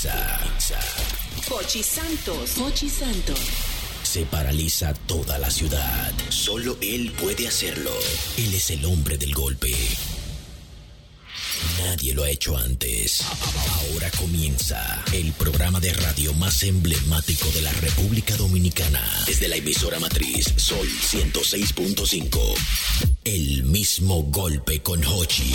Comienza. Pochi Santos. Pochi Santos. Se paraliza toda la ciudad. Solo él puede hacerlo. Él es el hombre del golpe. Nadie lo ha hecho antes. Ahora comienza el programa de radio más emblemático de la República Dominicana. Desde la emisora matriz Sol 106.5. El mismo golpe con Hochi.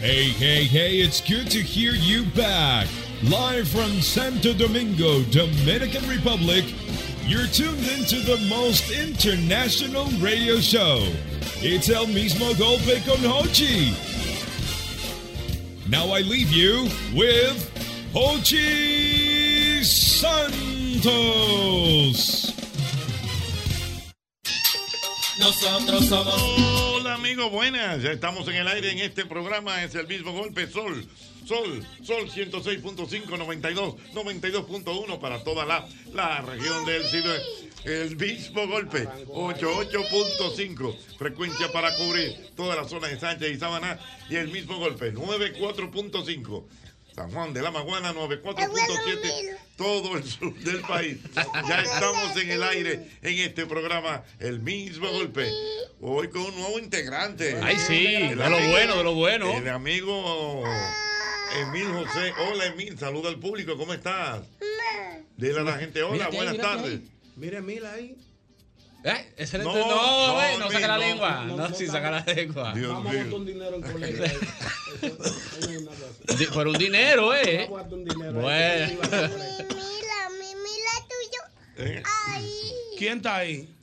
Hey, hey, hey, it's good to hear you back. Live from Santo Domingo, Dominican Republic, you're tuned into the most international radio show. It's El Mismo Golpe con Hochi. Now I leave you with Hochi Santos. Nosotros somos. Hola amigos, buenas. Ya estamos en el aire en este programa. Es el mismo golpe Sol. Sol, Sol 106.5, 92, 92.1 para toda la, la región del Cido. El mismo golpe, 88.5, frecuencia para cubrir toda la zona de Sánchez y Samaná. Y el mismo golpe, 94.5. San Juan de la Maguana, 94.7, todo el sur del país. Ya estamos en el aire en este programa, el mismo golpe. Hoy con un nuevo integrante. Ay, sí, El de lo bueno, de lo bueno. El amigo Emil José. Hola, Emil, saluda al público, ¿cómo estás? Dile a la gente, hola, buenas tardes. Mire, mira ahí. ¿Eh? Ese No, no, no, no, eh, no saca la no, lengua. no, No, no, sí, no, saca la lengua. Dios Vamos a mío. botar un dinero en colegio. Por un dinero, ¿eh? Vamos a botar un dinero. ahí. Bueno. Mira, mi, mira tuyo. Eh, Ahí. ¿Quién está ahí?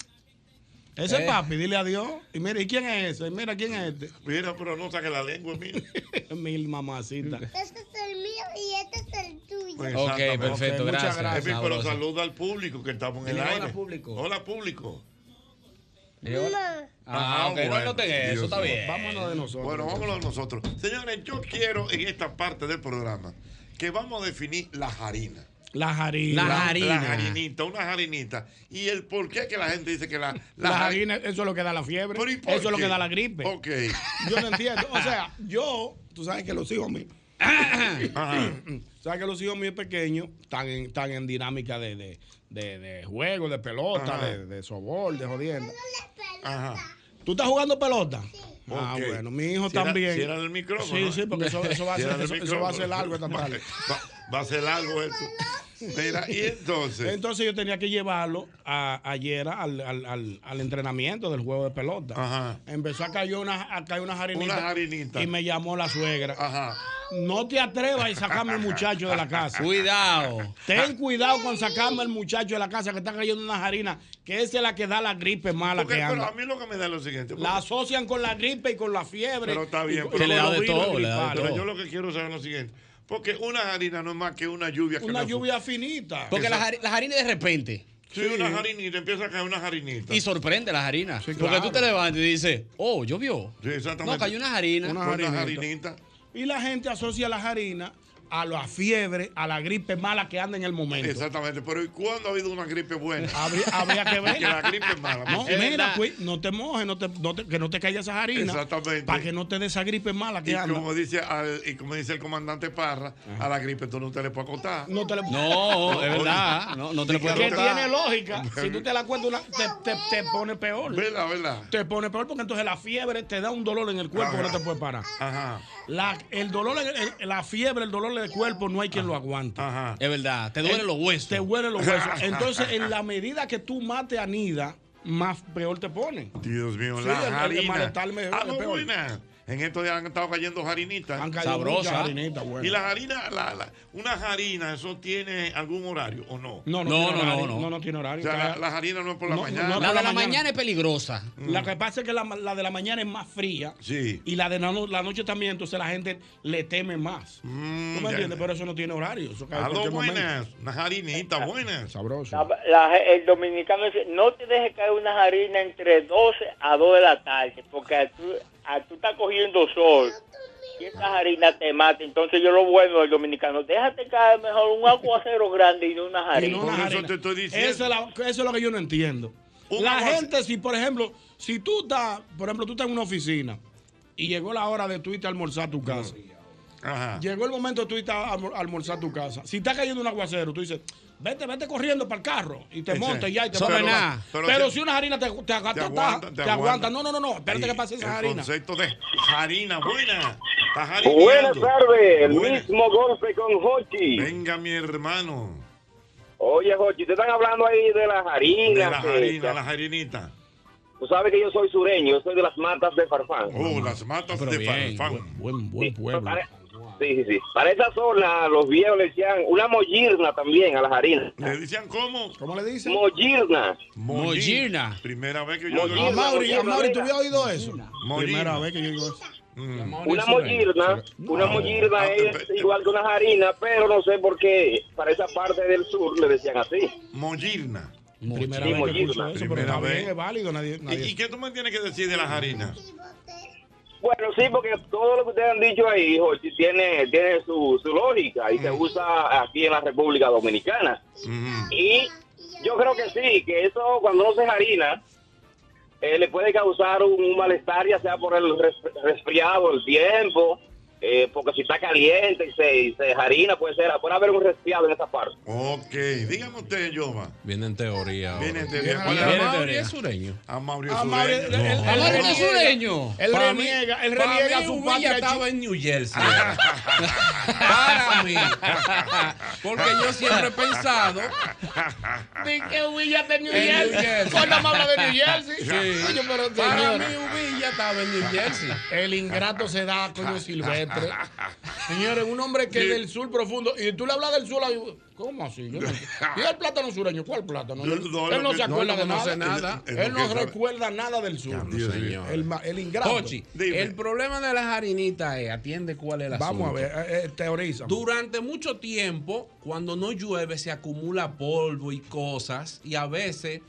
Ese Eh. es papi, dile adiós. Y mira, ¿y quién es ese? Mira, ¿quién es este? Mira, pero no saque la lengua, Emil. Mil mamacita. Este es el mío y este es el tuyo. Pues, Ok, perfecto, gracias. gracias. Emil, pero saluda al público que estamos en el Dile aire. hola, público. Hola, público. Y Mamá. Ah, Ah, ok, no bueno. anoten eso, Dios está bien. Vámonos de nosotros. Bueno, vámonos nosotros. Señores, yo quiero en esta parte del programa que vamos a definir la harina. La harina. La harina. La harinita, una harinita. Y el por qué que la gente dice que la, La, la harina, eso es lo que da la fiebre. ¿Pero y por Eso es lo que da la gripe. Ok. Yo no entiendo. O sea, yo, tú sabes que los hijos míos. Ajá. sabes que los hijos míos pequeños están en, están en dinámica de, de, de, de juego, de pelota, Ajá. de, de sobol, de jodienda. Ajá. ¿Tú estás jugando pelota? Ah, Ok. bueno, mi hijo también. cierra el micrófono, Sí, sí, porque eso, eso va, a ser, eso, eso va a ser largo esta tarde. Va, a ser largo esto. Mira, y entonces. Entonces yo tenía que llevarlo a, ayer al, al, al, al entrenamiento del juego de pelota. Ajá. Empezó a caer una, a caer una harinita. Y me llamó la suegra. Ajá. No te atrevas a sacarme el muchacho de la casa. Cuidado. Ten cuidado con sacarme el muchacho de la casa que está cayendo una harina, que esa es la que da la gripe mala Porque, que pero a anda. mí lo que me da es lo siguiente. La asocian con la gripe y con la fiebre. Pero está bien, y pero le da de todo. Pero yo lo que quiero saber es lo siguiente. Porque una harina no es más que una lluvia Una lluvia finita. Porque las las harinas de repente. Sí, una harinita, empieza a caer una harinita. Y sorprende las harinas. Porque claro. tú te levantas y dices, oh, llovió. Sí, exactamente. No, cayó una harina. Una Una harinita. Y la gente asocia las harinas a la fiebre, a la gripe mala que anda en el momento. Exactamente, pero ¿y cuándo ha habido una gripe buena? Habría, habría que ver. Porque la gripe es mala. No, Es mira, no te mojes, no te, no te- que no te caiga esa harina. Exactamente. Para que no te dé esa gripe mala que Y anda. como, dice, al- y como dice el comandante Parra, a la gripe tú no te le puedes acotar. No te le No, es verdad. No, no te le puedes que acotar. tiene lógica. Si tú te la cuentas, una- te, te, te pone peor. ¿Verdad, verdad? Te pone peor porque entonces la fiebre te da un dolor en el cuerpo Ajá. que no te puede parar. Ajá. La, el dolor, el- la fiebre, el dolor del cuerpo, no hay quien lo aguante. Ajá. Es verdad, te duelen los huesos. Te duelen los huesos. Entonces, en la medida que tú más te anida, más peor te pone. Dios mío, Sí, la el- el harina. En estos días han estado cayendo harinitas. Han caído Sabrosa. muchas harinitas, bueno. ¿Y la harina, la, la- una harina, eso tiene algún horario o no? No, no, No, no, horario. no, no. no, no tiene O horario. sea, la, Cae- la harina no es por la No, mañana. no, La de la la mañana. mañana es peligrosa. La que pasa es que la, la de la mañana es más fría. Sí. Y la de la, no- la noche también, entonces la gente le teme más. Mm, ¿Tú me entiendes? Pero eso no tiene horario. Eso cae Aló, buenas. Una harinita buena. Sabroso. La- la- el dominicano dice, no te dejes caer una harina entre 12 a 2 de la tarde, porque tú, a- tú estás cogiendo sol y esa harina te mata. Entonces yo lo bueno del dominicano, déjate caer mejor un aguacero grande y no una Y harina. no una eso te estoy diciendo. Eso es, la- eso es lo que yo no entiendo. Un la gente, si por ejemplo, si tú estás, por ejemplo, tú estás en una oficina y llegó la hora de tú irte a almorzar a tu casa. Ajá. Llegó el momento de tú irte a almorzar a tu casa. Si está cayendo un aguacero, tú dices, vete, vete corriendo para el carro y te montas ya y te pero, nada. Pero, Pero si una harina te, te, Te te- aguanta, te aguanta. No, no, no, no. Espérate Y que pase esa harina. concepto de harina buena. Buenas tardes, el Buena. mismo golpe con Hochi. Venga, mi hermano. Oye, Hochi, te están hablando ahí de las De harinas. la que- harina, que- la harinita. Tú sabes que yo soy sureño, yo soy de las matas de Farfán. Oh, las matas Pero de bien, Farfán. Buen, buen pueblo. Para- sí, sí, sí. Para esa zona, los viejos le decían una mollirna también a las harinas. ¿Le decían cómo? ¿Cómo le dicen? Mollirna. Mollirna. Primera vez que yo Mollirna. oigo- A Mauri, a Mollirna, Mauri, ¿tú habías oído eso? Mollirna. Primera vez que yo digo eso. Mm. Una mollirna, una mollirna Ah, es pe- igual que una harina, pero no sé por qué para esa parte del sur le decían así. Mollirna. Primera Sí, vez que mollirna. escucho eso, pero Primera vez. es válido. Nadie, ¿Y, y qué tú me tienes que decir de las harinas? Bueno, sí, porque todo lo que ustedes han dicho ahí, Jochi, tiene, tiene su, su lógica y se Mm. usa aquí en la República Dominicana. Ujú. Y yo creo que sí, que eso cuando no se harina, eh, le puede causar un, un malestar, ya sea por el res- resfriado, el tiempo, eh, porque si está caliente y se, y se harina, puede ser, puede haber un resfriado en esa parte. Ok, dígame usted, Yoma. Viene en teoría. Viene de Viene ¿cuál en es? Teoría. es sureño. A Mauricio Ah, Mauri, Sureño. él ¿no es reniega- sureño? Él reniega, él reniega su patria estaba en New Jersey. Para mí. Porque yo siempre he pensado. Que Uvilla está en New En Jersey. ¿Cuándo me habla de New Jersey? Sí. Coño, pero Para mí, Uvilla estaba en New Jersey. El ingrato se da, coño silvestre. Señores, un hombre que es del sur profundo. Y tú le hablas del sur, ¿cómo así? Yo no- ¿Y el plátano sureño? ¿Cuál plátano? No, Él no, él no no, se acuerda de nada. nada. Él- no recuerda nada del sur. Dios señor. El, el ingrato. El problema de las harinitas es, atiende cuál es el Vamos a ver, eh, eh, teoriza. Durante mucho tiempo, cuando no llueve, se acumula polvo y cosas. Y a veces,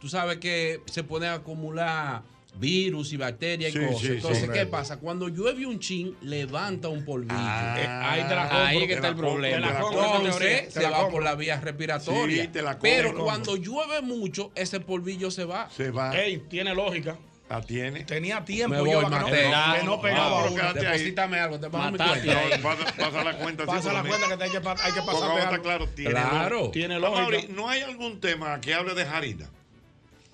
tú sabes que se pueden acumular virus y bacterias Sí, y cosas. sí, Entonces, sí. ¿qué pasa? Cuando llueve un chin, levanta un polvillo. Eh, ahí te la compro. Ahí es que Te está la el problema. te la Entonces, se la va por la vía respiratoria. Sí, te la compro. Pero cuando llueve mucho, ese polvillo se va. Se va. Ey, tiene lógica. La tiene. Tenía tiempo Me voy, que no- Mateo. que no pegaba Vamos, una. quédate ahí. Deposítame algo, te pago mi cuenta. No, pasa, pasa la cuenta. sí, Pasa la cuenta que te hay que, hay que algo. claro, tiene Claro. lógica. Tiene Ah, lógica. Mauri, no hay algún tema que hable de harina.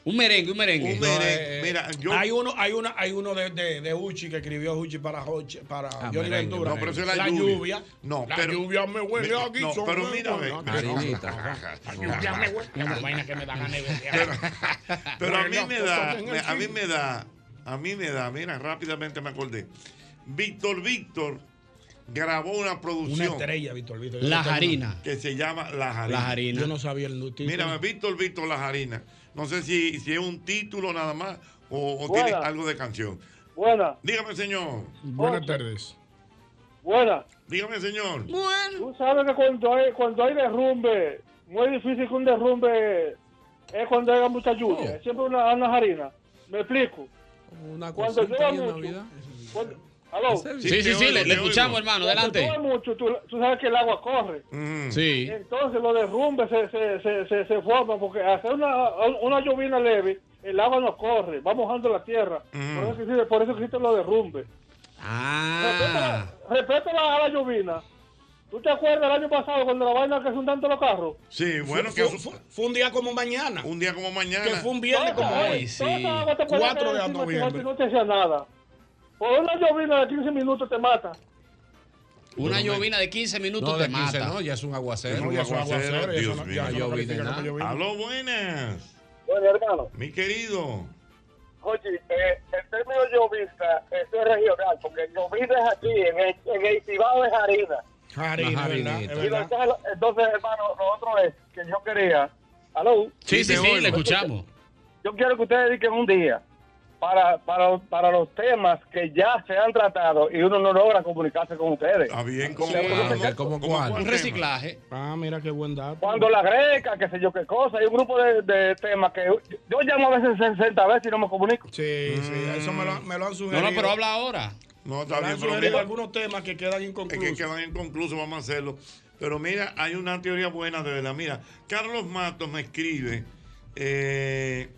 Un merengue, un merengue. Un No, merengue. eh, Mira, yo. Hay uno, hay una, hay uno de, de, de Uchi que escribió Uchi para Hochi, para Johnny merengue, Ventura. no, pero es la, la lluvia. No, la pero. lluvia me huele Mi- aquí. No, son pero mira. La lluvia me huele. Qué vaina que me da ganas de ver. Pero a mí me pues, da, me- a mí me da, a mí me da, mira, rápidamente me acordé. Víctor Víctor grabó una Una producción estrella, Víctor. Víctor. La harina. que se llama La Jarina. La harina. Yo no sabía el título. Mira, Víctor Víctor La Jarina. No sé si, si es un título nada más o, o tiene algo de canción. Buena, Dígame, señor. Buenas tardes. buena. Dígame, señor. Tú sabes que cuando hay, cuando hay derrumbe, muy difícil que un derrumbe es cuando haya mucha lluvia. Oh. Es siempre una, una harina. Me explico. Una Cuando en mucho, Navidad. cuando, ¿Aló? Sí, sí, sí, le, le escuchamos, hermano, adelante. mucho, tú, tú sabes que el agua corre. Sí. Entonces los derrumbes se, se, se, se, se forman porque hacer una, una lluvia leve, el agua no corre, va mojando la tierra. Por, eso existe, por eso existen los derrumbes. Ah. Respecto a la, la lluvia, ¿tú te acuerdas el año pasado cuando la vaina que son tanto los carros? Sí, bueno, Fue- que fue, fue un día como mañana. un día como mañana. Que fue un viernes como hoy. puede 4 caer de noviembre. No te hacía nada. Por una lluvia de 15 minutos te mata. Una llovina de 15 minutos No, te de 15 mata. no, ya es un aguacero. Un aguacero, Dios no- mío. ya no llovina. Aló, buenas. Bueno, hermano. Mi querido. Oye, eh, en términos llovista, esto es regional, porque llovista es aquí, en el, en el Cibao es harina. Harina, es verdad, es entonces, entonces, hermano, lo otro es que yo quería. ¿Aló? Sí, sí, sí, oigo. le escuchamos. Yo quiero que ustedes dediquen un día para, para, para los temas que ya se han tratado y uno no logra comunicarse con ustedes. Está bien, ¿cómo Sí, cuál? ah, ¿cómo ¿Cómo cuál? cuál Un tema? reciclaje. Ah, mira qué buen dato. Cuando la greca, qué sé yo qué cosa, hay un grupo de, de temas que yo llamo a veces 60 veces y no me comunico. Sí, sí, eso me lo, me lo han No, sugerido. no, pero habla ahora. No, está bien, pero mira, algunos temas que quedan es inconclusos. que quedan inconclusos, vamos a hacerlo. Pero mira, hay una teoría buena de verdad. Mira, Carlos Matos me escribe eh,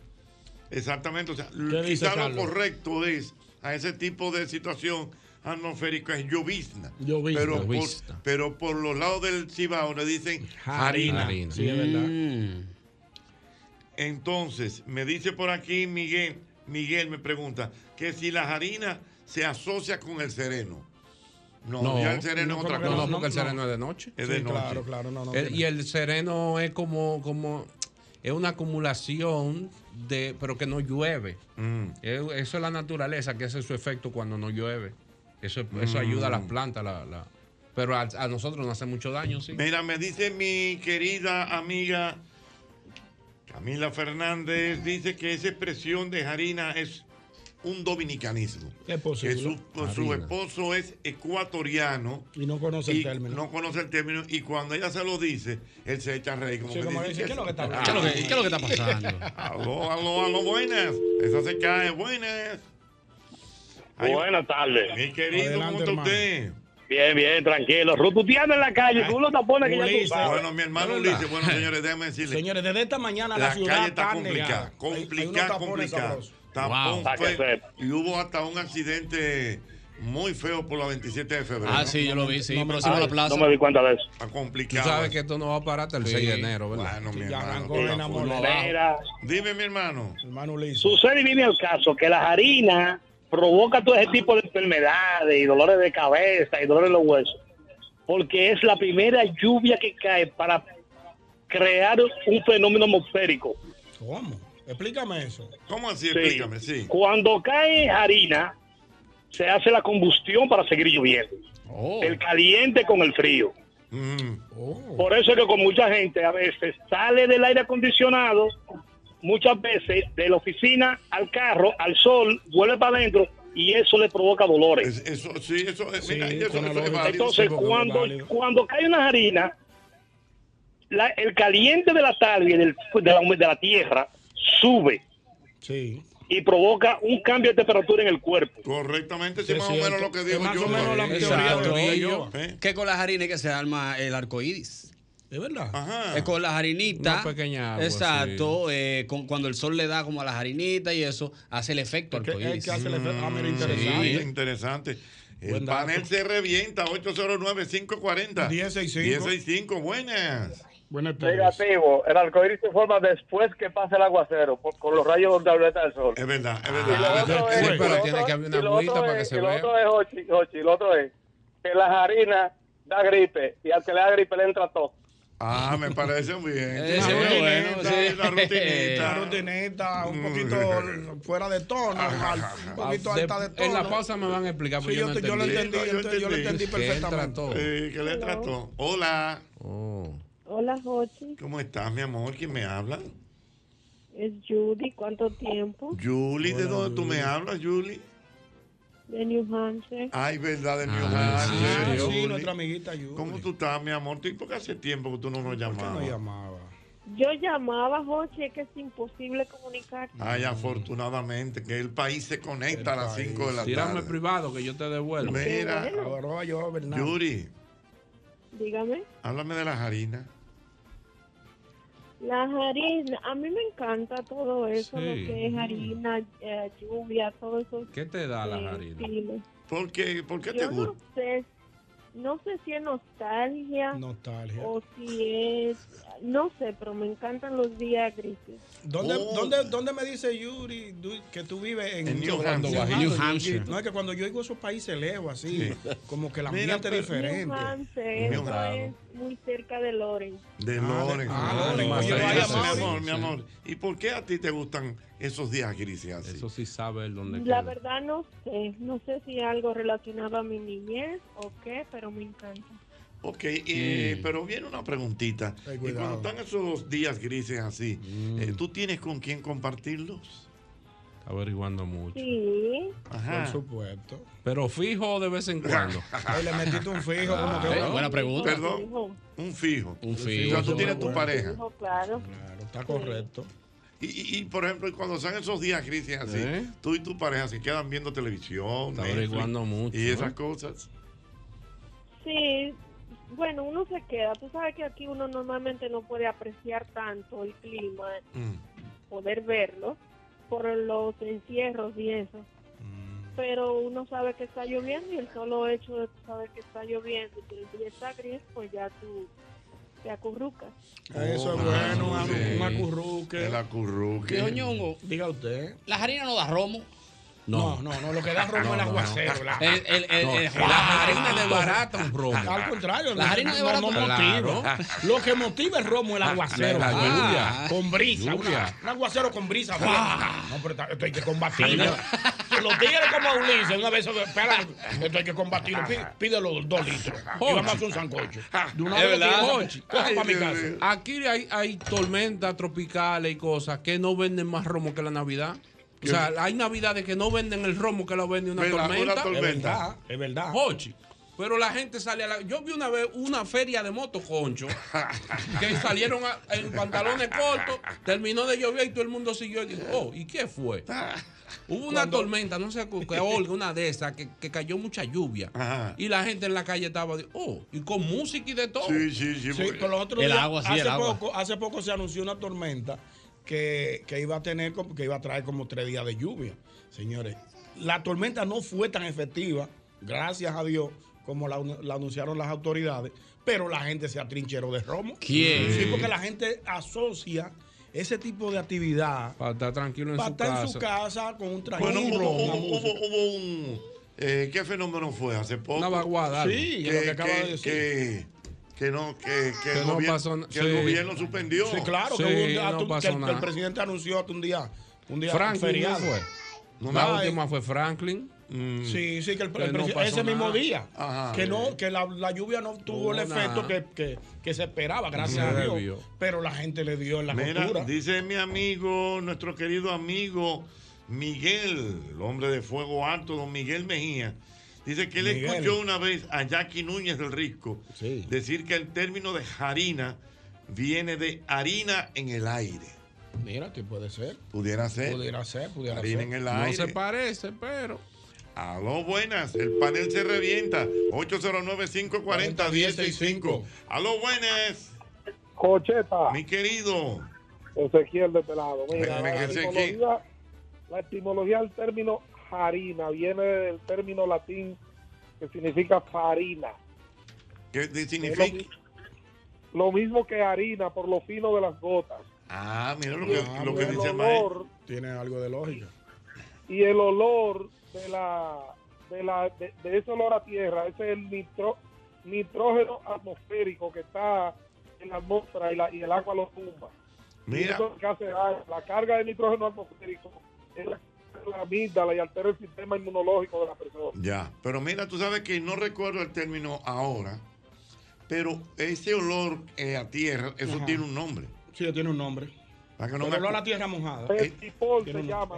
exactamente, o sea, ¿Qué dice quizá lo correcto es a ese tipo de situación atmosférica es llovizna. Llovizna. Pero, por, Llovizna. pero por los lados del Cibao le dicen Harina. Harina. Sí, es verdad. Mm. Entonces, me dice por aquí Miguel, Miguel me pregunta que si la harina se asocia con el sereno. No, No, ya el sereno no, es otra cosa. no, porque el no. sereno es de noche. Es Sí, de noche. claro, claro, no, no. El- tiene- y el sereno es como, como es una acumulación de, pero que no llueve. Mm. Es- Eso es la naturaleza que hace su efecto cuando no llueve. Eso, eso ayuda a las plantas, la, la- pero a, a nosotros nos hace mucho daño, sí. Mira, me dice mi querida amiga Camila Fernández, dice que esa expresión de harina es un dominicanismo. Es Que posible. su, su Harina. esposo es ecuatoriano Y no conoce el y término. no conoce el término y cuando ella se lo dice, él se echa a reír. Como Sí, que como dice, dice, ¿qué es lo que está Ah, ¿Qué es lo que, qué es lo que está pasando? Aló, aló, aló, buenas. Esa se cae, buenas. Buenas tardes. Mi querido, Adelante, ¿cómo está usted? Bien, bien, tranquilo. Rututeando en la calle, tú lo tapones que ya tú. Bueno, mi hermano. Ulises, bueno, señores, déjame decirle. Señores, desde esta mañana la, la ciudad calle está está complicada, complicada, complicada. Tapón Wow. Y hubo hasta un accidente muy feo por la 27 de febrero. Ah, sí, yo lo vi, sí, No me- próximo a la Ay, plaza. no me di cuenta de eso. Está Tú complicado. sabes que esto no va a parar hasta el Sí. 6 de enero, ¿verdad? Bueno, mi Ya hermano. arrancó tú la Dime, mi hermano. Hermano sucede y viene el caso que la harina provoca todo ese tipo de enfermedades y dolores de cabeza y dolores de los huesos. Porque es la primera lluvia que cae para crear un fenómeno atmosférico. ¿Cómo? Explícame eso. ¿Cómo así? Sí. Explícame, sí. Cuando cae harina, se hace la combustión para seguir lloviendo. Oh. El caliente con el frío. Mm. Oh. Por eso es que con mucha gente a veces sale del aire acondicionado, muchas veces de la oficina al carro, al sol, vuelve para adentro y eso le provoca dolores. Es- Eso, sí, eso, eh, Sí, mira, eso, eso es válido. Entonces, sí, es cuando, válido. cuando cae una harina, la- el caliente de la talvia, del, de, la, hume- de la tierra, sube Sí. y provoca un cambio de temperatura en el cuerpo. Correctamente, sí, Sí, es más o menos lo que digo más yo. o menos la ¿eh? teoría Exacto. de Y yo. ¿Eh? Que con las harinas que se arma el arco iris. ¿Es verdad? Ajá. Es con las harinitas. Una pequeña agua, Exacto. eh, con- cuando el sol le da como a las harinitas y eso, hace el efecto arco es iris. que hace el efecto. Ah, mira, Sí, interesante. interesante. El panel se revienta, 809-540. 1065. 1065, buenas. Buenas tardes. Negativo, el arcoíris se forma después que pasa el aguacero, por- con los rayos ultravioleta del sol. Es verdad, es lo verdad. otro es- Sí, pero lo tiene otro- que haber una agüita para que es- se y lo vea. otro es, Jochi, Jochi, lo otro es que las harinas da gripe y al que le da gripe le entra todo. Ah, me parece bien. Ese Una es bueno, rutinita, sí. Una rutinita. Una rutinita un poquito fuera de tono, un poquito Ah, de- alta de tono. en la pausa me van a explicar, Sí, porque yo, yo no te- yo lo entendí. entendí, Yo yo, yo lo entendí. entendí Que entra perfectamente. todo. Sí, ¿Qué le trató? Hola. Oh. Hola, Jochi. ¿Cómo estás, mi amor? ¿Quién me habla? Es Judy. ¿Cuánto tiempo? Julie, ¿de dónde tú me hablas, Julie? De New Hampshire. Ay, verdad, de New Ah, Hampshire. Ah, sí, Julie. nuestra amiguita Judy. ¿Cómo tú estás, mi amor? ¿Tú- Porque hace tiempo que tú no nos ¿Por qué llamabas. no llamaba? Yo llamaba, Jochi, es que es imposible comunicar. Ay, afortunadamente, que el país se conecta a las 5 de la Tírame tarde. privado que yo te devuelvo. Mira, Ahora yo, Bernardo. Yuri, Dígame. háblame de las harinas. La harina, a mí me encanta todo eso, Sí. lo que es harina, eh, lluvia, todo eso. ¿Qué te da la eh, harina? estilos. ¿Por qué, por qué te no gusta? sé, no sé si es nostalgia, Nostalgia. o si es, no sé, pero me encantan los días grises. ¿Dónde, Oh. ¿dónde, dónde me dice Yuri que tú vives en, En New Hampshire. New. No, es que cuando yo oigo esos países lejos así, como que ambiente pero- es diferente. New Hampshire, New eso Hampshire. es muy cerca de Lawrence. De Ah, Loren. de- ah, Ah, Loren. mi amor, mi amor. ¿Y por qué a ti te gustan esos días grises así? Eso sí sabe el dónde La queda. verdad no sé, no sé si algo relacionado a mi niñez o qué, pero me encanta. Ok, eh, pero viene una preguntita. Ay, y cuando están esos días grises así, Mm. eh, ¿tú tienes con quién compartirlos? Está averiguando mucho. Sí, Ajá. Por supuesto. Pero fijo de vez en cuando. Le metiste un fijo como que Eh, bueno. buena pregunta. Perdón, un fijo. Un O fijo. sea, tú tienes tu Bueno. pareja. hijo, claro. Claro, está correcto. Y, y- y, por ejemplo, cuando están esos días grises así, ¿Eh? tú y tu pareja se quedan viendo televisión, Está Netflix, averiguando mucho. y esas ¿eh? cosas. Sí, bueno, uno se queda. Tú sabes que aquí uno normalmente no puede apreciar tanto el clima, Mm. poder verlo, por los encierros y eso. Pero uno sabe que está lloviendo y el solo hecho de saber que está lloviendo y que el día está gris, pues ya tú te acurrucas. Eso es Oh, bueno, sí. un acurruque. El acurruque. Tío Ñongo, Diga usted. las harinas no da romo. No, no, no, lo que da romo No, es el aguacero. la- El, el, el, No, el- la harina de barata un romo. Al contrario, La harina de no, no motiva. Lo que motiva el romo es el aguacero. La- la Ah, lluvia. Con brisa. Lluvia. un aguacero con brisa. No, pero esto hay que combatirlo. Los tigres como Ulises, una vez, espera, esto hay que combatirlo. Pí- Pídelo dos litros. Y vamos a hacer un sancocho. De una Es vez para mi casa. Aquí hay, hay tormentas tropicales y cosas que no venden más romo que la Navidad. O sea, hay Navidades que no venden el romo que lo vende una Vela, una tormenta. tor- Es verdad, es verdad. Pero la gente sale a la. Yo vi una vez una feria de motoconcho que salieron a- en pantalones cortos, terminó de llover y todo el mundo siguió y dijo, oh, ¿y qué fue? Hubo una Cuando- tormenta, no sé qué, Olga, una de esas, que, que cayó mucha lluvia. Ajá. Y la gente en la calle estaba, oh, y con música y de todo. Sí, sí, sí. Sí, porque- pero los otros El días, agua, sí, hace, el agua. Poco, hace poco se anunció una tormenta que, que iba a tener como- que iba a traer como tres días de lluvia. Señores, la tormenta no fue tan efectiva, gracias a Dios, como la, la anunciaron las autoridades, pero la gente se atrincheró de romo. ¿Quién? Sí, porque la gente asocia ese tipo de actividad Para estar tranquilo en para su estar casa. en su casa con un traje. Bueno, un hubo, hubo- hubo- hubo un. eh, ¿Qué fenómeno fue hace poco? Una vaguada. Sí, que, es lo que acaba de decir. que- que no, que, que el, no gobierno, pasó que el gobierno suspendió. Sí, claro, Sí, que, hubo un- no pasó que el, que el nada. presidente anunció hasta un día, un día Franklin ¿no feriado. fue. No, La no, última fue Franklin. Mm. Sí, sí, que, el, Que el ese mismo día. Ajá. que no, que la, la lluvia no tuvo el efecto que, que- que se esperaba, gracias a Dios. debió. Pero la gente le dio en la Mira, dice mi amigo, nuestro querido amigo Miguel, el hombre de fuego alto, don Miguel Mejía. Dice que él Miguel. escuchó una vez a Jackie Núñez del Risco Sí. decir que el término de harina viene de harina en el aire. Mira, que puede ser. Pudiera ser. Pudiera ser, pudiera harina ser. en el No aire. se parece, pero. Aló, buenas. El panel se revienta. 809-540-165. Aló, buenas. Cocheta, Mi querido. Ezequiel de este lado. Mira, Ven, la, Ezequiel. etimología, la etimología del término harina viene del término latín que significa farina. ¿Qué significa? Lo, mi- lo mismo que harina por lo fino de las gotas. Ah, mira lo que, lo que dice olor Tiene algo de lógica. y el olor de la de la de, de ese olor a tierra ese es el nitro, nitrógeno atmosférico que está en la atmósfera y, la, y el agua lo tumba Y Mira, eso es lo que hace daño. la carga de nitrógeno atmosférico es la, la amígdala y altera el sistema inmunológico de la persona ya. Pero mira, tú sabes que no recuerdo el término ahora, pero ese olor eh, a tierra, eso Ajá. tiene un nombre. Sí, tiene un nombre. Para que no Pero me olor a la tierra mojada. petricol Tiene se llama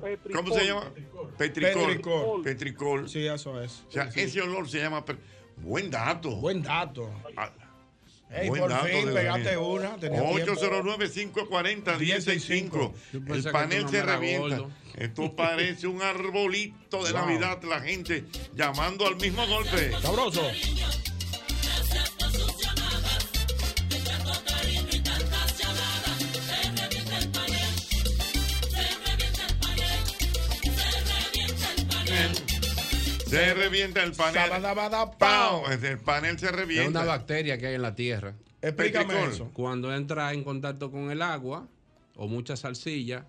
petricol. ¿Cómo se llama? Petricol. Petricol. Petricol. Sí, eso es. O sea, Sí, ese olor se llama. Buen dato. Buen dato. Ah, Ey, Buen por dato, fin pegaste una. tenía tiempo. 809-540-165. Yo El panel se revienta. gordo. Esto parece un arbolito de Wow. Navidad. La gente llamando al mismo golpe. Sabroso. Se revienta el panel. El panel se Es revienta. una bacteria que hay en la tierra. Explícame Petricol. eso. Cuando entra en contacto con el agua o mucha salsilla,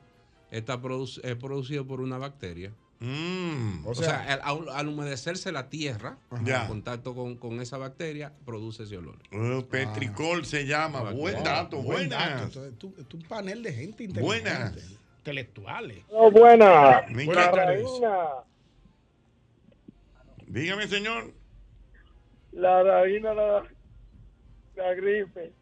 está produ- es producido por una bacteria. Mm. O, sea, al, al- al humedecerse la tierra, Ya. en contacto con, con esa bacteria, produce ese olor. Oh, Petricol se llama. Buen dato, Buen buenas. dato. Es es un panel de gente inteligente. Buenas. Intelectuales. Oh, buena. Buenas tardes. Dígame, señor. la reina, la, la gripe.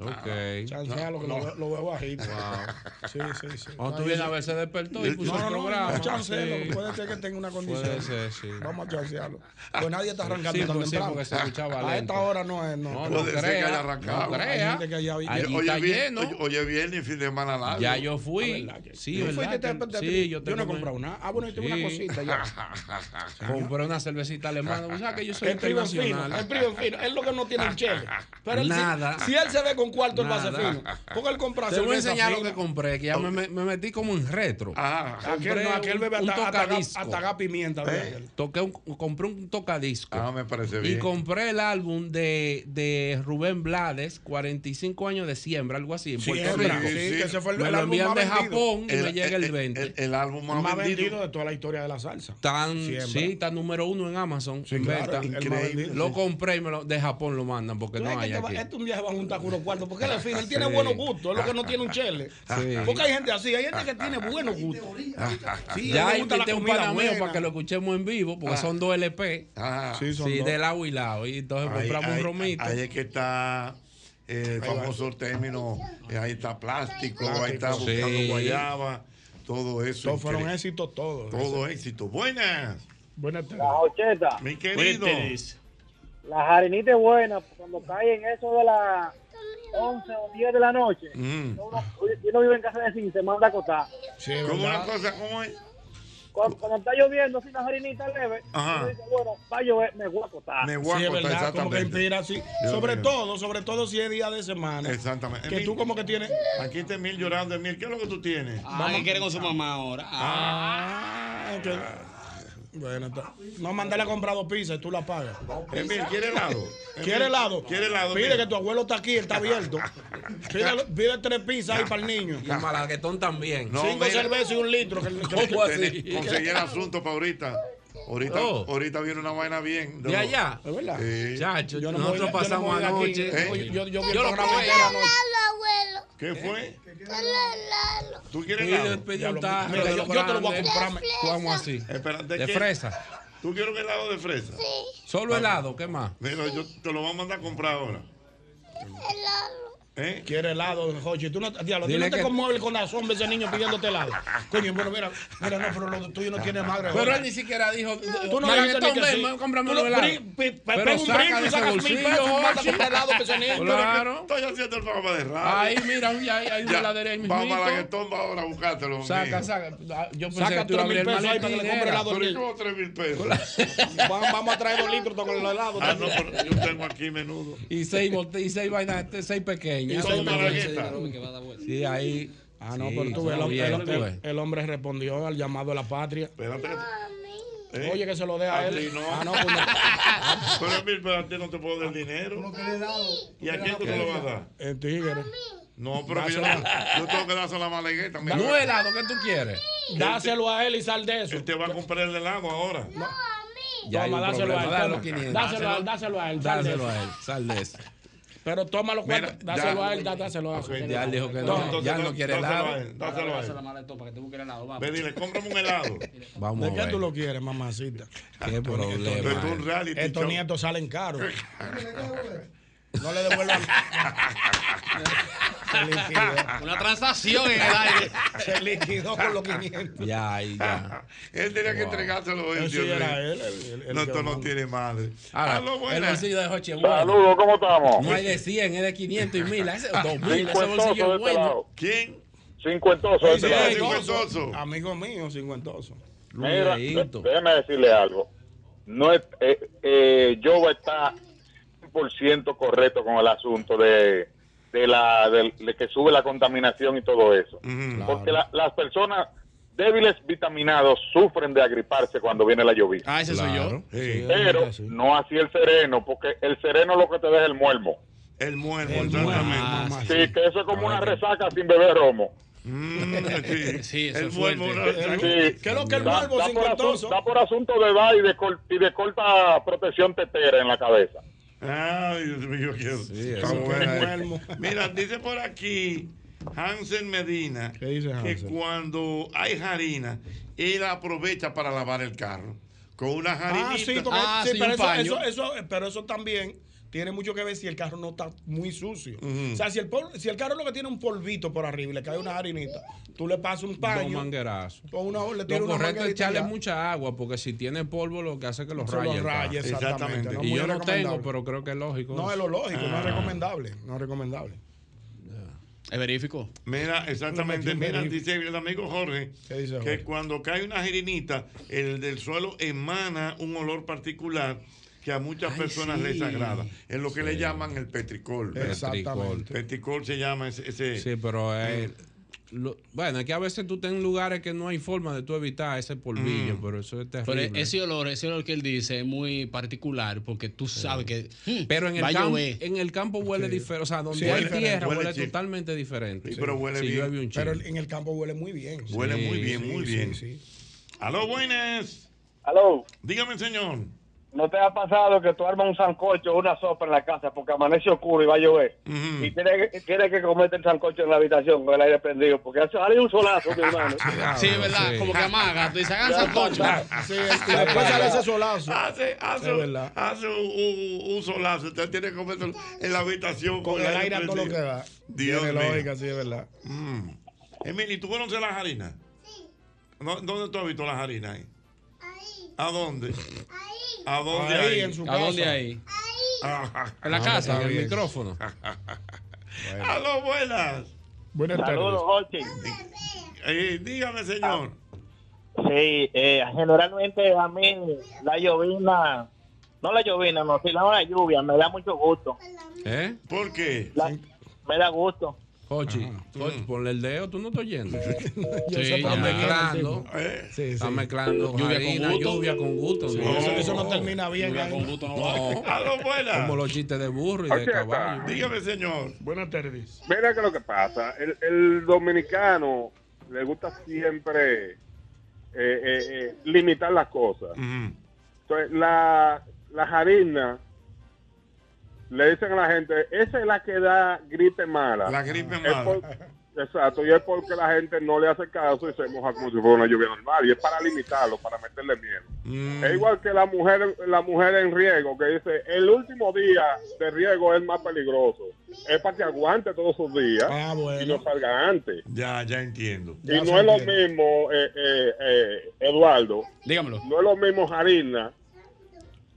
Ok. Chancealo, que lo, veo- lo veo bajito. Wow. Sí, sí, sí. Cuando tú vienes a ver, se despertó y puso No, el no, no, programa. chancelo, Sí. puede ser que tenga una condición. Puede ser, sí. Vamos a chancearlo. Pues nadie está arrancando Sí, tan pues sí, temprano. porque se escuchaba a lento. esta hora no es. No, No, no ser que haya crea, arrancado. no Hay crea. gente que allá vi- Allí Oye, está bien- lleno. oye, oye, viernes y fin de semana largo. Ya yo fui. Ah, ¿verdad que- Sí, ¿Tú ¿verdad? fuiste que- te- te- Sí, yo yo no he comprado nada. Ah, bueno, yo tengo una Sí. cosita ya. Compré una cervecita alemana. ¿Tú sabes que yo soy El es internacional? el primo es fino. Es lo que no tiene un chele. Pero Nada. Si, él se ve con cuarto, va a ser Nada. fino. Porque él compra Te voy a enseñar lo que compré, que ya me, me- me metí como en retro. Ah, Aquel, no, aquel un- un hasta, pimienta. Toqué un- compré un tocadisco. Ah, me parece Y bien. compré el álbum de, de Rubén Blades, 45 años de siembra, algo así, en Puerto Siembra, Rico. sí, que ese fue el, Me el lo envían de. Japón y me llega el 20. El, el álbum más, más vendido. vendido de toda la historia de la salsa. Tan, Siembra. sí, está número uno en Amazon. en claro, el- el vendido, Lo sí. compré y me lo, de Japón lo mandan porque no que hay este, aquí. este un día se va a juntar con unos porque él es fino, él tiene Sí. buenos gustos, es lo que no tiene un chele. Sí. Porque hay gente así, hay gente que tiene buenos gustos. Sí, ya la invité un pana mío para que lo escuchemos en vivo, porque Ah. son dos LP. Ah, Sí, son Sí, dos. de lado y lado. Y entonces ahí, compramos ahí- un romito. ahí es que está eh, el famoso término. eh, ahí está plástico, ahí está buscando Sí. guayaba. Todo eso. Todos fueron éxitos todos. Todo éxito. Buenas, Buenas tardes. La ocheta, mi querido. la jarinita es buena cuando cae en eso de las 11 o 10 de la noche. Mm. Uno, si uno vive en casa de cine, se manda a acotar. Sí, es ¿Cómo una cosa? ¿Cómo es? Cuando, cuando está lloviendo, así una jarinita leve, dice, bueno, va a llover, me voy a acotar. Me Sí, voy a es acostar, verdad, como que exactamente. inspira así. Sobre todo, sobre todo si es día de semana. Exactamente. Que Emil, tú como que tienes... Aquí está Emil llorando. Emil, ¿qué es lo que tú tienes? Ah, ¿qué quiere con su mamá ahora? Ah, que- Bueno, no mandarle a comprar dos pizzas y tú la pagas. Emil, ¿quiere helado? ¿Quiere helado? ¿Quiere helado? Pide Mira. que tu abuelo está aquí, él está abierto. Pide, pide tres pizzas ahí para el niño. Y el malaguetón también. No, Cinco mira. cervezas y un litro. Que, que- ¿Cómo así? Conseguí el asunto para ahorita. Ahorita, Oh. ahorita viene una vaina bien. ¿De allá? ¿Es verdad? Sí. Chacho, Yo no nosotros voy- yo no pasamos de aquí. anoche. ¿Eh? Yo, yo el Yo lo probé. anoche. Lalo, abuelo. ¿Qué fue? Lalo, lalo. ¿Tú quieres helado? de yo- yo te lo voy a comprar. ¿Cómo así? ¿de, De qué? fresa. ¿Tú quieres un helado de fresa? Sí, Solo helado, ¿qué más? Mira, yo te lo voy a mandar a comprar ahora. el Lalo. ¿Eh? Quiere helado, Jochi. Tú no, diablo, tú no te que- conmueves con la sombra ese niño pidiéndote helado. Coño, bueno, mira, mira, no, pero lo tuyo no tiene madre. Pero joder. él ni siquiera dijo. Tú no que ven, sí. cómprame un helado. pega un saca brinco de y ese sacas mil bolsillo, pesos a Jochi. comprar helado para ese niño. Claro. Estoy haciendo el programa de radio. Ahí, mira, ya hay, una heladería ahí Vamos a la guetón, va ahora a buscártelo. Saca, saca. Ah, Yo pensé Saca que tú ibas a tres abrir mil el pesos ahí para que le compre helado. ¿Pero cómo tres mil pesos? Vamos, a traer dos litros con el helado. Ah, no, pero yo tengo aquí menudo. Y seis, bote- y Sí, ahí. Ah, no, Sí, pero tú ves, el, está bien, el- tú el- ves. el hombre respondió al llamado de la patria. Espérate. ¿Eh? Oye, que se lo dé a A él. no. Ah, no, pues no. Pero Emil, pero a ti no te puedo dar dinero. ¿Y a quién tú te lo vas a dar? El tigre. No, pero que yo, Dáselo. yo tengo que dárselo a la malagueta. mira. No helado, ¿qué tú quieres? Dáselo a él y sal de eso. Él te va a comprar el helado ahora. Ya dáselo problema. a él. Dale toma. los 500. Dáselo a él, dáselo a él. Dáselo a él. Sal de eso. Pero toma los cuartos, dáselo a él, dá- dáselo a él. Ya él dijo que No, Ya no- quiere dáselo a helado. él, Dáselo a él. para que tú busques helado. Ve, dile, cómprame un helado. Vamos ¿De qué tú lo quieres, mamacita? Qué problema. Estos nietos salen caros. No le devuelvan. Se liquidó. Una transacción en el aire. Se liquidó con los 500. Ya, ahí ya. Él tenía que Wow. entregárselo él. Era mío. él, el- el no, esto no tiene madre. Ahora, el buenas. bolsillo de Jochi es bueno. Saludos, ¿cómo estamos? No hay de 100, es de 500 y 1000. Ese 2000, ese Cincuentoso bolsillo es bueno. ¿Quién? Cincuentoso Sí, este lado. cincuentoso. Amigo mío, cincuentoso. Mira, déjeme decirle algo. No es, eh, eh, Joe está 100% correcto con el asunto de, de la de, de que sube la contaminación y todo eso. Porque la- las personas débiles vitaminados sufren de agriparse cuando viene la lluvia. Ah, ese soy yo. Pero no así el sereno, porque el sereno lo que te deja es el muelmo. El muermo, El exactamente. Sí, que eso es como una resaca sin beber romo. Mm, sí. Sí, eso el muermo. Sí. ¿Qué es lo que el Da- muermo da por asunto- Da por asunto de edad y de, col- y de corta protección tetera en la cabeza. Ay, Dios mío, que muermo. Mira, dice por aquí Hansen Medina ¿Qué dice que Hansel? cuando hay harina, él aprovecha para lavar el carro. Con una harinita. Ah, sí, porque, Ah, sí, sí, pero un eso, paño. eso, eso- pero eso también tiene mucho que ver si el carro no está muy sucio. O sea, si el, pol- si el carro lo que tiene un polvito por arriba y le cae una harinita, tú le pasas un Dos paño manguerazos. o una, le Lo una correcto es echarle ya. mucha agua, porque si tiene polvo, lo que hace es que los Se los carro. exactamente. No, y yo no tengo, pero creo que es lógico. No, es lo lógico, no Ah. es recomendable. No es recomendable. Es verífico. Mira, exactamente. Mira, dice el amigo Jorge ¿Qué dice que Jorge? cuando cae una jirinita, el del suelo emana un olor particular que a muchas Ay, personas sí. les agrada. Es lo que le llaman el petricol. Exactamente. Petricol se llama ese. ese- Sí, pero es- lo- bueno, es que a veces tú estás en lugares que no hay forma de tú evitar ese polvillo, Mm. pero eso es Pero terrible. ese olor, ese olor que él dice es muy particular porque tú sabes que. hmm, pero en el, campo, en el campo huele Sí. diferente. O sea, donde Sí, hay diferente. tierra Huele totalmente diferente. Sí, pero huele bien. un Pero en el campo huele muy bien. sí. Huele muy bien, Sí, muy sí, bien. sí. Aló, buenas. Aló, Dígame, señor. ¿No te ha pasado que tú armas un sancocho o una sopa en la casa porque amanece oscuro y va a llover? Y tienes que, tienes que comerte el sancocho en la habitación con el aire prendido porque hace sale un solazo, mi hermano. Sí, ¿verdad? sí. Como que amaga. Tú dices, hagan sancocho. Sí, y después sale ese solazo. Hace, hace, Es verdad. hace un, un- un solazo. Usted tiene que comerlo en la habitación. Con el aire a todo lo que da. Dios Tiene mío. lógica, sí, es verdad. Mm. Emily, ¿tú conoces las harinas? Sí. ¿Dónde tú has visto las harinas ahí? Ahí, ¿A dónde? ahí. ¿A dónde Ahí, ahí? en su ¿A casa. dónde ahí? En la Ah, casa, en el micrófono. Aló, buenas. Buenas Saludos, tardes. Jorge. Eh, dígame, señor. Sí, eh, generalmente a mí la llovina, no la llovina, no, sino la lluvia, me da mucho gusto. ¿Eh? ¿Por qué? La- me da gusto. Jochi, Jochi, ponle el dedo, tú no estás oyendo. Sí, Está mezclando. Sí, sí. Está mezclando Lluvia con gusto. lluvia con gusto. Sí, ¿no? eso, eso no termina bien. Lluvia con gusto no va. No, Aló, buenas. como los chistes de burro y Aquí de está. caballo. Dígame, señor. Buenas tardes. Mira que lo que pasa, el, el dominicano le gusta siempre eh, eh, eh, limitar las cosas. Entonces, la, la harina, le dicen a la gente, esa es la que da gripe mala. La gripe Es mala. por- exacto, y es porque la gente no le hace caso y se moja como si fuera una lluvia normal. Y es para limitarlo, para meterle miedo. Mm. Es igual que la mujer, la mujer en riego, que dice, el último día de riego es más peligroso. Es para que aguante todos sus días Ah, y no salga antes. Ya, ya entiendo. Y no es lo mismo, eh, eh, eh, Eduardo, Dígamelo. no es lo mismo harina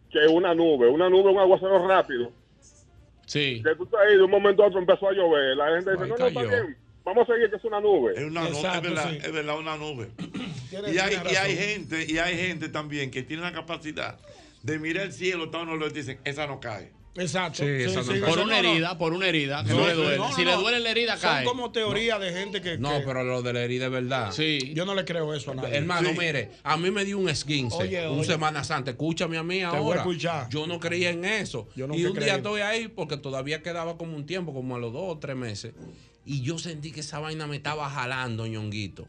que una nube. Una nube un aguacero rápido. Sí. Que tú estás ahí, de un momento a otro empezó a llover. La gente dice, no, no, está bien. Vamos a seguir, que es una nube. Es una nube, es verdad, sí. es verdad, una nube. Y hay, y hay gente, y hay gente también que tiene la capacidad de mirar el cielo, está uno le dicen, esa no cae. Exacto. Sí. Por una herida, por una herida, que No, no, le duele. no, si le duele la herida, Son cae. como teorías de gente que. No, que- pero lo de la herida es verdad. Sí. Yo no le creo eso a nadie. Hermano, mire, a mí me dio un esguince, Oye, un oye. Semana Santa. Escúchame a mí voy a ahora. escuchar. Yo no creía en eso. Yo y un día estoy ahí porque todavía quedaba como un tiempo, como a los dos o tres meses. Y yo sentí que esa vaina me estaba jalando, ñonguito.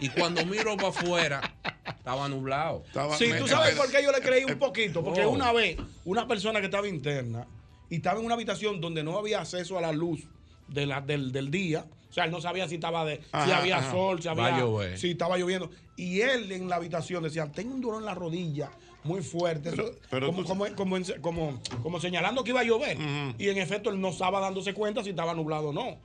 Y cuando miro para afuera, estaba nublado. Estaba- Sí, me- tú sabes me- por qué yo le creí un poquito. Porque Oh. una vez, una persona que estaba interna y estaba en una habitación donde no había acceso a la luz de la, del, del día. O sea, él no sabía si estaba de, si había ajá. sol, si había, si estaba lloviendo. Y él en la habitación decía, tengo un dolor en la rodilla, muy fuerte, pero como, tú- como, como- como señalando que iba a llover. Y en efecto él no estaba dándose cuenta si estaba nublado o no.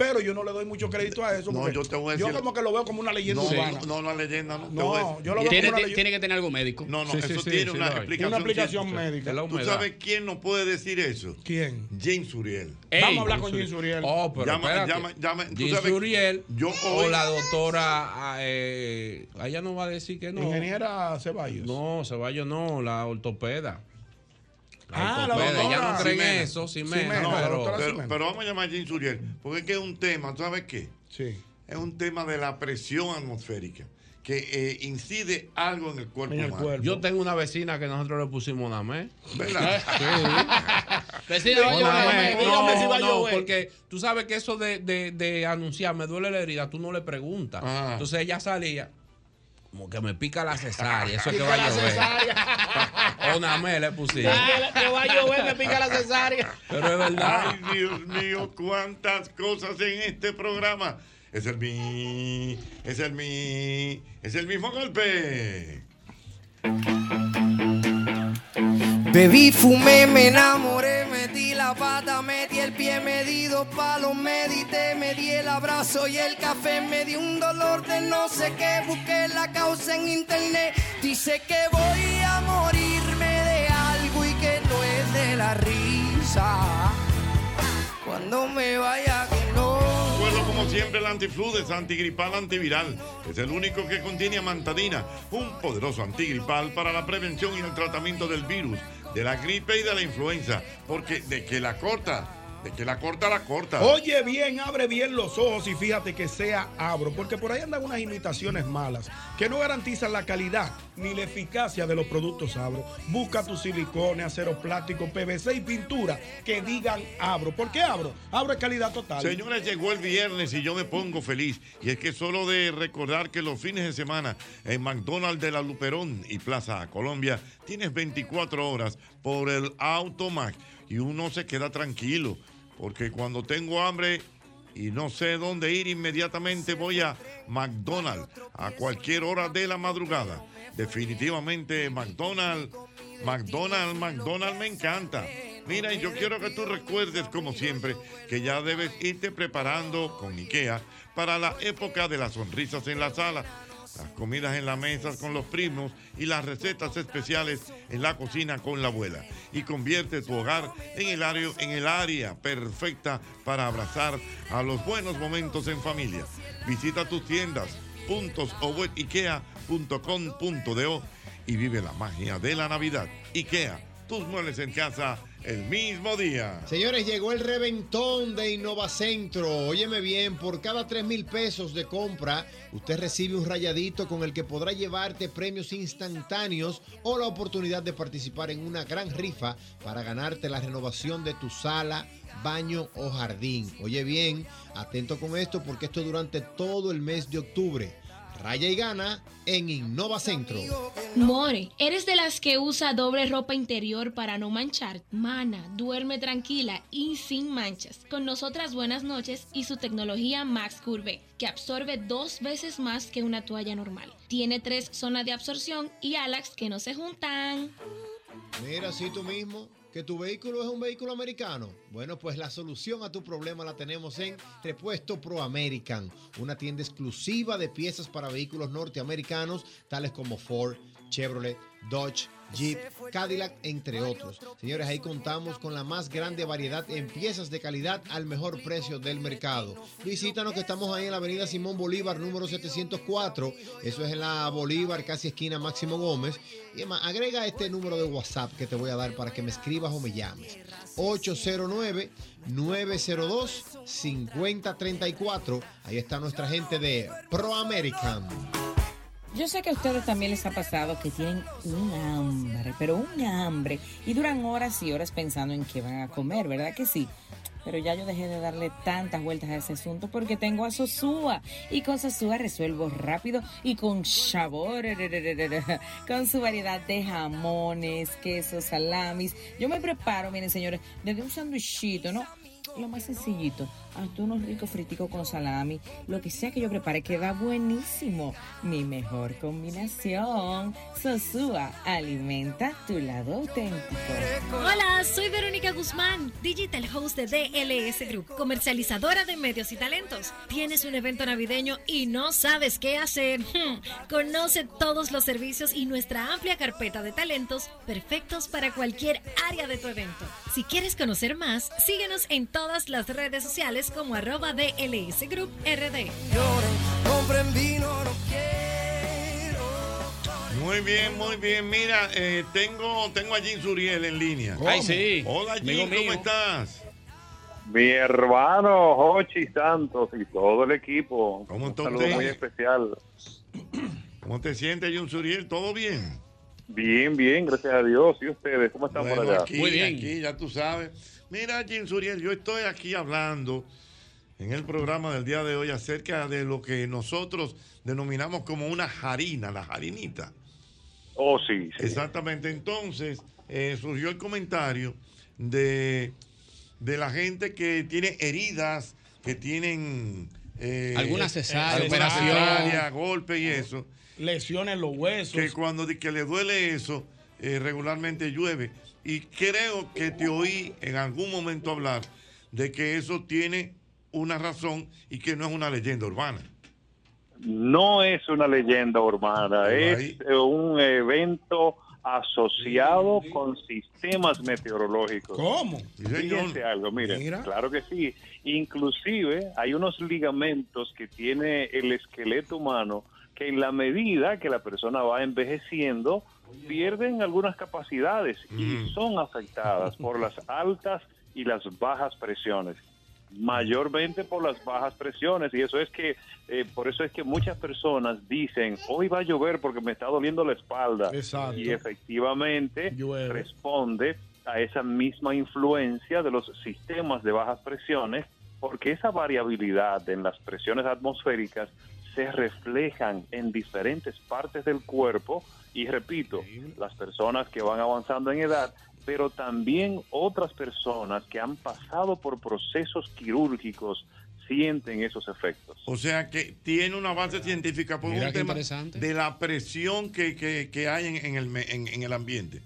Pero yo no le doy mucho crédito a eso. No, porque yo te voy a decir- como que lo veo como una leyenda No, urbana. no, no, una leyenda, no. No, yo lo veo Tiene, como una tiene- leyenda. tiene que tener algo médico. No, no, Sí, eso sí, tiene sí, una explicación. Una aplicación científica. médica. ¿Tú sabes quién no puede decir eso? ¿Quién? James Uriel. Ey, Vamos a hablar con James Uriel. Oh, pero Llama- espérate. llama- llama- tú James sabes- Uriel yo o la doctora, ah, eh, ella no va a decir que no. Ingeniera Ceballos. No, Ceballos no, la ortopeda. Ah, la doctora ella no cree en Ximena. eso, Ximena, Ximena, No, la pero, vamos a llamar a James Uriel, porque es que es un tema, ¿tú sabes qué? Sí. Es un tema de la presión atmosférica, que eh, incide algo en el cuerpo En el humano. cuerpo. yo tengo una vecina que nosotros le pusimos una mes. ¿Verdad? Vecina, va a llover, Una dame. mes. dígame si va a No, no, llover. porque tú sabes que eso de, de, de anunciar me duele la herida, tú no le preguntas. Ah. Entonces ella salía que me pica la cesárea, eso es que va a la llover. cesárea. Una le. Que va a llover, me pica la cesárea. Pero es verdad. Ay, Dios mío, cuántas cosas en este programa. Es el mi, es el mi, es el mismo golpe. Bebí, fumé, me enamoré, metí la pata, metí el pie, me di dos palos, medité, me di el abrazo y el café, me di un dolor de no sé qué, busqué la causa en internet, dice que voy a morirme de algo y que no es de la risa. Cuando me vaya que no. Recuerdo como siempre el antiflu es antigripal antiviral. Es el único que contiene amantadina, un poderoso antigripal para la prevención y el tratamiento del virus, de la gripe y de la influenza. Porque de que la corta, de que la corta, la corta. Oye bien, abre bien los ojos y fíjate que sea abro, porque por ahí andan unas imitaciones malas que no garantizan la calidad ni la eficacia de los productos abro. Busca tus silicones, acero plástico, PVC y pintura que digan abro. ¿Por qué abro? Abro es calidad total. Señores, llegó el viernes y yo me pongo feliz. Y es que solo de recordar que los fines de semana en McDonald's de la Luperón y Plaza Colombia tienes 24 horas por el Automac y uno se queda tranquilo. Porque cuando tengo hambre y no sé dónde ir, inmediatamente voy a McDonald's a cualquier hora de la madrugada. Definitivamente McDonald's, McDonald's, McDonald's me encanta. Mira, y yo quiero que tú recuerdes, como siempre, que ya debes irte preparando con IKEA para la época de las sonrisas en la sala, las comidas en la mesa con los primos y las recetas especiales en la cocina con la abuela. Y convierte tu hogar en el área, en el área perfecta para abrazar a los buenos momentos en familia. Visita tus tiendas, puntos o web ikea.com.do y vive la magia de la Navidad. IKEA, tus muebles en casa el mismo día. Señores, llegó el reventón de Innovacentro. Óyeme bien, por cada 3 mil pesos de compra, usted recibe un rayadito con el que podrá llevarte premios instantáneos o la oportunidad de participar en una gran rifa para ganarte la renovación de tu sala, baño o jardín. Oye bien, atento con esto porque esto durante todo el mes de octubre. Raya y gana en Innovacentro. More, ¿eres de las que usa doble ropa interior para no manchar? Mana, duerme tranquila y sin manchas. Con nosotras buenas noches y su tecnología Max Curve, que absorbe dos veces más que una toalla normal. Tiene tres zonas de absorción y alas que no se juntan. Mira, si tú mismo, que tu vehículo es un vehículo americano. Bueno, pues la solución a tu problema la tenemos en Repuesto Pro American, una tienda exclusiva de piezas para vehículos norteamericanos, tales como Ford, Chevrolet, Dodge, Jeep, Cadillac, entre otros. Señores, ahí contamos con la más grande variedad en piezas de calidad al mejor precio del mercado. Visítanos que estamos ahí en la avenida Simón Bolívar, número 704. Eso es en la Bolívar, casi esquina Máximo Gómez. Y además, agrega este número de WhatsApp que te voy a dar para que me escribas o me llames. 809-902-5034. Ahí está nuestra gente de Pro American. Yo sé que a ustedes también les ha pasado que tienen un hambre, pero un hambre, y duran horas y horas pensando en qué van a comer, ¿verdad que sí? Pero ya yo dejé de darle tantas vueltas a ese asunto porque tengo a Sosúa. Y con Sosúa resuelvo rápido y con sabor. Con su variedad de jamones, quesos, salamis. Yo me preparo, miren señores, desde un sándwichito, ¿no? lo más sencillito, hasta unos ricos friticos con salami, lo que sea que yo prepare queda buenísimo. Mi mejor combinación. Sosúa, alimenta tu lado auténtico. Hola, soy Verónica Guzmán, digital host de DLS Group, comercializadora de medios y talentos. Tienes un evento navideño y no sabes qué hacer. Hmm, Conoce todos los servicios y nuestra amplia carpeta de talentos perfectos para cualquier área de tu evento. Si quieres conocer más, síguenos en todas las redes sociales como arroba DLS Group RD. Muy bien, muy bien. Mira, eh, tengo, tengo a Jim Suriel en línea. Ay, sí. Hola, Jim, ¿cómo mío. estás? Mi hermano Jochi Santos y todo el equipo. ¿Cómo Un saludo usted? muy especial. ¿Cómo te sientes, Jim Suriel? ¿Todo bien? Bien, bien, gracias a Dios. ¿Y ustedes? ¿Cómo están Bueno, por allá? aquí, aquí, ya tú sabes. Mira, Jim Suriel, yo estoy aquí hablando en el programa del día de hoy acerca de lo que nosotros denominamos como una jarina, la jarinita. Oh, sí, sí. Exactamente. Entonces, eh, surgió el comentario de, de la gente que tiene heridas, que tienen... eh, Alguna cesárea, alguna operación. cesárea, golpe y eso. Lesiones en los huesos. Que cuando que le duele eso, eh, regularmente llueve. Y creo que te oí en algún momento hablar de que eso tiene una razón y que no es una leyenda urbana. No es una leyenda urbana, es eh, un evento asociado con sistemas meteorológicos. ¿Cómo? Fíjense algo, miren, claro que sí. Inclusive hay unos ligamentos que tiene el esqueleto humano que en la medida que la persona va envejeciendo pierden algunas capacidades y son afectadas por las altas y las bajas presiones mayormente por las bajas presiones. Y eso es que eh, por eso es que muchas personas dicen hoy va a llover porque me está doliendo la espalda Exacto. y efectivamente responde a esa misma influencia de los sistemas de bajas presiones porque esa variabilidad en las presiones atmosféricas se reflejan en diferentes partes del cuerpo y repito, las personas que van avanzando en edad, pero también otras personas que han pasado por procesos quirúrgicos sienten esos efectos. O sea que tiene una base científica por Mira un tema de la presión que, que- que hay en, en el, me- en- en el ambiente.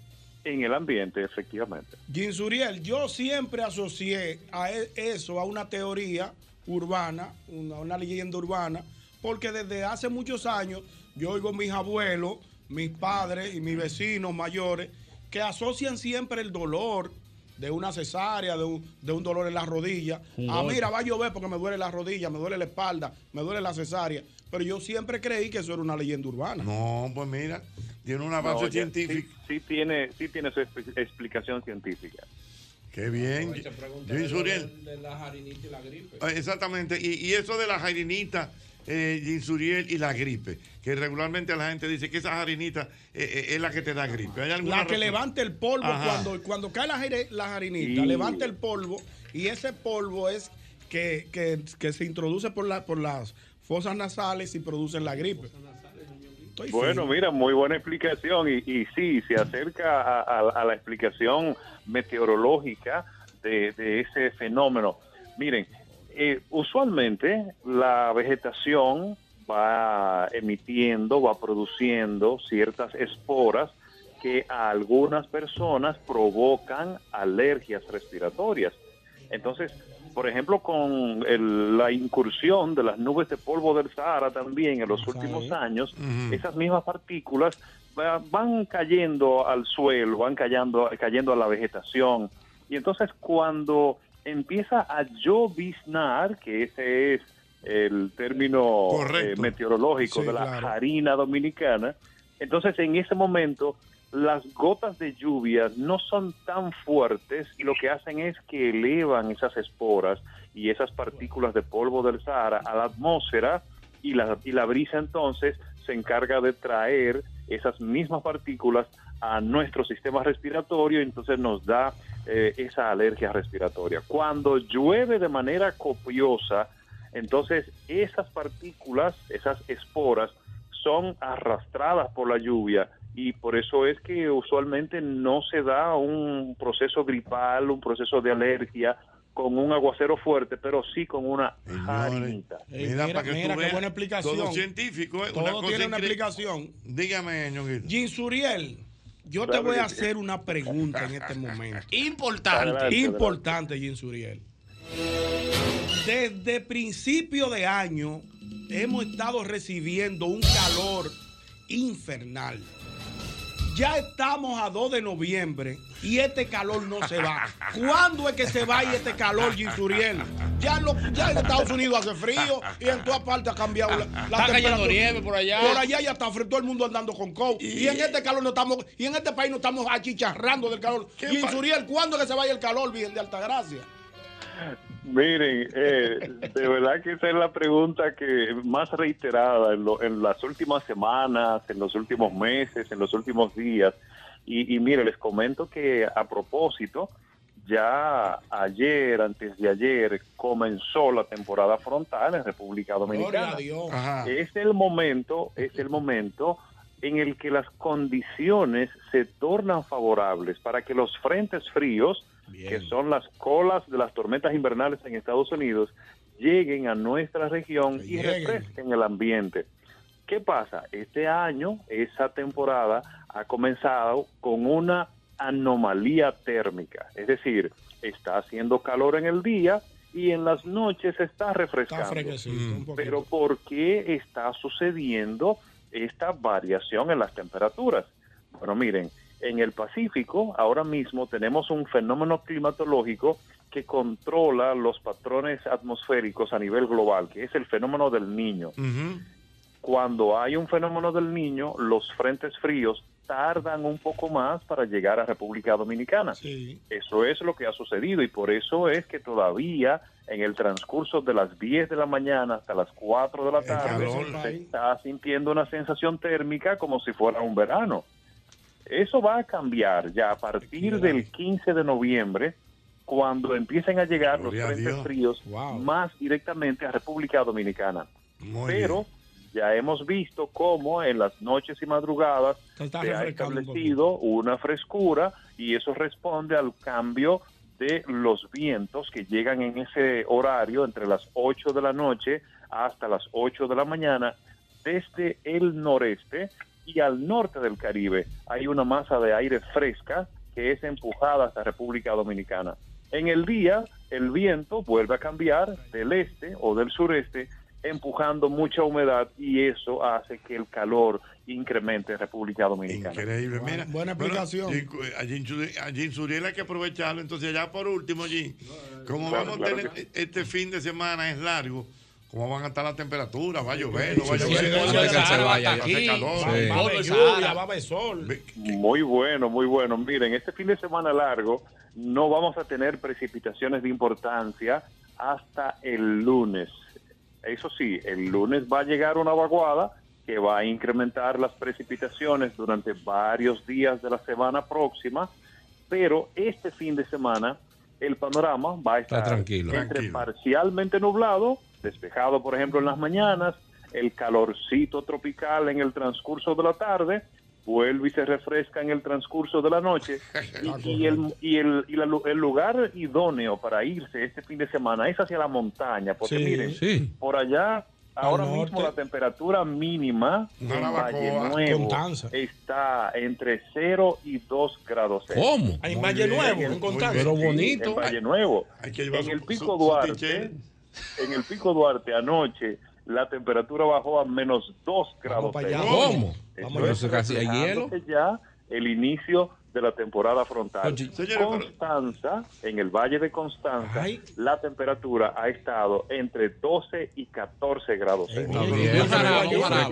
En el ambiente, efectivamente. Jim Suriel, yo siempre asocié a e- eso a una teoría urbana, una, una leyenda urbana, porque desde hace muchos años yo oigo a mis abuelos, mis padres y mis vecinos mayores que asocian siempre el dolor de una cesárea, de un, de un dolor en la rodilla. Ah, mira, va a llover porque me duele la rodilla, me duele la espalda, me duele la cesárea. Pero yo siempre creí que eso era una leyenda urbana. No, pues mira, tiene una base No, científica. Sí, sí tiene, sí tiene su expli- explicación científica. Qué bien. Pregunta Jim de, la jarinita y la gripe. Ah, Exactamente. Y, y eso de la jairinita, eh, Ginsuriel y la gripe, que regularmente la gente dice que esa jairinita eh, eh, es la que te da gripe. ¿Hay alguna La que razón? levanta el polvo Ajá. cuando, cuando cae la, la jarinita, Sí. levanta el polvo y ese polvo es que, que- que se introduce por, la, por las fosas nasales y producen la gripe. Estoy Bueno, fino. mira, muy buena explicación y, y sí, se acerca a, a- a la explicación meteorológica de, de ese fenómeno. Miren, eh, usualmente la vegetación va emitiendo, va produciendo ciertas esporas que a algunas personas provocan alergias respiratorias. Entonces, por ejemplo, con el- la incursión de las nubes de polvo del Sahara también en los últimos años, esas mismas partículas va- van cayendo al suelo, van cayendo, cayendo a la vegetación. Y entonces cuando empieza a lloviznar, que ese es el término eh, meteorológico Sí, de la claro. harina dominicana, entonces en ese momento las gotas de lluvia no son tan fuertes y lo que hacen es que elevan esas esporas y esas partículas de polvo del Sahara a la atmósfera y la, y la brisa entonces se encarga de traer esas mismas partículas a nuestro sistema respiratorio y entonces nos da eh, esa alergia respiratoria. Cuando llueve de manera copiosa, entonces esas partículas, esas esporas, son arrastradas por la lluvia y por eso es que usualmente no se da un proceso gripal, un proceso de alergia, con un aguacero fuerte, pero sí con una harinita. Mira, para que mira, tú qué veas, buena explicación. Todo científico, ¿eh? Todo cosa tiene una explicación. Dígame, Ñonguito. Ginsuriel, yo te voy a hacer una pregunta en este momento. Importante. Adelante, Importante, Ginsuriel. Desde principio de año hemos estado recibiendo un calor infernal. Ya estamos a 2 de noviembre y este calor no se va. ¿Cuándo es que se va y este calor, Ginsuriel? Ya, lo, ya en Estados Unidos hace frío y en todas partes ha cambiado la, la Está cayendo temperatura. nieve por allá. Por allá ya está frío, todo el mundo andando con COVID. Y, en este calor no estamos, y en este país no estamos achicharrando del calor. Ginsuriel, ¿cuándo es que se vaya el calor, Virgen de Altagracia? Miren, eh, de verdad que esa es la pregunta que más reiterada en, lo- en las últimas semanas, en los últimos meses, en los últimos días. Y, y mire, les comento que a propósito, ya ayer, antes de ayer, comenzó la temporada frontal en República Dominicana. Es el momento, es el momento en el que las condiciones se tornan favorables para que los frentes fríos, que son las colas de las tormentas invernales en Estados Unidos, lleguen a nuestra región y lleguen. refresquen el ambiente. ¿Qué pasa? Este año, esa temporada ha comenzado con una anomalía térmica, es decir, está haciendo calor en el día y en las noches está refrescando. Está. Pero ¿por qué está sucediendo esta variación en las temperaturas? Bueno, miren, en el Pacífico ahora mismo tenemos un fenómeno climatológico que controla los patrones atmosféricos a nivel global, que es el fenómeno del niño. Cuando hay un fenómeno del niño, los frentes fríos tardan un poco más para llegar a República Dominicana. Eso es lo que ha sucedido y por eso es que todavía en el transcurso de las 10 de la mañana hasta las 4 de la tarde se está sintiendo una sensación térmica como si fuera un verano. Eso va a cambiar ya a partir del 15 de noviembre, cuando empiecen a llegar Gloria los frentes fríos más directamente a República Dominicana. Pero ya hemos visto cómo en las noches y madrugadas Se ha un establecido una frescura y eso responde al cambio de los vientos que llegan en ese horario entre las 8 de la noche hasta las 8 de la mañana desde el noreste y al norte del Caribe. Hay una masa de aire fresca que es empujada hasta República Dominicana. En el día, el viento vuelve a cambiar del este o del sureste, empujando mucha humedad y eso hace que el calor incremente en República Dominicana. Increíble, mira. buena explicación. Bueno, a Suriel hay que aprovecharlo. Entonces, ya por último, Jin, como Claro, vamos claro a tener que este fin de semana es largo, ¿cómo van a estar las temperaturas? ¿Va a llover? ¿No va a llover? va a haber sol. Muy bueno, muy bueno. Miren, este fin de semana largo no vamos a tener precipitaciones de importancia hasta el lunes. Eso sí, el lunes va a llegar una vaguada que va a incrementar las precipitaciones durante varios días de la semana próxima, pero este fin de semana el panorama va a estar tranquilo. entre Tranquilo. parcialmente nublado, despejado por ejemplo en las mañanas, el calorcito tropical en el transcurso de la tarde, vuelve y se refresca en el transcurso de la noche y, y el, y el, y la el lugar idóneo para irse este fin de semana es hacia la montaña, porque Sí, miren, sí. por allá ahora norte. mismo la temperatura mínima en Valle Nuevo está entre 0 y 2 grados Celsius. ¿Cómo? En Valle Nuevo, en Constanza. Pero Sí, bonito. En Valle Nuevo. Hay que llevar En su- el Pico su Duarte. En el Pico Duarte anoche, la temperatura bajó a menos 2 grados para allá. Celsius. ¿Cómo? Vamos, eso casi ya el inicio de la temporada frontal. Constanza, en el Valle de Constanza, la temperatura ha estado entre 12 y 14 grados Celsius.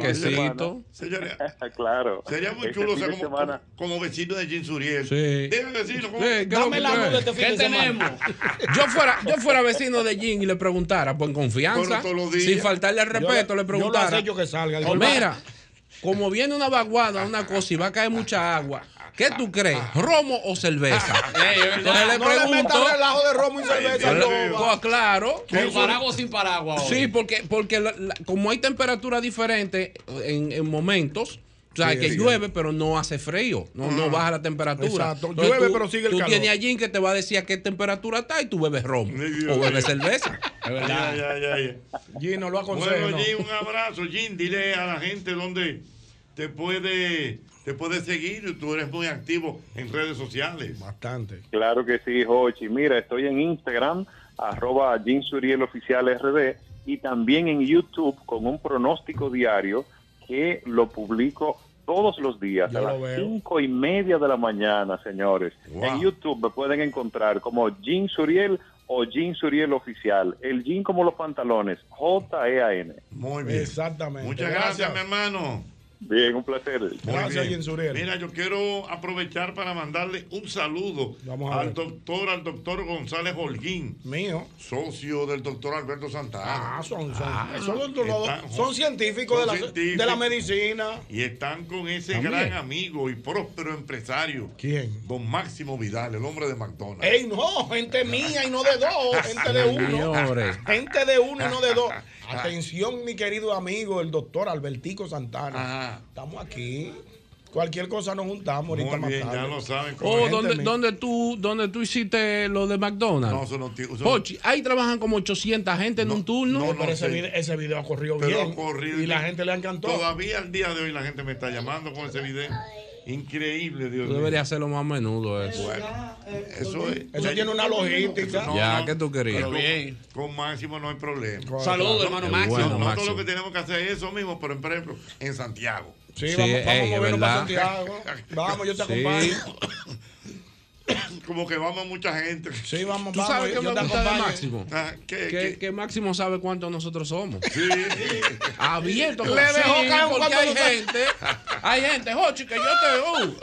Este. Señores, claro. Sería muy Este chulo fin ser de como, semana- como vecino de Jim Suriel. Sí. Debe decirlo. como- Sí, ¿qué es lo Dame la luz es? de este fin ¿Qué de tenemos? Yo fuera, yo fuera vecino de Jim y le preguntara, confianza, todos los días. sin faltarle al Yo respeto, le- le yo lo preguntara. que salga. "Oh, mira, como viene una vaguada, una cosa y va a caer mucha agua, ¿Qué tú crees? Ah. ¿Romo o cerveza? Eh, Entonces le pregunto. No le relajo de romo y cerveza. No, ah, claro. ¿Con paraguas sin paraguas? Sí, porque, porque como hay temperatura diferente en, momentos. O sea, que llueve, pero no hace frío. No, ah. baja la temperatura. Exacto. Llueve, pero sigue el tú calor. Tú tienes a Jim que te va a decir a qué temperatura está y tú bebes ron. o bebes cerveza. Es verdad. Ya, ya, ya, Jim, no lo aconsejo. Bueno, Jim, un abrazo. Jim, dile a la gente dónde te puede, te puede seguir. Tú eres muy activo en redes sociales. Bastante. Claro que sí, Jochi. Mira, estoy en Instagram, arroba Jim Oficial RD, y también en YouTube con un pronóstico diario que lo publico todos los días a las cinco y media de la mañana, señores. En YouTube me pueden encontrar como Jim Suriel o jinsuriel Oficial. El jean como los pantalones, J-E-A-N. Muy bien. Exactamente. Muchas gracias. mi hermano. Bien, un placer. Gracias, Mira, yo quiero aprovechar para mandarle un saludo al doctor, al doctor González Holguín. Mío. Socio del doctor Alberto Santana. Ah, son, son, ah, son, científicos de la, medicina. Y están con ese gran amigo y próspero empresario. ¿Quién? Don Máximo Vidal, el hombre de McDonald's. ¡Ey, no! Gente mía y no de dos, gente de uno. Señores. Gente de uno y no de dos. Atención, mi querido amigo, el doctor Albertico Santana. Estamos aquí. Cualquier cosa nos juntamos Muy ahorita bien, más tarde. Ya lo saben. Oh, ¿dónde, ¿dónde, tú, ¿dónde tú hiciste lo de McDonald's? No, eso no. Eso Pochi, ahí trabajan como 800 gente en un turno. No, no pero ese video, ese, ha corrido bien. Y la gente le encantó. Todavía al día de hoy la gente me está llamando con ese video. Increíble, Dios Tú deberías hacerlo más a menudo eh. eso. Eso es. Eso tiene una logística. No, ya, no, tú querías? Bien. Con Máximo no hay problema. Saludos, hermano Máximo. Bueno, Nosotros lo que tenemos que hacer es eso mismo, por ejemplo, en Santiago. Sí, sí vamos, vamos ey, para Santiago. Vamos, yo te sí. acompaño. como que vamos a mucha gente. Sí, vamos, ¿Tú vamos, sabes que yo me gusta de Máximo? Ah, ¿qué, que, qué? que, Máximo sabe cuántos nosotros somos. Sí. Abierto. Le dejó caer porque hay gente. Hay gente, Jochi, que yo te... Uh,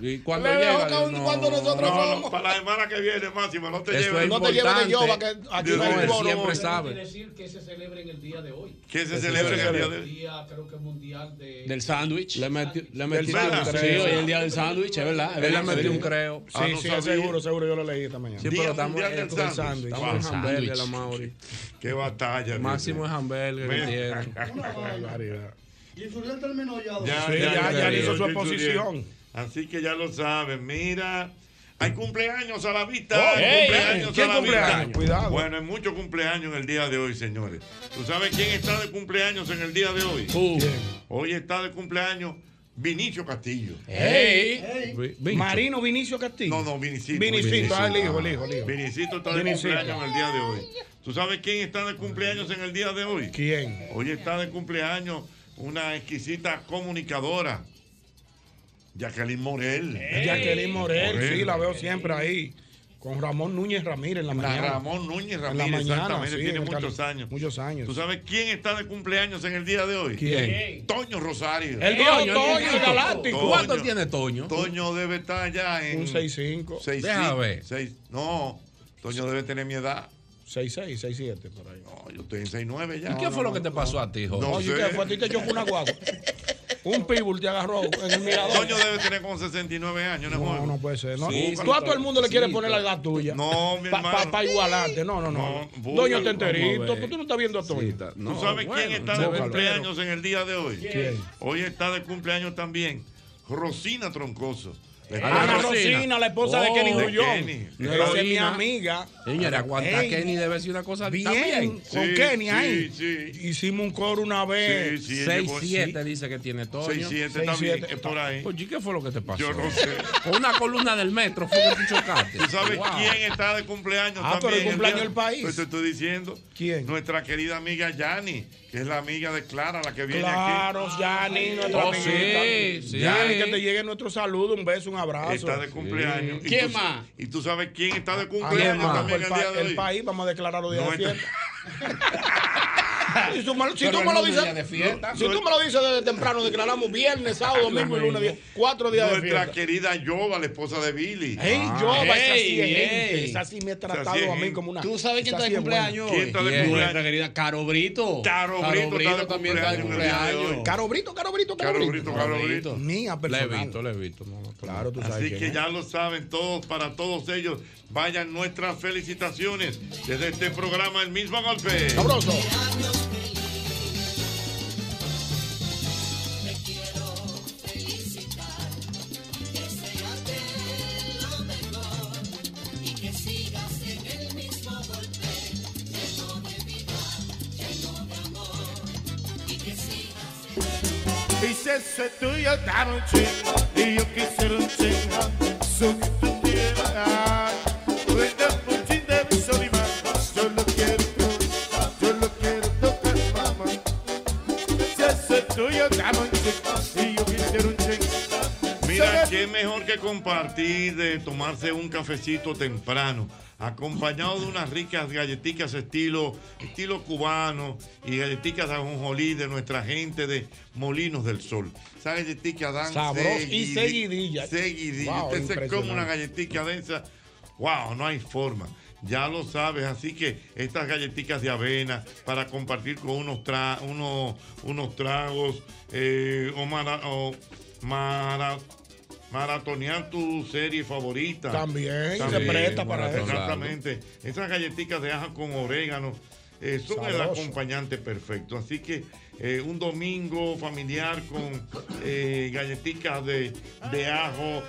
y cuando Le llega, dejó no, cuando nosotros no, vamos. Para la semana que viene, Máximo, no te lleves. No te lleves de Yoba, que aquí no, hay no, siempre sabe. Quiere decir que se celebre en el día de hoy. Que se, celebre en el día de hoy. Día, creo que es mundial de... Del sándwich. Le metió, le metió un creo. El día del sándwich, es verdad. Él le metió un creo. Sí, ah, sí, seguro, seguro, yo lo leí esta mañana. Sí, pero estamos en el sándwich. Estamos en hamburger, la Qué batalla. Máximo es hamburger que tiene. Una barbaridad. Y Zuleta terminó ya. Ya, ya, ya hizo su exposición. Así que ya lo saben, mira. Hay cumpleaños a la vista. Oh, hay cumpleaños a la cumpleaños? vista. Cuidado. Bueno, hay muchos cumpleaños en el día de hoy, señores. ¿Tú sabes quién está de cumpleaños en el día de hoy? Uh. Hoy está de cumpleaños Vinicio Castillo. Hey. Marino Vinicio Castillo. No, no, Vinicito. Vinicito, Vinicito. Ah, el hijo, el hijo, el hijo. Vinicito está de cumpleaños en el día de hoy. ¿Tú sabes quién está de cumpleaños en el día de hoy? ¿Quién? Hoy está de cumpleaños una exquisita comunicadora Jacqueline Morel. Hey, Jacqueline Morel, Morel, sí, la veo siempre ahí. Con Ramón Núñez Ramírez en la mañana. La Ramón Núñez Ramírez, en la mañana, exactamente, sí, tiene muchos Cali, años. Muchos años. ¿Tú sabes quién está de cumpleaños en el día de hoy? ¿Quién? Toño Rosario. El Toño, Toño, el Galáctico. Toño, ¿Cuánto tiene Toño? Toño debe estar ya en. Un 6'5. 6'5. No, Toño debe tener mi edad. 6'6, 6'7 por ahí. No, yo estoy en 6'9 ya. ¿Y qué no, fue no, lo que te pasó a ti, Jorge? No, sé. fue a ti te chocó una guagua. Un pitbull te agarró en el mirador. Toño debe tener como 69 años, ¿no? No, no puede ser. Sí, Tú a todo el mundo le quieres poner la edad tuya. No, mi hermano. Para pa. No, no, no. no Toño está enterito. Tú no estás viendo a Toño. Sí, ¿Tú sabes quién está de cumpleaños en el día de hoy? ¿Quién? Hoy está de cumpleaños también. Rosina Troncoso. Ana, ah, Rosina. La esposa de oh, Kenny Bullón. Pero es mi amiga. Señora, aguantar Kenny debe ser una cosa bien. con Kenny ahí. Sí. Hicimos un coro una vez. 6-7 dice que tiene todo. 6-7 también, siete, por ahí. Oye, ¿qué fue lo que te pasó? Yo no sé. Una columna del metro fue que tú chocaste. ¿Tú sabes quién está de cumpleaños ah, también? el cumpleaños del país. Pues te estoy diciendo. ¿Quién? Nuestra querida amiga Yani que es la amiga de Clara, la que viene claro, aquí. Claro, Yani, nuestra oh, amiguita. Sí, Yani, que te llegue nuestro saludo, un beso, un abrazo abrazo. Está de cumpleaños. ¿Quién más? Y tú sabes quién está de ah, cumpleaños el, el. El país, vamos a declararlo día de fiesta. si, tú, me lo dices, desde temprano, declaramos viernes, sábado, domingo y lunes, cuatro días de fiesta. Nuestra querida Yoba, la esposa de Billy. Hey, ah. Yoba, esa sí es. Esa sí me ha tratado a mí como una. Tú sabes quién está de cumpleaños. ¿Quién está de cumpleaños? querida Caro Brito. Caro Brito también está de cumpleaños. Caro Brito, Caro Brito, Caro Brito. Caro Brito, Mía personal. Le he visto, le he visto. Claro, tú sabes. Así que ya lo saben todos, para todos ellos, vayan nuestras felicitaciones desde este programa El mismo golpe. ¡Sabroso! Eso es tuyo, dame un chingo. Y yo quisiera un chingo. Eso que tú. Que compartir, de tomarse un cafecito temprano, acompañado de unas ricas galletitas estilo, estilo cubano y galletitas de ajonjolí de nuestra gente de Molinos del Sol. Esas galletitas dan Sabroso y seguidi- seguidilla. Seguidilla. Wow, Usted se come una galletita de esas, wow, no hay forma. Ya lo sabes, así que estas galletitas de avena para compartir con unos, tra- unos, unos tragos eh, o, mara- o mara- maratonear tu serie favorita. También, se presta para eso. Exactamente. Esas galletitas de ajo con orégano eh, son el acompañante perfecto. Así que eh, un domingo familiar con eh, galletitas de, de ajo.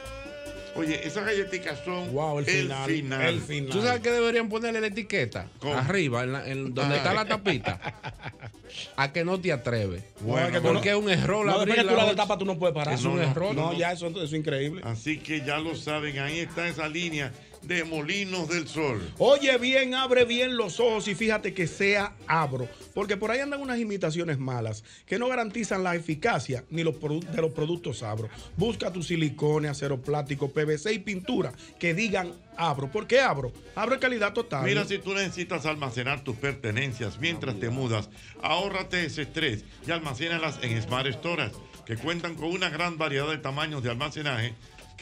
Oye, esas galletitas son el final, el final. ¿Tú sabes que deberían ponerle la etiqueta? Arriba, en la- en donde Ah. está la tapita. A que no te atreves. Bueno, no- porque es un error. No, después que abrirla tú la destapas, tú no puedes parar. Es un error. No, ya eso, eso es increíble. Así que ya lo saben, ahí está esa línea de Molinos del Sol. Oye bien, abre bien los ojos y fíjate que sea abro, porque por ahí andan unas imitaciones malas que no garantizan la eficacia ni los de los productos abro. Busca tu silicone, acero plástico, PVC y pintura que digan abro. ¿Por qué abro? Abro calidad total. Mira, si tú necesitas almacenar tus pertenencias mientras te mudas, ahórrate ese estrés y almacénalas en Smart Storage, que cuentan con una gran variedad de tamaños de almacenaje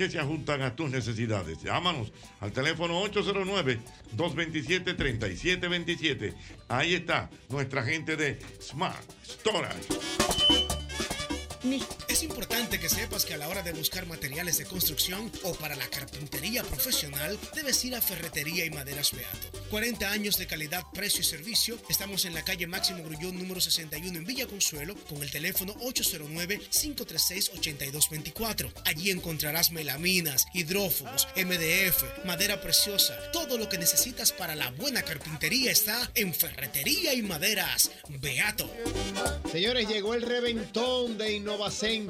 que se ajustan a tus necesidades. Llámanos al teléfono 809-227-3727. Ahí está nuestra gente de Smart Storage. Importante que sepas que a la hora de buscar materiales de construcción o para la carpintería profesional, debes ir a Ferretería y Maderas Beato. 40 años de calidad, precio y servicio. Estamos en la calle Máximo Grullón número 61 en Villa Consuelo con el teléfono 809-536-8224. Allí encontrarás melaminas, hidrófobos, MDF, madera preciosa. Todo lo que necesitas para la buena carpintería está en Ferretería y Maderas Beato. Señores, llegó el reventón de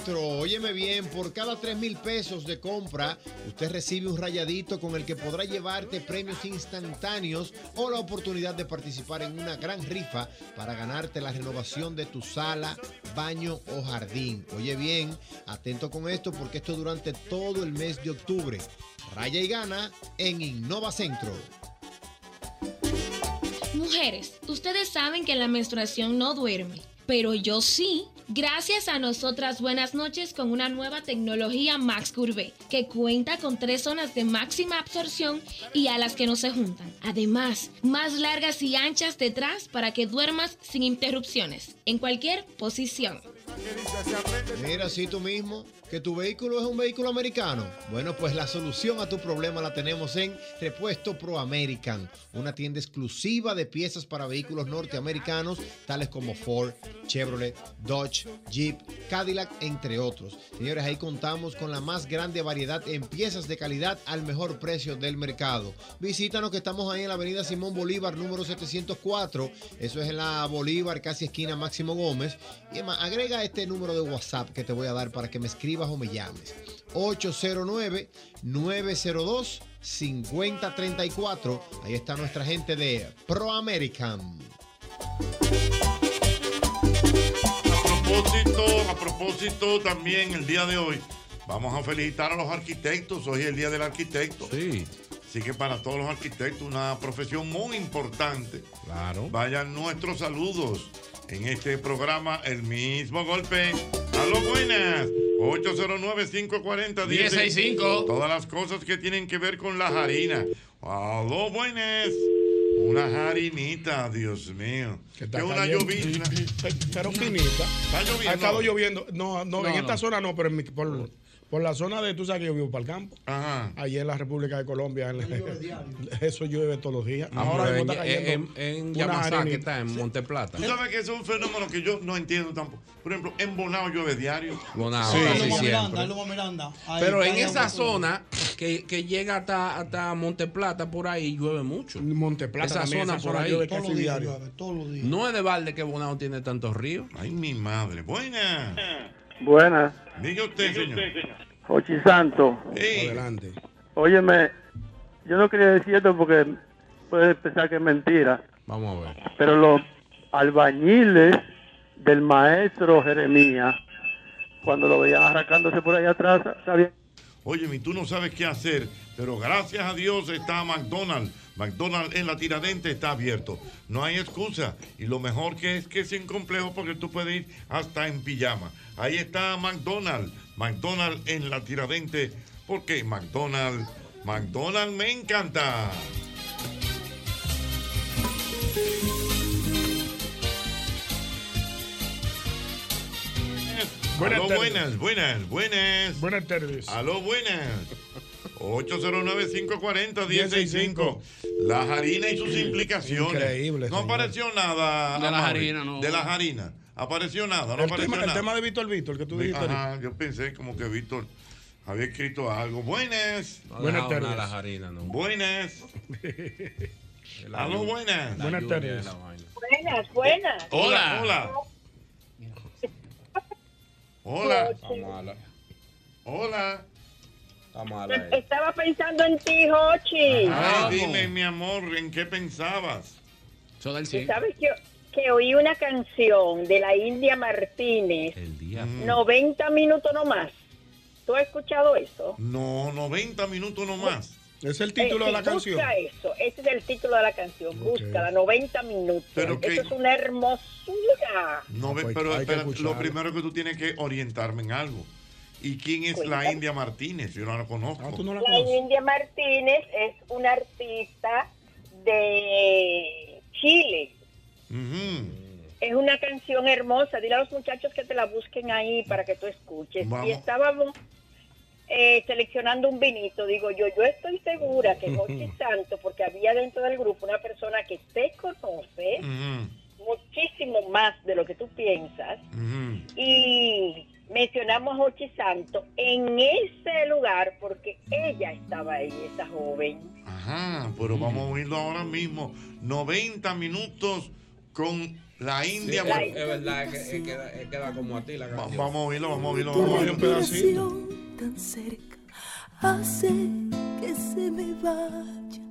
Óyeme bien, por cada 3 mil pesos de compra, usted recibe un rayadito con el que podrá llevarte premios instantáneos o la oportunidad de participar en una gran rifa para ganarte la renovación de tu sala, baño o jardín. Oye bien, atento con esto porque esto durante todo el mes de octubre. Raya y gana en Innovacentro. Mujeres, ustedes saben que la menstruación no duerme, pero yo sí. Gracias a nosotras buenas noches con una nueva tecnología Max Curve, que cuenta con tres zonas de máxima absorción y alas que no se juntan. Además, más largas y anchas detrás para que duermas sin interrupciones, en cualquier posición. Mira, si tú mismo, que tu vehículo es un vehículo americano. Bueno, pues la solución a tu problema la tenemos en Repuesto Pro American, una tienda exclusiva de piezas para vehículos norteamericanos, tales como Ford, Chevrolet, Dodge, Jeep, Cadillac, entre otros. Señores, ahí contamos con la más grande variedad en piezas de calidad al mejor precio del mercado. Visítanos que estamos ahí en la avenida Simón Bolívar, número 704. Eso es en la Bolívar, casi esquina Máximo Gómez. Y además, agrega este número de WhatsApp que te voy a dar para que me escribas o me llames. 809-902-5034. Ahí está nuestra gente de Pro American. A propósito, a propósito también el día de hoy, vamos a felicitar a los arquitectos. Hoy es el día del arquitecto. Sí. Así que para todos los arquitectos, una profesión muy importante. Claro. Vayan nuestros saludos en este programa El mismo golpe. A lo buenas. 809-540-1065. 1065. Todas las cosas que tienen que ver con la harina. A lo buenas. Una harinita, Dios mío. Que Está una llovizna. Pero finita. Está lloviendo. Ha estado lloviendo. No, no, No, en no. esta zona no, pero en mi- por, por la zona de, tú sabes que yo vivo para el campo. Allí en la República de Colombia. en- eso llueve todos los días. No, Ahora en, está cayendo en, en Yamasá, que está en Monteplata. Tú sabes que eso es un fenómeno que yo no entiendo tampoco. Por ejemplo, en Bonao llueve diario. Bonao, Sí, sí, siempre. siempre. Loma Miranda. Ahí Pero en esa zona que, que llega hasta, hasta Monteplata, por ahí llueve mucho. Monteplata esa también, zona esa por zona ahí. llueve Todos los días diario. llueve, todos los días. No es de balde que Bonao tiene tantos ríos. Ay, mi madre. Buena. Buenas. Diga usted, señor. Jochi Santo. Adelante. Óyeme, yo no quería decir esto porque puede pensar que es mentira, Vamos a ver. pero los albañiles del maestro Jeremías, cuando lo veían arrancándose por ahí atrás, sabían Oye, mi, tú no sabes qué hacer, pero gracias a Dios está McDonald's. McDonald's en la Tiradente está abierto. No hay excusa. Y lo mejor que es que es sin complejo porque tú puedes ir hasta en pijama. Ahí está McDonald's. McDonald's en la Tiradente. Porque McDonald's, McDonald's me encanta. Buenas Aló, tardes. buenas, buenas, buenas. Buenas tardes. Aló, buenas. 809-540-165. La harina y sus implicaciones. Increíble, No señor. apareció nada. De la harina, no. De la harina. Apareció nada, no el, apareció tema, el nada. tema de Víctor Víctor que tú dijiste. Ajá, yo pensé como que Víctor había escrito algo. Buenas. No Buenas tardes. la harina, no. Buenas. Aló, buenas. Buenas tardes. Buenas, buenas. Hola, hola. Hola. Mala. Hola. Ella. Estaba pensando en ti, Jochi. Ay, dime, mi amor, ¿en qué pensabas? Eso del ¿Tú ¿Sabes que, que oí una canción de la India Martínez? El día. 90 minutos nomás. ¿Tú has escuchado eso? No, 90 minutos nomás. Es el Eh, título de sí, la canción. Busca eso. Ese es el título de la canción. Búscala, 90 minutos. Pero que- Eso es una hermosura. No, ve, pues, pero escucharlo. lo primero que tú tienes que orientarme en algo. ¿Y quién es la India Martínez? Yo no la conozco. Ah, no La India Martínez es una artista de Chile. Es una canción hermosa. Dile a los muchachos que te la busquen ahí para que tú escuches. Vamos. Y estábamos eh, seleccionando un vinito. Digo yo, yo estoy segura que Jochi Santo, porque había dentro del grupo una persona que te conoce muchísimo más de lo que tú piensas. Y mencionamos a Jochi Santo en ese lugar porque ella estaba ahí, esa joven. Ajá, pero vamos a oírlo ahora mismo. 90 minutos con la India Sí, Martínez. es verdad que, que queda, que queda como a ti la canción. Vamos a oírlo, vamos a oírlo, vamos a oírlo un pedacito. tan cerca hace que se me vaya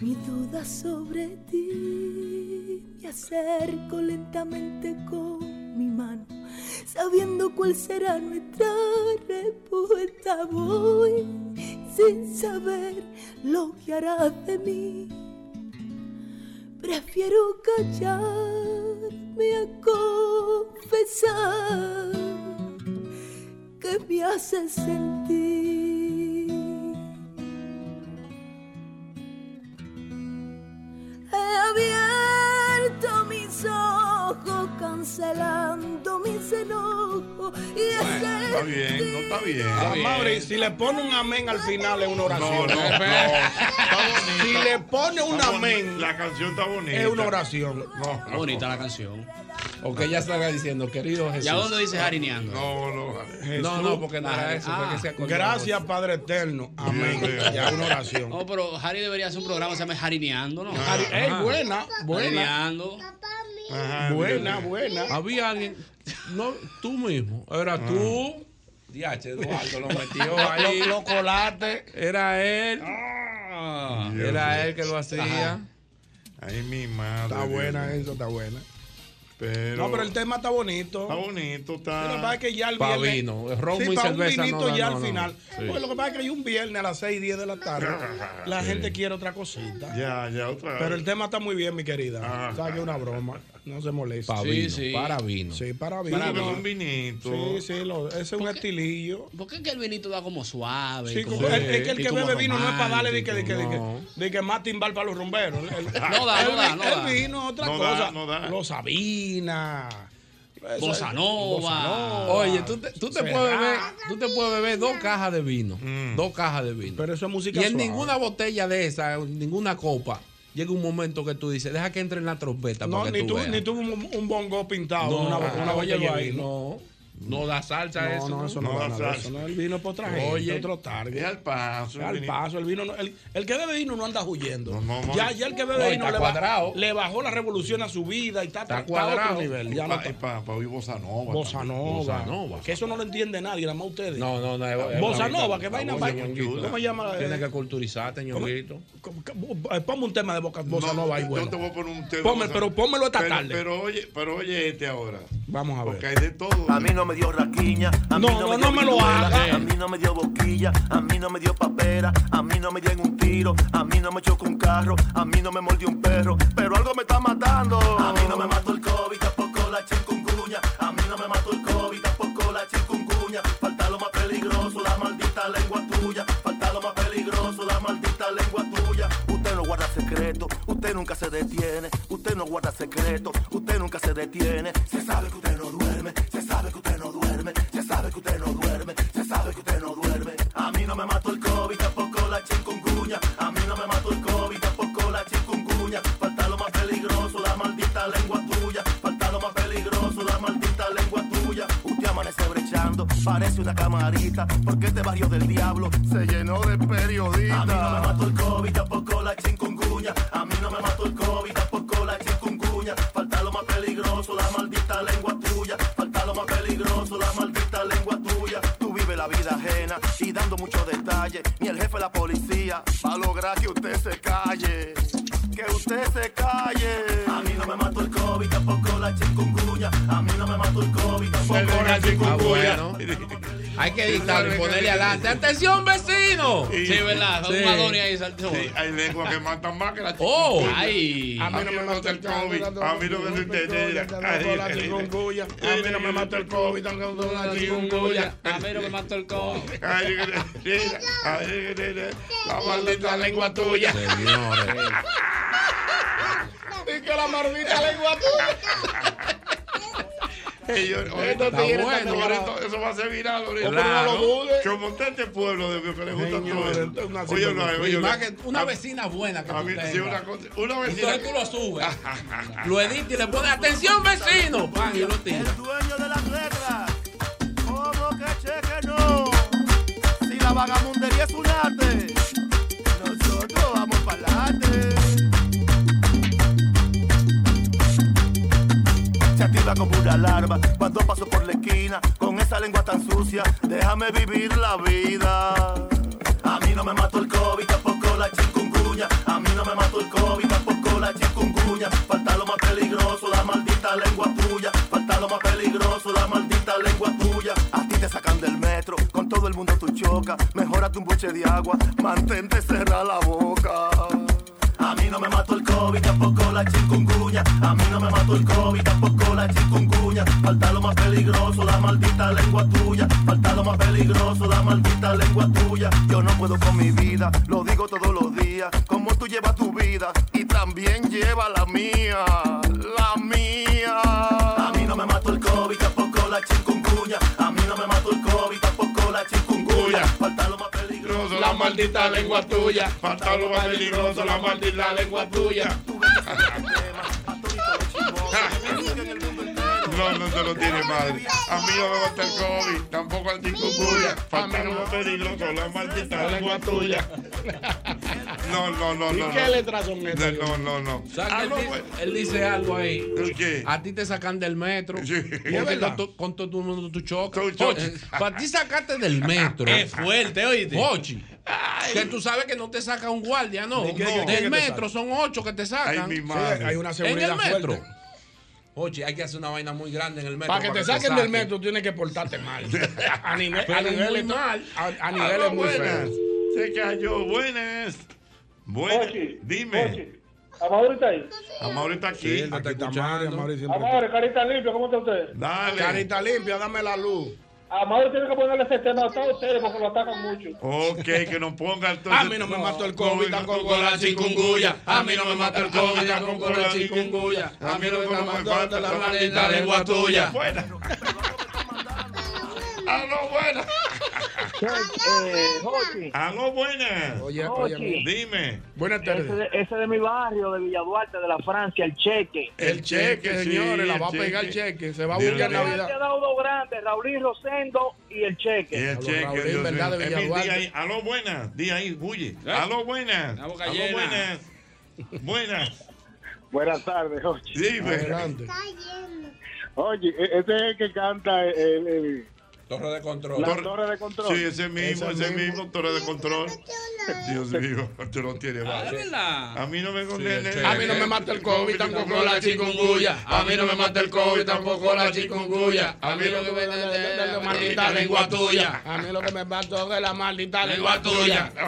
mi duda sobre ti. Me acerco lentamente con mi mano, sabiendo cuál será nuestra respuesta. Voy sin saber lo que harás de mí. Prefiero callarme a confesar que me hace sentir. Cancelando mis enojos. Y Está bien, no está bien. Ah, Mauri, si le pone un amén al final es una oración. No, no, no. Está. Si le pone un Está amén, La canción está bonita. es una oración. No, Bonita la canción. O que ella estaba diciendo, querido Jesús. ¿Y a dónde dice jarineando? No, no. No, no, porque era eso. fue que se acordó. Gracias, Padre Eterno. Amén. Ya una oración. No, pero Harry debería hacer un programa que se llame Jarineando, ¿no? Harry- ey, buena, buena. Jarineando. Buena, buena. Había alguien, no, tú mismo, era tú. Diache, Eduardo lo metió ahí. Los los colates. Era él. Dios Era mío. él que lo hacía. Ay, mi madre. Está Dios buena mío. eso, está buena. Pero, No, pero el tema está bonito. Está bonito, está. Lo que pasa es que ya el Pa' viernes. vino, ron sí, y pa' cerveza un vinito no, ya no, al no. final. Sí. Porque lo que pasa es que hay un viernes a las 6 y 10 de la tarde. La Sí. gente quiere otra cosita. Ya, ya, otra Pero el tema está muy bien, mi querida. Ajá. Sabes que es una broma. No se moleste. Pa' Sí, vino, sí. para vino. Sí, para vino. es un vinito. Sí, sí, lo- ese es un estilillo. ¿Por qué que el vinito da como suave? Sí, como- como- es, es que el que bebe vino no es para darle de que, de que, de que, de que más timbal para los rumberos. El- el- No da, no el- da, no el da. vino es otra No da, cosa. no da. Los Sabina. Bossa es- Nova. Bossa Nova. Oye, tú te, tú te puedes beber, tú te puedes beber dos cajas de vino, dos cajas de vino. Pero eso es música y en suave. ninguna botella de esa, en ninguna copa, llega un momento que tú dices, deja que entre en la trompeta No, para que ni tú tú, veas. ni tú un, un bongo pintado, No, una, una de ahí, no. No da salsa No, eso. no, eso no, No da salsa. eso, no, el vino es para otra gente, Oye, otro target. Es al paso. Es al paso, el vino no- el, el que bebe vino no anda huyendo. no. ya, ya el que bebe No, vino le, cuadrado. ba- le bajó la revolución a su vida y está, Está está a otro cuadrado. nivel. Ya no Pa- está- pa- pa oír bossa nova. Bossa. Nova. Bossa Nova. Que eso no lo entiende nadie, nada más ustedes. No, no, no. Bossa Nova, que vaina, vaina. ¿Cómo se llama? Tienes que culturizarte, ñonguito. Eh, Ponme un tema de boca, bossa No, nova ahí, yo bueno. te voy a poner un tema. Ponme, pero pónmelo esta tarde. Pero oye, pero oye este ahora. Vamos a ver. Porque hay de todo. A mí no me dio raquiña, a mí No, no, no, me no dio me lo haga. a mí no me dio boquilla, a mí no me dio papera, a mí no me dio en un tiro, a mí no me chocó un carro, a mí no me mordió un perro, pero algo me está matando. A mí no me mató el COVID, tampoco la chikungunya, a mí no me mató el COVID, tampoco la chikungunya, falta lo más peligroso, la maldita lengua tuya, falta lo más peligroso, la maldita lengua tuya. Usted no guarda secreto, usted nunca se detiene, usted no guarda secreto, usted nunca se detiene, se sabe que usted no duerme, se sabe que usted no duerme, se sabe que usted no duerme, se sabe que usted no duerme. A mí no me mató el COVID, tampoco la chikungunya, a mí no me mató el COVID, tampoco la chikungunya, parece una camarita, porque este barrio del diablo se llenó de periodistas. A mí no me mató el COVID, tampoco la chikungunya, a mí no me mató el COVID, tampoco la chikungunya, falta lo más peligroso, la maldita lengua tuya, falta lo más peligroso, la maldita lengua tuya. Tú vives la vida ajena y dando muchos detalles, ni el jefe de la policía va a lograr que usted se calle. Que usted se calle. A mí no me mató el COVID, tampoco la chikungunya. A mí no me mató el COVID, tampoco la Ah, chikungunya. bueno. Hay que editarlo y ponerle adelante. ¡Atención, vecino! Sí, ¿verdad? Sí. Un Madonna ahí saltó. Sí, hay lenguas que matan más que la Oh. Ay. A mí no me mata el COVID. A mí no me interesa. Tampoco la chikungunya. A mí no me mató el COVID, tampoco la chikungunya. A mí no me mató el COVID. Ay, mira, ay, mira, La maldita lengua tuya. Señores. Y que la maldita lengua tuya. Bueno, eso va a ser viral ahorita. Pero no lo dudes. Como usted este pueblo de que le gusta todo una Oye, no, oye, una vecina buena que A tú mí, sí, tengas. una vecina. Entonces tú lo subes. Lo editas y le pones atención, vecino. Pan, y lo tiras. El dueño de las letras. ¿Cómo que cheque no? Si la vagamundería es un arte, nosotros vamos para adelante. Como una alarma cuando paso por la esquina con esa lengua tan sucia. Déjame vivir la vida. A mí no me mató el COVID, tampoco la chikungunya. A mí no me mató el COVID, tampoco la chikungunya. Falta lo más peligroso, la maldita lengua tuya. Falta lo más peligroso, la maldita lengua tuya. A ti te sacan del metro, con todo el mundo tú chocas. Mejórate un buche de agua, mantente cerrada la boca. A mí no me mató el COVID, tampoco la chikungunya. A mí no me mató el COVID, tampoco la chikungunya. Falta lo más peligroso, la maldita lengua tuya. Falta lo más peligroso, la maldita lengua tuya. Yo no puedo con mi vida, lo digo todos los días. Como tú llevas tu vida y también lleva la mía, maldita lengua tuya. Falta lo más peligroso, la maldita lengua tuya. No, no se lo tiene madre. A mí no me mata el COVID, tampoco el chikungunya. Falta lo más peligroso, la maldita lengua tuya. No, no, no, ¿Y no. qué no. letras son estas? No, no, no. ¿Sabes Ah, él, dice, pues. él dice algo ahí. ¿El qué? A ti te sacan del metro. Porque con, to- con todo el mundo tú chocas. Para ti sacarte del metro. Es fuerte, oíste. Que tú sabes que no te saca un guardia, no. ¿De qué- No. Del metro son ocho que te sacan. Ay, mi Sí, madre. hay una en seguridad el metro. fuerte. Oye, hay que hacer una vaina muy grande en el metro. Para que te saquen del metro tienes que portarte mal. A nivel, a nivel, muy esto- mal. A, a Aló, niveles muy buenas. feos. Se cayó. Buenas. Buenas. Dime. Ochi. Amaury está ahí. Amor está aquí. Sí, está Mario siempre. Amaury, carita limpia, ¿cómo está usted? Dale. Carita limpia, dame la luz. Amaury tiene que ponerle ese tema a todos ustedes porque lo atacan mucho. Ok, que nos ponga entonces. A mí no me mató el COVID, tampoco con la chikungunya. A mí no me mata el COVID, tampoco la chikungunya. A mí no me falta la maldita lengua tuya. Buena. Aló, buenas. Eh. Aló, buenas. Oye, oye, Dime. Buenas Ese de, ese de mi barrio, de Villaduarte, de la Francia, el cheque. El cheque, señores, la va a pegar cheque. el cheque. Se va a Dios buscar. Navidad. ha dado dos grandes, Raulín Rosendo y el cheque. Y el Aló, cheque, Raúl, Dios ¿verdad, mío. de Emil, ahí, aló, buenas. Di ahí, huye. Aló, buenas. Aló, buenas. Buenas. Buenas tardes, Jochi. Dime. Adelante. Oye, e- ese es el que canta el, el- Torre de control. la Torre- torre de control. Sí, ese mismo, ese mismo, torre de control. Dios mío, tú no tienes Ah. A mí no me condene. A mí no me mata el COVID, tampoco la chikungunya. A mí no me mata el COVID, tampoco la chikungunya. A mí lo que me da es la maldita lengua tuya. A mí lo que me mata es la maldita lengua tuya.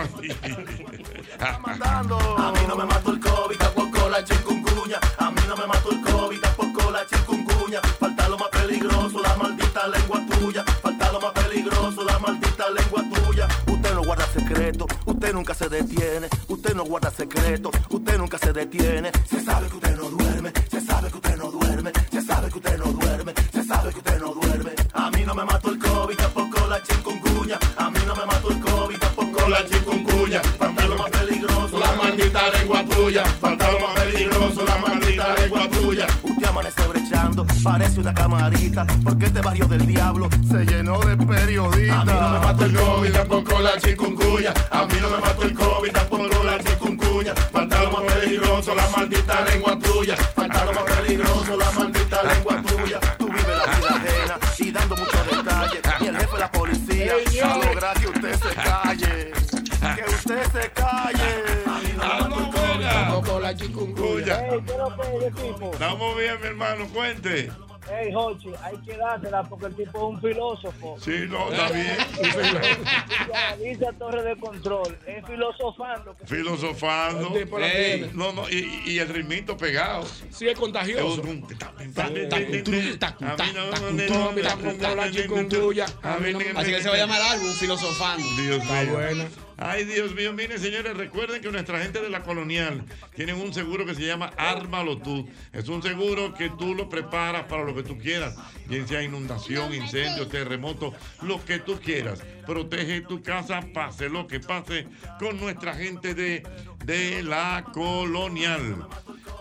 A mí no me mató el COVID, tampoco la chikungunya. A mí no me mató el COVID, tampoco la chikungunya. Falta lo más peligroso, la maldita lengua tuya. Lengua tuya. Usted no guarda secreto, usted nunca se detiene. Usted no guarda secreto, usted nunca se detiene. Se sabe que usted no duerme, se sabe que usted no duerme, se sabe que usted no duerme, se sabe que usted no duerme. A mí no me mató el COVID, tampoco la chikungunya. A mí no me mató el COVID, tampoco la chikungunya. Más peligroso, la maldita lengua tuya. Falta lo más peligroso, la maldita lengua tuya. Usted amanece brechando, parece una camarita, porque este barrio del diablo se llenó de periodistas. A mí no me mató el COVID, tampoco la chikungunya. A mí no me mató el COVID, tampoco la chikungunya. Falta lo más peligroso, la maldita lengua tuya. Falta lo más peligroso, la maldita Estamos bien, mi hermano, cuente. Ey, Jochi, hay que dársela porque el tipo es un filósofo. Sí, no, está bien. Dice Torre de Control, es filosofando. que- Filosofando. Ey. No, no, y, y el ritmito pegado. Sí, es contagioso. A mí no tampoco la chikungunya. Me Así que se va a llamar álbum Filosofando. Dios Está mío. Ay, Dios mío, miren, señores, recuerden que nuestra gente de la colonial tienen un seguro que se llama Ármalo tú. Es un seguro que tú lo preparas para lo que tú quieras, bien sea inundación, incendio, terremoto, lo que tú quieras. Protege tu casa, pase lo que pase, con nuestra gente de, de la colonial.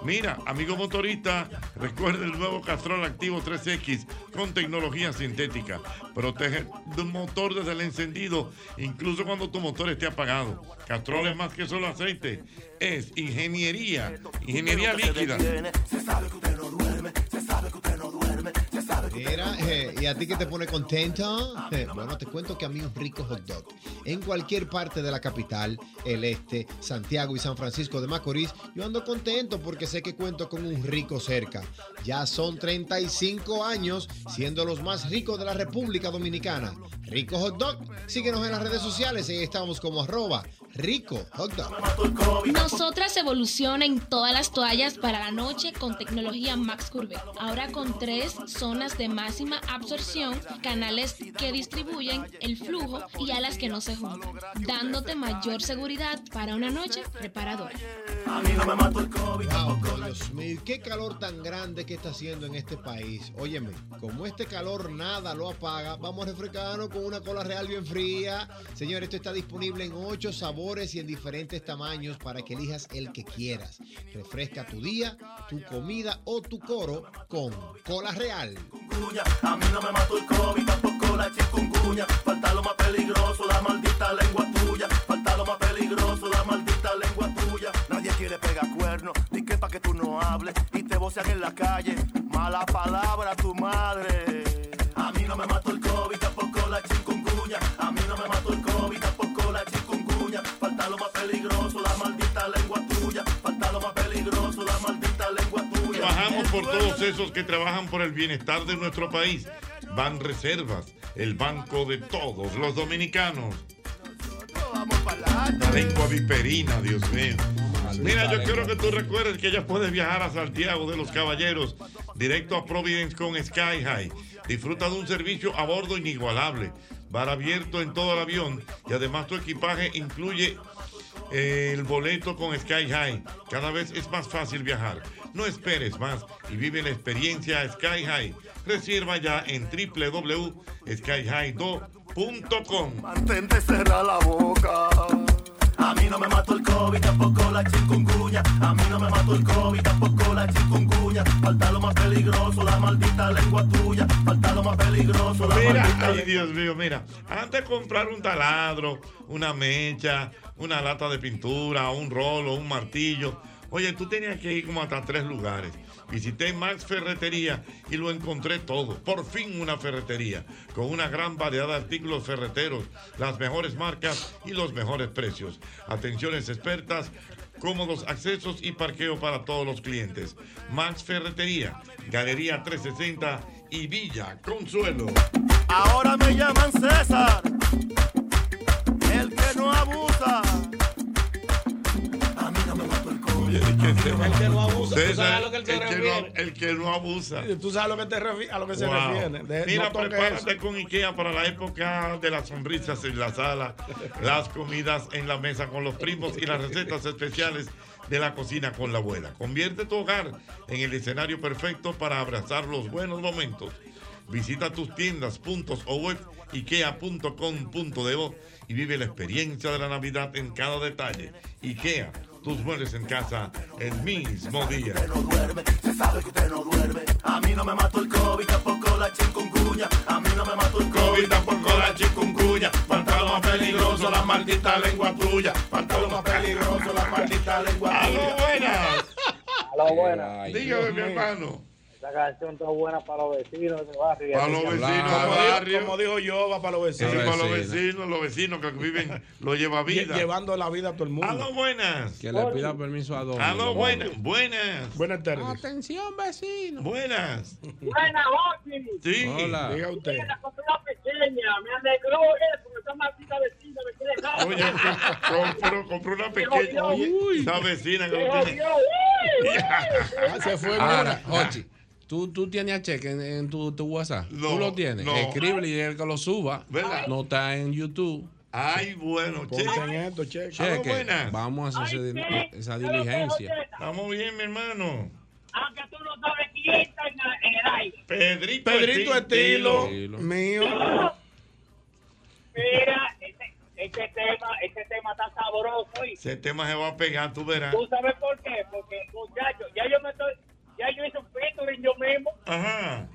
Mira, amigo motorista, recuerda el nuevo Castrol Activo 3X con tecnología sintética. Protege tu motor desde el encendido, incluso cuando tu motor esté apagado. Castrol es más que solo aceite, es ingeniería, ingeniería líquida. Se sabe que usted no duerme, se sabe que usted Mira, eh, ¿y a ti que te pone contento? Eh, bueno, te cuento que a mí un rico hot dog en cualquier parte de la capital, el este, Santiago y San Francisco de Macorís, yo ando contento porque sé que cuento con un rico cerca. Ya son 35 años siendo los más ricos de la República Dominicana. Rico Hot Dog, síguenos en las redes sociales, ahí estamos como arroba rico hot dog. Nosotras evoluciona en todas las toallas para la noche con tecnología Max Curve. Ahora con tres zonas de máxima absorción, canales que distribuyen el flujo y alas que no se juntan, dándote mayor seguridad para una noche reparadora. Wow, Dios mío, qué calor tan grande que está haciendo en este país. Óyeme, como este calor nada lo apaga, vamos a refrescarnos con una cola real bien fría. Señor, esto está disponible en ocho sabores y en diferentes tamaños para que elijas el que quieras. Refresca tu día, tu comida o tu coro con cola real. A mí no me mató el COVID, tampoco la chikungunya. Falta lo más peligroso, la maldita lengua tuya. Falta lo más peligroso, la maldita lengua tuya. Nadie quiere pegar cuernos, ni que pa' que tú no hables. Y te vocean en la calle, mala palabra tu madre. A mí no me mató el COVID, tampoco la chikungunya. A mí no me mató el por todos esos que trabajan por el bienestar de nuestro país. Van Reservas, el banco de todos los dominicanos. La lengua viperina, Dios mío. Mira, yo quiero que tú recuerdes que ya puedes viajar a Santiago de los Caballeros, directo a Providence con Sky High. Disfruta de un servicio a bordo inigualable, bar abierto en todo el avión y además tu equipaje incluye eh, el boleto con Sky High. Cada vez es más fácil viajar. No esperes más y vive la experiencia Sky High. Reserva ya en www.skyhigh2.com. Mantente cerrada la boca. A mí no me mató el COVID, tampoco la chikungunya. A mí no me mató el COVID, tampoco la chikungunya. Falta lo más peligroso, la maldita lengua tuya. Falta lo más peligroso, la Mira, maldita ay Dios mío, mira, antes de comprar un taladro, una mecha, una lata de pintura, un rolo, un martillo, oye, tú tenías que ir como hasta tres lugares. Visité Max Ferretería y lo encontré todo. Por fin una ferretería con una gran variedad de artículos ferreteros, las mejores marcas y los mejores precios. Atenciones expertas, cómodos accesos y parqueo para todos los clientes. Max Ferretería, Galería 360 y Villa Consuelo. Ahora me llaman César, el que no abusa. ¿Tú sabes a lo que él se el que refiere? no- el que no abusa. Tú sabes a lo que, te refi- a lo que se refiere. De- Mira, no prepárate eso. con IKEA para la época de las sonrisas en la sala, las comidas en la mesa con los primos y las recetas especiales de la cocina con la abuela. Convierte tu hogar en el escenario perfecto para abrazar los buenos momentos. Visita tus tiendas, puntos o web ikea.com.de y vive la experiencia de la Navidad en cada detalle. IKEA, tus muebles en casa el mismo día. Se sabe que usted no duerme. A mí no me mató el COVID, tampoco la chikungunya. A mí no me mató el COVID, tampoco la chikungunya. Falta lo más peligroso, la maldita lengua tuya. Falta lo más peligroso, la maldita lengua tuya. ¡Aló, buenas! Aló, buenas. Dígame, mi hermano. Esta canción está buena para los vecinos de barrio. Para los vecinos del Como barrio. dijo, como dijo yo, va para los Sí, vecinos. para los vecinos, los vecinos que viven, lo lleva vida. Lle- Llevando la vida a todo el mundo. Aló, buenas. Que le pida permiso a Don. Aló, buenas. Buenas. Buenas tardes. Atención, vecino. Buenas. Buena, Joaquín. Sí. Hola. Diga usted. La pequeña, me alegró eso, esa maldita vecina me quiere dar. Oye, compró, compró una pequeña. Oye, esa vecina que lo tiene. Ah, se fue. Ahora, mira. Jochi, ¿tú, tú tienes a cheque en, en tu, tu WhatsApp. No, tú lo tienes. no. Escríbele y el que lo suba. ¿Verdad? No está en YouTube. Ay, bueno, esto, Cheque. Vamos a hacer esa diligencia. Estamos bien, mi hermano. Aunque tú no sabes quién está en el aire. Pedrito, Pedrito Estilo, Estilo. mío. Mira, este, este tema, este tema está sabroso. Y Ese tema se va a pegar, tú verás. ¿Tú sabes por qué? Porque, muchachos, ya yo me estoy, ya yo hice un featuring yo mismo. Ajá.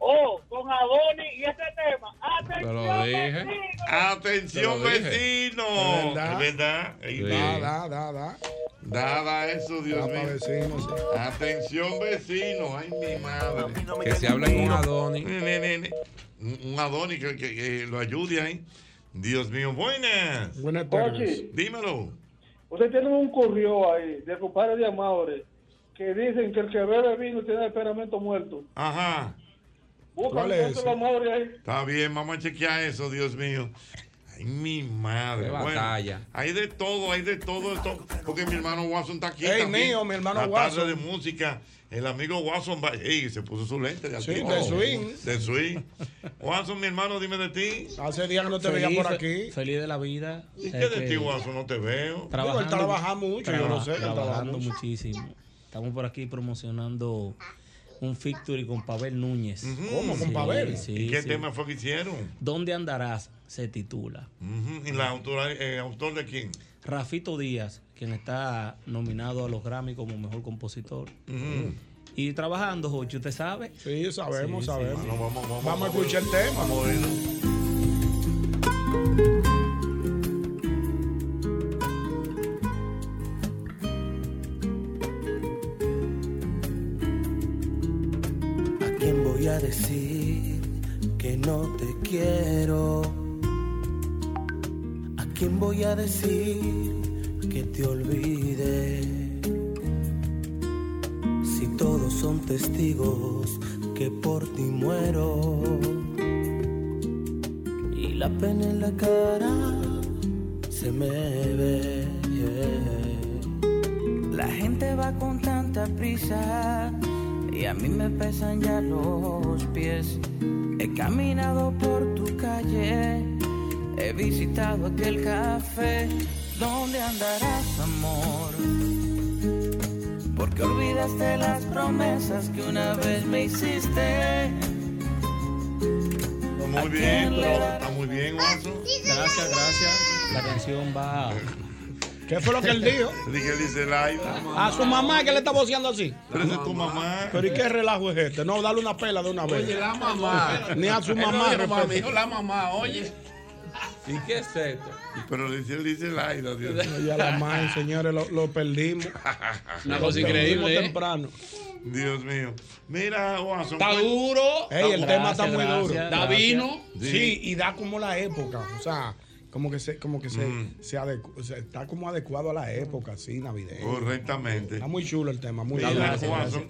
Oh, con Adonis y ese tema. Te lo Atención, dije. vecino. Atención, Te lo dije. vecino. Es verdad. Es verdad. Ahí. Da, da, da, da. Dada eso, Dios mío. Atención, vecino. Ay, mi madre. Que se hable con ne, ne. Un un Adonis que, que- que lo ayude ahí. Dios mío, buenas. Buenas tardes. Oye, Dímelo. usted tiene un correo ahí de compadre de Amaure que dicen que el que bebe vino tiene el temperamento muerto. Ajá. ¿Cuál es. Está bien, vamos a chequear eso, Dios mío. Ay, mi madre. Qué Bueno, hay de todo, hay de todo, todo. Porque mi hermano Watson está aquí. Ey, también. mío, mi hermano La Watson. tarde de música. El amigo Watson va. Ey, se puso su lente de Sí, de swing. De swing. Watson, mi hermano, dime de ti. Hace días que no te veía por aquí. Feliz de la vida. ¿Y qué de que ti, Watson? No te veo. Digo, él trabaja mucho, yo no sé, Trabajando mucho. muchísimo. Estamos por aquí promocionando un Victory con Pavel Núñez. ¿Cómo, con Sí, Pavel? Sí, ¿Y qué sí. tema fue que hicieron? ¿Dónde andarás? Se titula. ¿Y la autora, eh, autor de quién? Rafito Díaz, quien está nominado a los Grammy como mejor compositor. Y trabajando, Jochi, ¿usted sabe? Sí, sabemos, sabemos. sí. Bueno, vamos, vamos, Vamos a escuchar el tema. Vamos a oírlo. ¿A Porque olvidaste las promesas que una vez me hiciste. Muy bien, pero está muy bien, Watson. Gracias, gracias. La canción va. ¿Qué fue lo que él dijo? Dije, dice Laida. A su mamá que le está voceando así. Pero es tu mamá. Pero ¿y qué relajo es este? No, dale una pela de una vez. Oye, la mamá. Ni a su mamá. dijo la mamá, oye. ¿Y qué es esto? Pero dice, él dice Laida, Dios mío. Oye, a la madre, señores, lo, lo perdimos. Una Lo cosa increíble, ¿eh? temprano. Dios mío. Mira, Watson. Está duro. Ey, el Gracias, tema está muy gracias, duro. gracias. Da vino. Sí. Sí. y da como la época. O sea, como que se, como que se, Mm. se adecu- o sea, está como adecuado a la época, así, navideña. Correctamente. Está muy chulo el tema, muy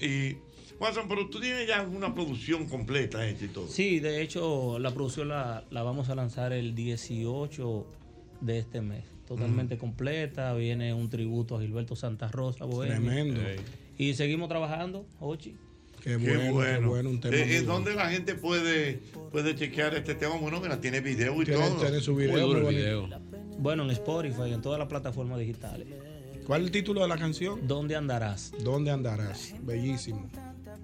y Watson, pero tú tienes ya alguna producción completa hecha y todo. Sí, de hecho, la producción la, la vamos a lanzar el 18 de este mes. Totalmente completa. Viene un tributo a Gilberto Santa Rosa, Bohemio. Tremendo. Y seguimos trabajando, Ochi. Qué Qué bueno, qué bueno, un tema Eh, eh, bueno. ¿Dónde la gente puede, puede chequear este tema? Bueno, mira, tiene video y Tiene- todo. tiene su video, Muy duro muy bonito. Bueno, en Spotify, en todas las plataformas digitales. ¿Cuál es el título de la canción? ¿Dónde andarás? ¿Dónde andarás? Bellísimo.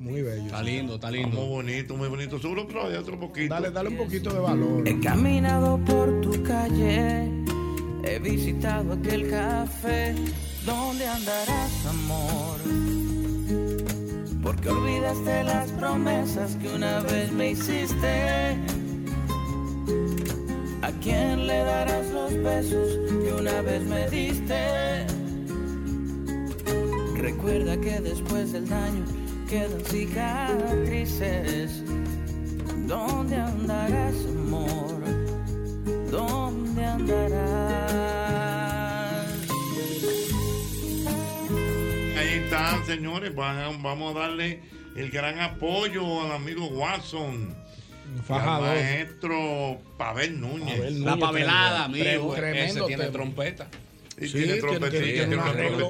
Muy bello. Está lindo, está lindo. Muy bonito, muy bonito. Seguro, pero hay otro poquito. Dale, dale un poquito de valor. He caminado por tu calle, he visitado aquel café. ¿Dónde andarás, amor? Porque olvidaste las promesas que una vez me hiciste. ¿A quién le darás los besos que una vez me diste? Recuerda que después del daño quedan cicatrices. ¿Dónde andarás, amor? ¿Dónde andarás? Ahí están, señores. Vamos a darle el gran apoyo al amigo Watson. fajador. Al maestro Pavel Núñez. Pavel Núñez, La pavelada, amigo. tremendo Ese tiene trompeta. Y Sí, tiene trompetita, tiene- tiene tiene un una arreglo,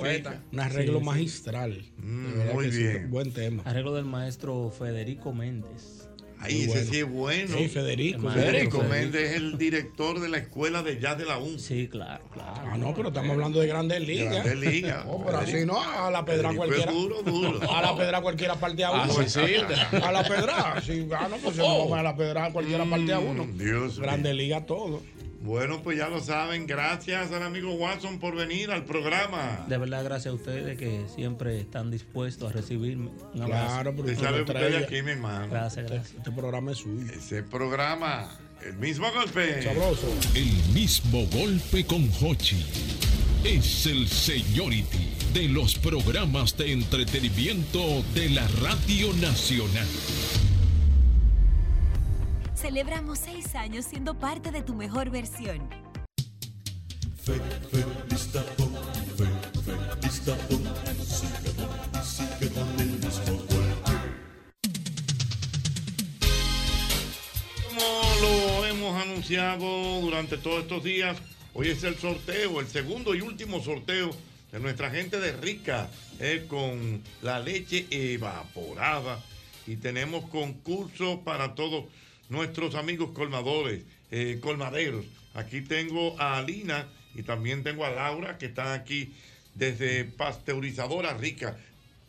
un arreglo Sí, magistral. Mm, muy que sí, bien. buen tema. Arreglo del maestro Federico Méndez. Ahí Muy ese bueno. sí es bueno. Sí, Federico. Federico Méndez es el director de la escuela de jazz de la UN. Sí, claro, claro. Ah, no, pero estamos hablando de grandes ligas. Grandes ligas. No, pero así no, a la pedra Federico cualquiera. duro, duro. A la pedra cualquiera parte a Ah, uno. sí, sí. A la pedra. Sí, ah, no, pues si no vamos a la pedra cualquiera parte a uno. Mm, Dios Grandes ligas todo. Bueno, pues ya lo saben. Gracias al amigo Watson por venir al programa. De verdad, gracias a ustedes que siempre están dispuestos a recibirme. Un. Claro, tú sabe usted de aquí, mi hermano. Gracias, gracias. Este programa es suyo. Ese programa, el mismo golpe. Sabroso. El mismo golpe con Hochi. Es el Seniority de los programas de entretenimiento de la Radio Nacional. Celebramos seis años siendo parte de tu mejor versión. Sigue con, sigue con el mismo golpe. Como lo hemos anunciado durante todos estos días, hoy es el sorteo, el segundo y último sorteo de nuestra gente de Rica, eh, con la leche evaporada. Y tenemos concursos para todos nuestros amigos colmadores, eh, colmaderos. Aquí tengo a Alina y también tengo a Laura que están aquí desde Pasteurizadora Rica.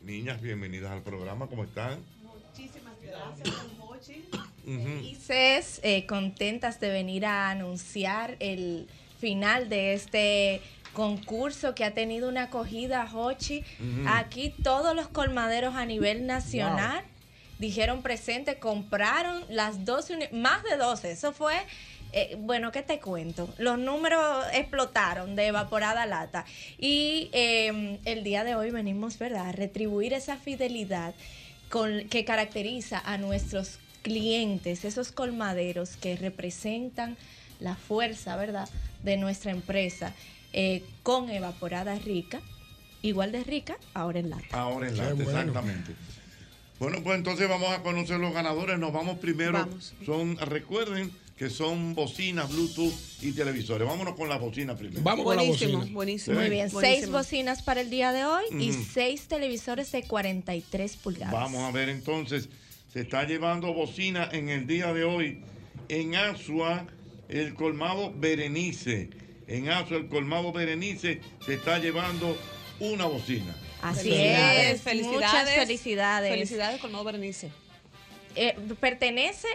Niñas, bienvenidas al programa, ¿cómo están? Muchísimas gracias, don. Ujú. Y Cés, eh, contentas de venir a anunciar el final de este concurso que ha tenido una acogida, Hochi. Aquí todos los colmaderos a nivel nacional dijeron presente, compraron las 12, uni- más de 12. Eso fue, eh, bueno, ¿qué te cuento? Los números explotaron de evaporada lata. Y eh, el día de hoy venimos, ¿verdad?, a retribuir esa fidelidad con, que caracteriza a nuestros clientes, esos colmaderos que representan la fuerza, ¿verdad?, de nuestra empresa eh, con evaporada rica, igual de rica, ahora en lata. Ahora en lata, bueno. exactamente. Bueno, pues entonces vamos a conocer los ganadores. Nos vamos primero. Vamos. Son, recuerden que son bocinas, Bluetooth y televisores. Vámonos con las bocinas primero. buenísimo, buenísimo. Muy bien, Buenísimo. seis bocinas para el día de hoy y seis televisores de 43 pulgadas. Vamos a ver entonces. Se está llevando bocina en el día de hoy en Asua, el colmado Berenice. En Aso, el colmado Berenice se está llevando una bocina. Así Felicidades, es. felicidades. Muchas felicidades. Felicidades, Colmado Berenice. Eh, pertenece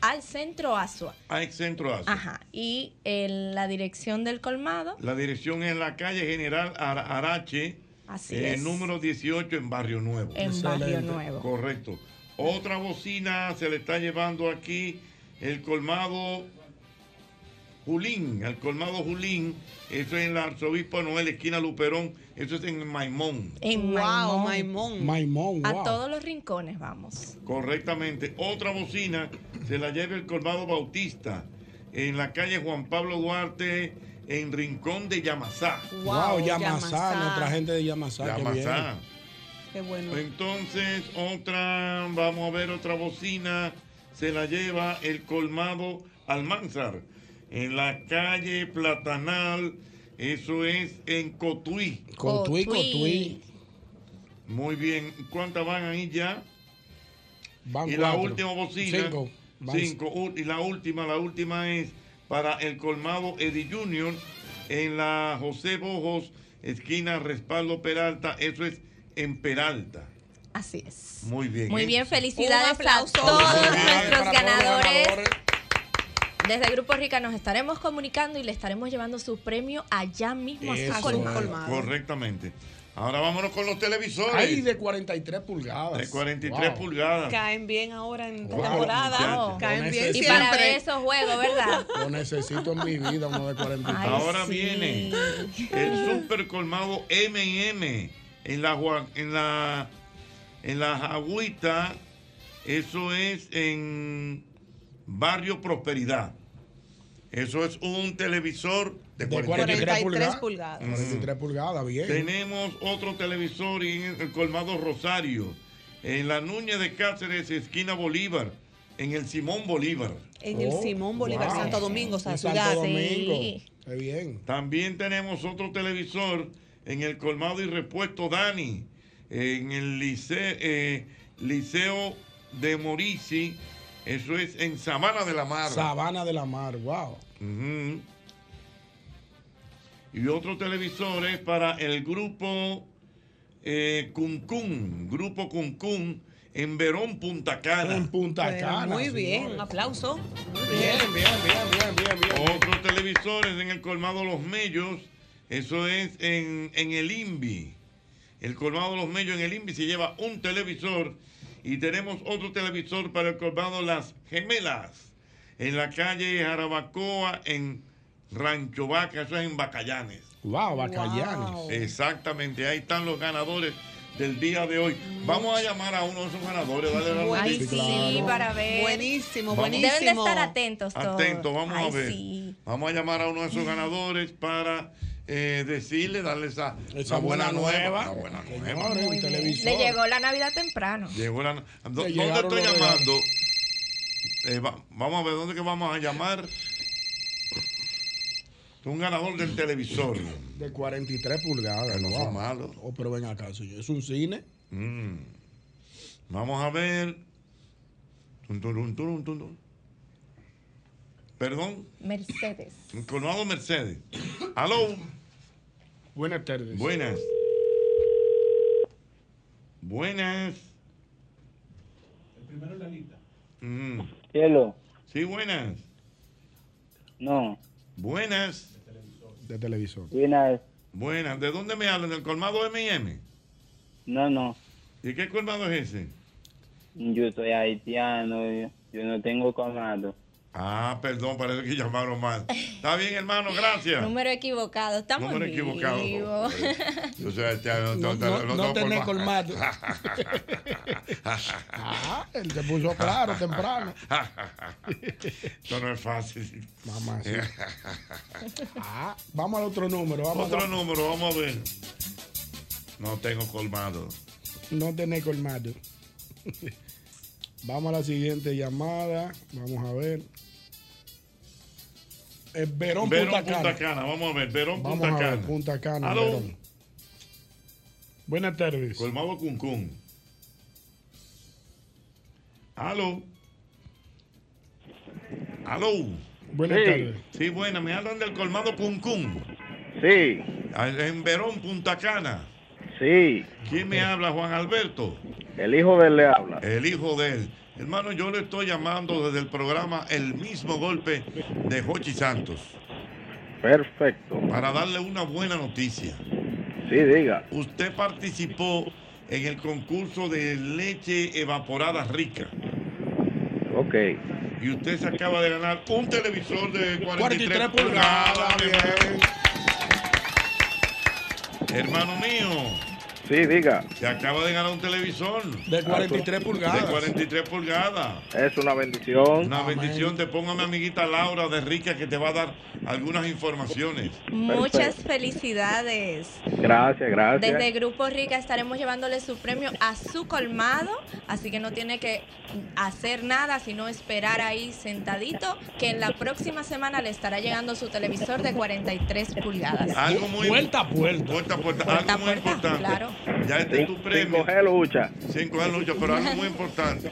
al centro Asua. A Ex Centro Aso. Ajá. Y en la dirección del colmado, La dirección es la calle General Ara- Arache, Así eh, es. número 18 en Barrio Nuevo. En Barrio Nuevo. Correcto. Otra bocina se le está llevando aquí el colmado Julín, el colmado Julín, eso es en la Arzobispo Noel, esquina Luperón, eso es en Maimón. en Wow, Maimón. Maimón. Maimón, A wow. todos los rincones vamos. Correctamente. Otra bocina se la lleva el colmado Bautista, en la calle Juan Pablo Duarte, en Rincón de Yamasá. Wow, Yamasá, Yamasá. nuestra gente de Yamasá. Yamasá. viene. Qué bueno. Entonces, otra, vamos a ver otra bocina, se la lleva el colmado Almanzar, en la calle Platanal, eso es en Cotuí. Cotuí, Cotuí. Muy bien, ¿cuántas van ahí ya? Van y la última bocina. Cinco. Cinco. Y la última, la última es para el colmado Eddie Junior en la José Bojos, esquina Respaldo Peralta. Eso es en Peralta. Así es. Muy bien. Muy ¿eh? bien, felicidades Un aplauso. a todos nuestros para todos los ganadores. ganadores. Desde el Grupo Rica nos estaremos comunicando y le estaremos llevando su premio allá mismo a su Eso colmado. es. colmado. Correctamente. Ahora vámonos con los televisores. Hay de 43 pulgadas. de 43 Wow. pulgadas. Caen bien ahora en Wow, temporada. Caen bien Y para ver esos juegos, ¿verdad? Lo necesito en mi vida, uno de 43. Ay, Ahora sí. viene el super colmado M&M en la en la en la Jagüita. Eso es en Barrio Prosperidad. Eso es un televisor de De 43 43 43 pulgadas. pulgadas. 43 pulgadas, bien. Tenemos otro televisor en el colmado Rosario, en la Núñez de Cáceres, esquina Bolívar, en el Simón Bolívar. En el Oh, Simón Bolívar, wow. Santo Domingo, o sea, ciudad. Santo Domingo. Sí. Qué bien. También tenemos otro televisor en el colmado y repuesto Dani, en el liceo, liceo de Morici, eso es en Sabana de la Mar. Sabana de la Mar, wow. Y otro televisor es para el grupo eh, Cuncún, grupo Cuncún, en Verón, Punta Cana. En Punta Cana. muy bien, señores. un aplauso. Bien, bien, bien, bien, bien, bien. Otros televisores en el colmado Los Mellos, eso es en, en el INVI. El colmado Los Mellos en el INVI se lleva un televisor y tenemos otro televisor para el colmado Las Gemelas, en la calle Jarabacoa, en Rancho Vaca, eso es en Bacallanes. Wow, Bacallanes. Wow. Exactamente, ahí están los ganadores del día de hoy. Vamos a llamar a uno de esos ganadores, dale la Ay, sí, claro. para ver. Buenísimo, Vamos. buenísimo. Deben de estar atentos todos. Atento, vamos Ay, a ver. sí. Vamos a llamar a uno de esos ganadores para eh, decirle, darle esa, buena, buena nueva. nueva. la buena nueva. Señores, un televisor. Le llegó la Navidad temprano. Llegó la- ¿Dó- ¿Dónde estoy llamando? Eh, va- vamos a ver, ¿dónde que vamos a llamar? Un ganador del televisor. De 43 pulgadas. No son malos. Oh, pero ven acá, señor. Es un cine. Mm. Vamos a ver. Tun, turun, turun, tun, tun. Perdón, Mercedes. Colmado Mercedes. Aló. Buenas tardes. Buenas. Buenas. El primero en la lista. Mm. Cielo, Sí, buenas. no, Buenas. De televisor. buenas, Buenas. ¿De dónde me hablan? ¿Del colmado M&M? no, no, ¿Y qué colmado es ese? yo soy haitiano, yo, yo no tengo comando. Ah, perdón, parece que llamaron mal. Está bien, hermano, gracias. Número equivocado. Estamos Número equivocado. Yo haitiano, No, no, tenés colmado. Ah, él se puso claro temprano. Esto no es fácil. Mamá, sí. Ah, vamos al otro número. Vamos Otro número, vamos a ver. No tengo colmado. No tenés colmado. Vamos a la siguiente llamada. Vamos a ver. Es Verón, Verón, Punta Punta Cana. Cana. Vamos a ver, Verón, Vamos Punta a ver, Cana. Punta Cana. Aló. Verón. Buenas tardes. Colmado Cuncún. Aló. Aló. Buenas sí. tardes. Sí, buena. Me hablan del colmado Cuncún. Sí. En Verón, Punta Cana. Sí. ¿Quién me habla? Juan Alberto. El hijo de él le habla. El hijo de él. Hermano, yo le estoy llamando desde el programa El mismo golpe de Jochi Santos. Perfecto. Para darle una buena noticia. Sí, diga. Usted participó en el concurso de leche evaporada rica. Ok. Y usted se acaba de ganar un televisor de 43, 43 pulgadas. bien. Hermano mío. Sí, diga. Se acaba de ganar un televisor. De 43 pulgadas. De 43 pulgadas. Es una bendición. Una bendición. Te ponga mi amiguita Laura de Rica que te va a dar algunas informaciones. Muchas felicidades. Gracias, gracias. Desde Grupo Rica estaremos llevándole su premio a su colmado, así que no tiene que hacer nada, sino esperar ahí sentadito, que en la próxima semana le estará llegando su televisor de 43 pulgadas. Algo muy puerta a puerta. Puerta a puerta. Puerta a algo muy puerta, importante. claro. Ya este es tu Sin premio. coger lucha. Sin coger lucha, pero algo muy importante.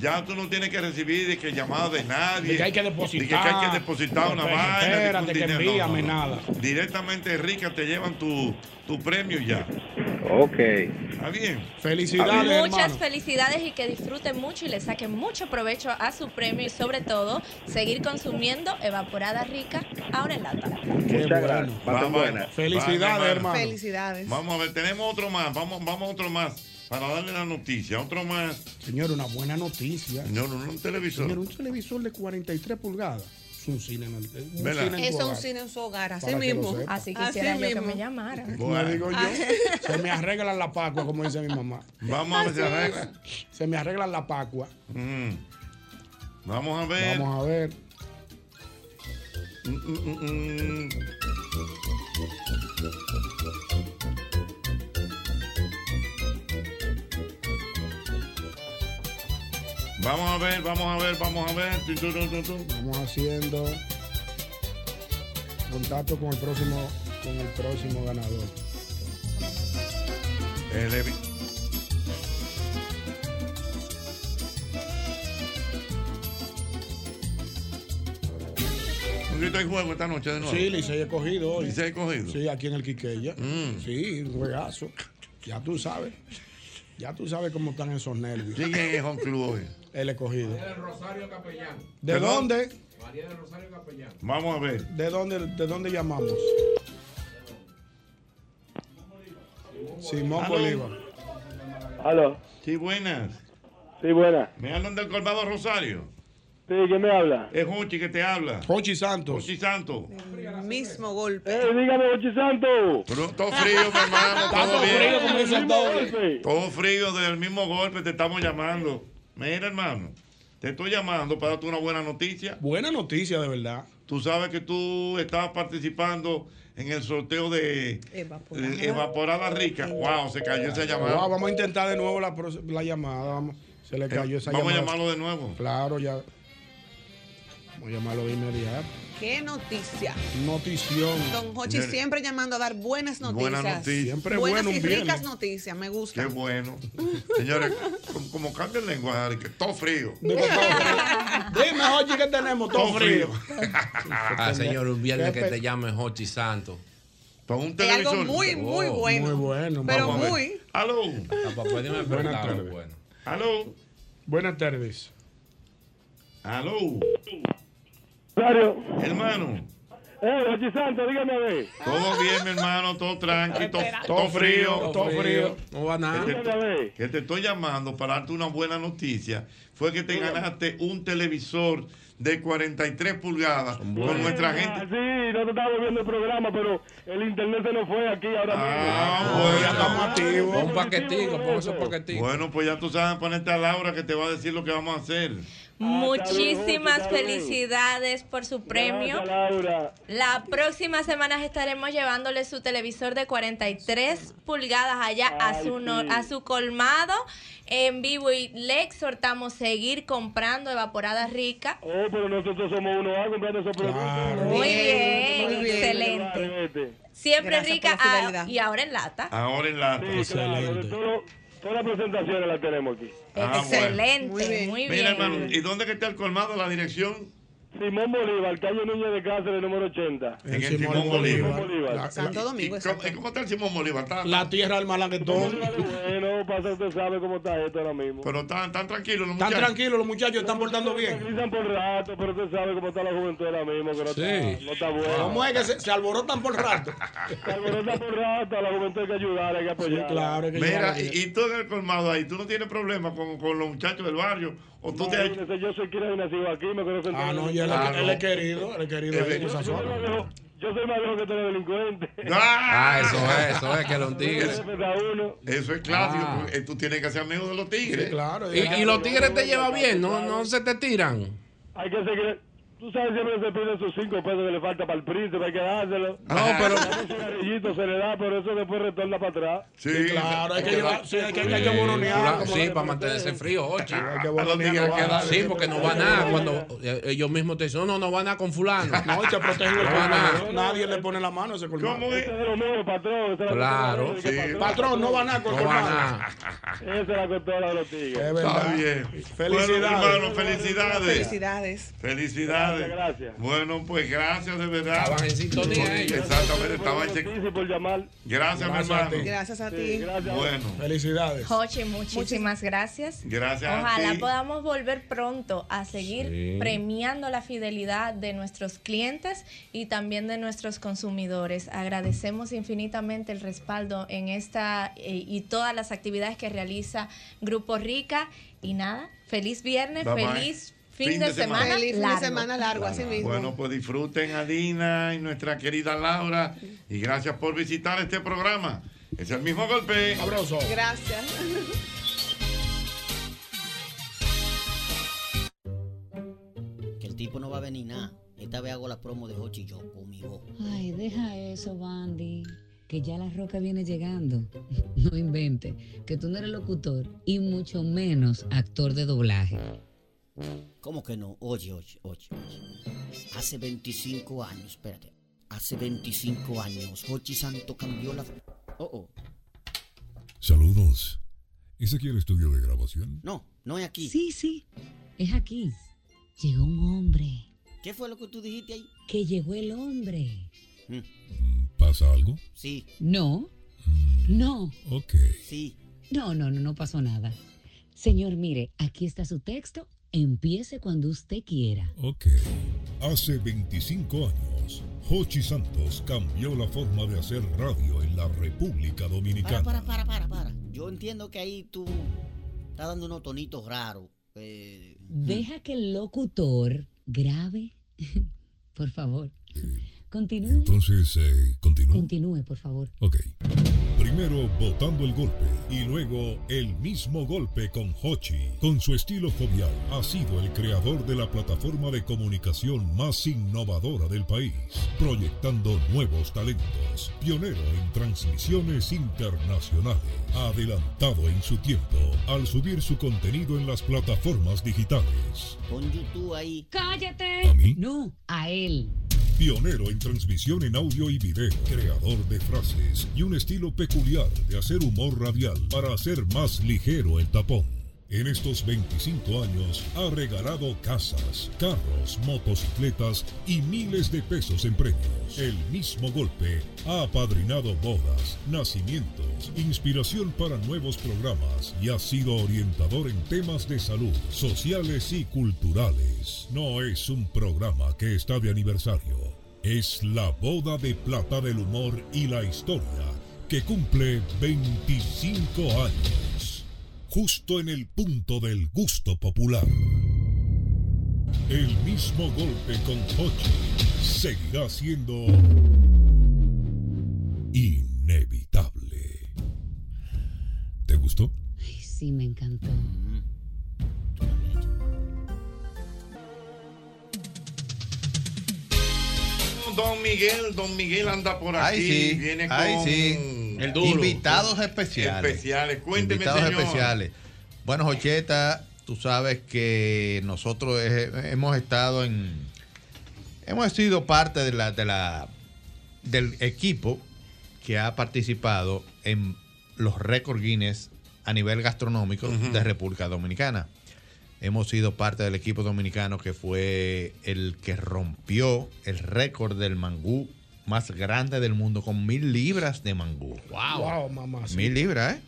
Ya tú no tienes que recibir de que llamada de nadie. De que hay que depositar. De que hay que depositar una vaina. de que espérate, que dinero. envíame nada. Directamente Rica te llevan tu, tu premio ya. Ok. Está bien. Felicidades, Muchas hermano. felicidades y que disfruten mucho y le saquen mucho provecho a su premio y sobre todo seguir consumiendo evaporada rica ahora en lata. Qué Muchas bueno. gracias. Buenas. Felicidades, Vale, hermano. Felicidades. Vamos a ver, tenemos otro más. Vamos, vamos a otro más. Para darle la noticia. Otro más. Señor, una buena noticia. Señor, un, un televisor. Señor, un televisor de 43 pulgadas. Es un cine en el. un cine en es un cine en su hogar, así que mismo. sepa. Así Así quisiera yo que me digo yo. Se me arreglan la pacua, como dice mi mamá. Vamos a ver. Se me arreglan la pacua. Mm. Vamos a ver. Vamos a ver. Mm, mm, Vamos a ver, vamos a ver, vamos a ver. Tu, tu, tu, tu, tu. Vamos haciendo contacto con el próximo, con el próximo ganador. El Evi- ¿Un grito de juego esta noche de nuevo? Sí, Licey he cogido hoy. ¿Licey cogido? Sí, aquí en el Quiqueya. Mm. Sí, un juegazo. Ya tú sabes. Ya tú sabes cómo están esos nervios. ¿Quién es Home Club hoy? El escogido. Del Rosario Capellán. ¿De dónde? María del Rosario Capellán. Vamos a ver. ¿De dónde, de dónde llamamos? Simón. Bolívar. Aló. Sí, buenas. Sí, buena. ¿Me hablan del Colmado Rosario? Sí, ¿quién me habla? Es Jochi que te habla. Jochi Santos. Jochi Santos. Mismo golpe. Eh, dígame, Ochi Santo. Pero todo frío, mi hermano. Todo frío, como dice el doble. Todo frío del mismo golpe te estamos llamando. Mira, hermano, te estoy llamando para darte una buena noticia. Buena noticia, de verdad. Tú sabes que tú estabas participando en el sorteo de Evaporada. Evaporada Rica. Wow, se cayó esa llamada. Wow, vamos a intentar de nuevo la, la llamada. Vamos. Se le cayó Eh, esa vamos a llamada. llamarlo de nuevo. Claro, ya. Vamos a llamarlo de inmediato. Qué noticia. Notición. Don Hochi Señores, siempre llamando a dar buenas noticias. Buenas noticias. Siempre buenas bueno y ricas viernes. noticias, me gusta. Qué bueno. Señores, como, como cambia el lenguaje, que todo frío. Dime, oye, ¿qué tenemos? Todo, Todo frío. Ah, señor, un viernes que te llame Jochi Santo. Para un Es televisor. algo muy, muy Oh, bueno. Muy bueno. Pero Vamos muy. Aló. Ah, papá, dime Buenas tardes. bueno. Aló. Buenas tardes. Aló. Rosario. Hermano. Eh, Ochi Santo, dígame a ver. Todo bien, mi hermano, todo tranqui, todo, frío. todo frío. No va nada. Que te, que te estoy llamando para darte una buena noticia. Fue que te ganaste un televisor de 43 pulgadas con nuestra Ah, gente. sí, nosotros estábamos viendo el programa, pero el internet se nos fue aquí ahora Ah, Ya estamos activos. Pon un paquetico, pon esos paqueticos. Bueno, pues ya tú sabes ponerte a Laura que te va a decir lo que vamos a hacer. Muchísimas hasta luego. felicidades por su premio. Gracias, Laura. La próxima semana estaremos llevándole su televisor de 43 pulgadas allá a su no- sí. a su colmado en vivo y le exhortamos seguir comprando evaporada rica. Oh, pero nosotros somos uno A comprando esos productos. Claro. Muy Bien, muy bien. excelente. Siempre Gracias rica ah, y ahora en lata. Ahora en la. Sí, claro, Excelente. Todas las presentaciones las tenemos aquí. Ah, Excelente, Muy bien. muy Mira, bien. hermano, ¿y dónde que está el colmado? La dirección. Simón Bolívar, calle Núñez de Cáceres, número 80. En el Simón Bolívar. Bolívar. Santo Domingo, ¿Y cómo, y cómo está el Simón Bolívar? ¿Está- La tierra del malaguetón. Bueno, pasa, usted sabe cómo está esto ahora mismo. Pero están tan tranquilos los Están muchachos. tranquilos, los muchachos están portando bien. Utilizan por rato, pero usted sabe cómo está la juventud ahora mismo, que no, Sí. está, no está bueno. ¿Cómo es que se, se alborotan por rato? Se alborota por rato, la juventud hay que ayudar, hay que apoyar. claro, hay que Mira, y, y tú en el colmado ahí, tú no tienes problemas con, con los muchachos del barrio. O tú te has hecho. Yo soy quien nacido aquí, me conocen Ah, no, y él, Ah, él no. es querido, él es querido Es esa Yo soy viejo- Yo soy más viejo que todos los delincuentes. Ah, eso es, eso es, que los tigres. Eso es clásico. Ah. eh, Tú tienes que ser amigo de los tigres. Sí, claro. Y, y los tigres te llevan bien, no, no se te tiran. Hay que seguir. Tú sabes, siempre se piden sus cinco pesos que le falta para el príncipe, hay que dárselo. No, pero- Un cigarrillito se le da, pero eso después retorna para atrás. Sí, claro, hay que llevar, sí, hay que, Sí, hay que boronear. claro, como sí, debe para mantenerse frío, ocho. Hay que boronear. Sí, porque no va nada cuando eh, ellos mismos te dicen, no, no, no va nada con fulano. No, y te protegen el No va nada. colmado. Nadie le pone la mano a ese colmado. ¿Cómo es? Ese es de lo mío, patrón. esa es la Claro. Patrón, no va nada con el. Esa es la cotorra de los tigres. Es Está bien. Felicidades. Felicidades. Felicidades. Felicidades. Gracias, gracias. Bueno, pues gracias de verdad. Estaban en sintonía ellos. Exactamente, estaban por llamar. Gracias, mi Gracias a hermano. ti. Gracias a Sí, ti. gracias. Bueno, Felicidades. Joche, muchísimas gracias. gracias a Ojalá ti. podamos volver pronto a seguir Sí. premiando la fidelidad de nuestros clientes y también de nuestros consumidores. Agradecemos infinitamente el respaldo en esta eh, y todas las actividades que realiza Grupo Rica. Y nada, feliz viernes, Bye, bye. Fin, de, semana. Feliz fin de largo. semana largo, así mismo. Bueno, pues disfruten a Dina y nuestra querida Laura. Y gracias por visitar este programa. Es el mismo golpe. Sabroso. Gracias. Que el tipo no va a venir nada. Esta vez hago la promo de Hochi y yo conmigo. Ay, deja eso, Bandy. Que ya la roca viene llegando. No invente. Que tú no eres locutor y mucho menos actor de doblaje. ¿Cómo que no? Oye, oye, oye, oye. Hace 25 años, espérate. Hace 25 años, Hochi Santo cambió la. Oh, oh. Saludos. ¿Es aquí el estudio de grabación? No, no es aquí. Sí, sí. Es aquí. Llegó un hombre. ¿Qué fue lo que tú dijiste ahí? Que llegó el hombre. ¿Pasa algo? Sí, No. No. Ok. sí. No, no, no, no pasó nada. Señor, mire, aquí está su texto. Empiece cuando usted quiera. Ok. Hace 25 años, Hochi Santos cambió la forma de hacer radio en la República Para, Dominicana. para, para, para, para. Yo entiendo que ahí tú estás dando unos tonitos raros. Eh, Deja que el locutor grabe. por favor. Continúe. Entonces, eh, continúo. Continúe, por favor. Ok. Primero botando el golpe y luego el mismo golpe con Hochi. Con su estilo jovial, ha sido el creador de la plataforma de comunicación más innovadora del país, proyectando nuevos talentos, pionero en transmisiones internacionales, adelantado en su tiempo al subir su contenido en las plataformas digitales. pon YouTube ahí. ¡Cállate! ¿A mí? No, a él. Pionero en transmisión en audio y video, creador de frases y un estilo peculiar de hacer humor radial para hacer más ligero el tapón. En estos 25 años ha regalado casas, carros, motocicletas y miles de pesos en premios. El mismo golpe ha apadrinado bodas, nacimientos, inspiración para nuevos programas y ha sido orientador en temas de salud, sociales y culturales. No es un programa que está de aniversario, es la boda de plata del humor y la historia que cumple 25 años, justo en el punto del gusto popular. El mismo golpe con Hochi seguirá siendo inevitable. ¿Te gustó? Ay, sí, me encantó. Don Miguel, Don Miguel anda por aquí. Ay, sí. Viene Ay, con sí. el duro. Invitados especiales. Especiales. Cuénteme, Invitados señor. especiales. Bueno, Jocheta, tú sabes que nosotros hemos estado en. Hemos sido parte de la, de la, del equipo que ha participado en los récord Guinness a nivel gastronómico de República Dominicana. Hemos sido parte del equipo dominicano que fue el que rompió el récord del mangú más grande del mundo con mil libras de mangú. Wow. Wow, mamá. sí. Mil libras, ¿eh?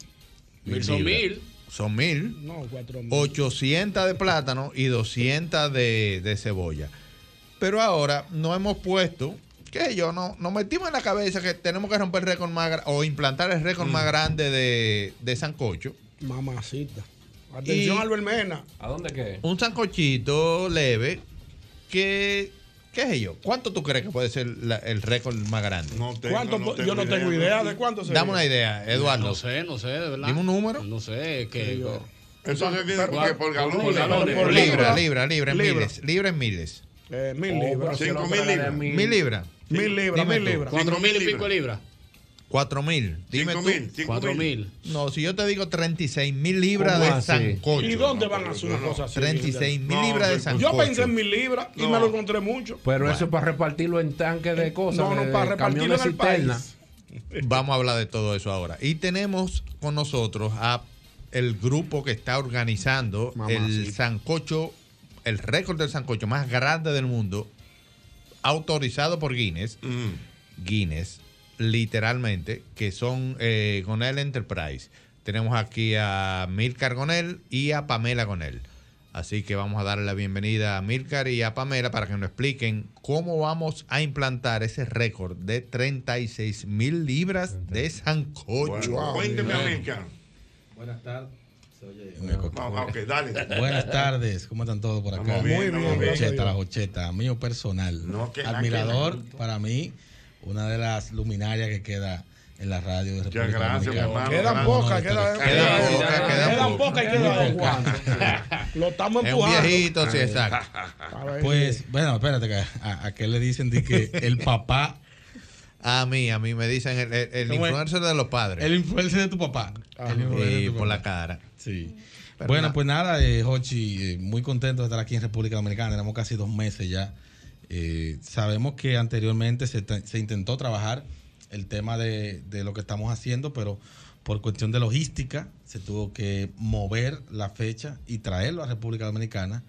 Mil son libras. mil. Son mil. No, cuatro mil. 800 de plátano y 200 de, de cebolla. Pero ahora no hemos puesto, que yo no, nos metimos en la cabeza que tenemos que romper el récord más o implantar el récord más grande de, de sancocho. Mamacita. Atención, Y- Albert Mena. ¿A dónde qué? Un sancochito leve que, ¿qué sé yo? ¿Cuánto tú crees que puede ser la- el récord más grande? ¿Cuánto po- yo no tengo idea de cuánto sería. Dame una idea, Eduardo. No sé, no sé, de verdad. Dime un número. No sé, que. Eso se porque por galón. Por galones. Por libra, libra, libra, en miles. Libra en miles. Eh, mil Oh, libras. pero Cinco mil libras. Mil libras. Mil libras, mil libras. Cuatro mil y pico libras. Cuatro mil. Dime Cinco tú. mil, cinco Cuatro mil. mil. No, si yo te digo 36 mil libras ¿Cómo de sancocho. ¿Y dónde van a hacer una cosa así? 36 mil libras de sancocho. Yo pensé en mil libras y me lo encontré mucho. Pero eso es para repartirlo en tanques de cosas. No, no, para repartirlo camiones en el cisterna. Vamos a hablar de todo eso ahora. Y tenemos con nosotros a el grupo que está organizando el sancocho, el récord del sancocho más grande del mundo, autorizado por Guinness. Guinness, literalmente, que son eh, Gonel Enterprise. Tenemos aquí a Milcar Gonel y a Pamela Gonel. Así que vamos a darle la bienvenida a Milcar y a Pamela para que nos expliquen cómo vamos a implantar ese récord de 36 mil libras de sancocho. Bueno, cuénteme, América. Buenas tardes. Oye. Ah, dale. Buenas tardes, ¿cómo están todos por acá? Bien, Muy bien, bien. a Dios. la Jocheta, mío personal. No, que Admirador para mí, una de las luminarias que queda en la radio de República gracias, Dominicana. mi hermano. Quedan Gracias. pocas, quedan quedan pocas, pocas, quedan pocas. pocas y quedan Juan. Lo estamos Es un empujando. viejito, sí, exacto. Pues, bueno, espérate, que a, a qué le dicen de que el papá, A mí, a mí me dicen el, influencer de los padres. el influencer de tu papá. El de tu por papá. la cara. Sí. Pero bueno, nada. pues nada, eh, Jochi, eh, muy contento de estar aquí en República Dominicana. Tenemos casi dos meses ya. Eh, sabemos que anteriormente se, te- se intentó trabajar el tema de, de lo que estamos haciendo, pero por cuestión de logística se tuvo que mover la fecha y traerlo a República Dominicana,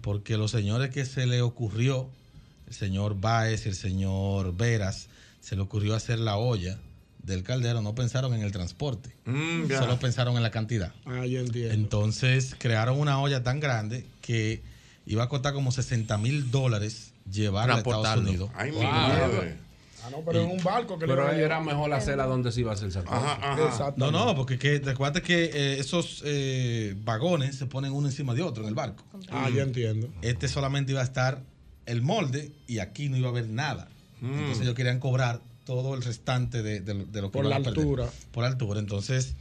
porque los señores que se le ocurrió, el señor Baez y el señor Veras, se le ocurrió hacer la olla del caldero, no pensaron en el transporte, Mm, solo pensaron en la cantidad. Ah, yo entiendo. Entonces crearon una olla tan grande que iba a costar como 60 mil dólares llevarla a Estados. Unidos. Ay, mi Wow. madre. Ah, no, pero en un barco que le Pero a era llevar. mejor hacerla donde se iba a hacer el. Exacto. No, no, porque que, recuerda que eh, esos eh, vagones se ponen uno encima de otro en el barco. Ah, yo entiendo. Este solamente iba a estar el molde y aquí no iba a haber nada. Entonces ellos querían cobrar todo el restante de, de lo- de lo que Por iban la a perder. altura. Por la altura. Entonces,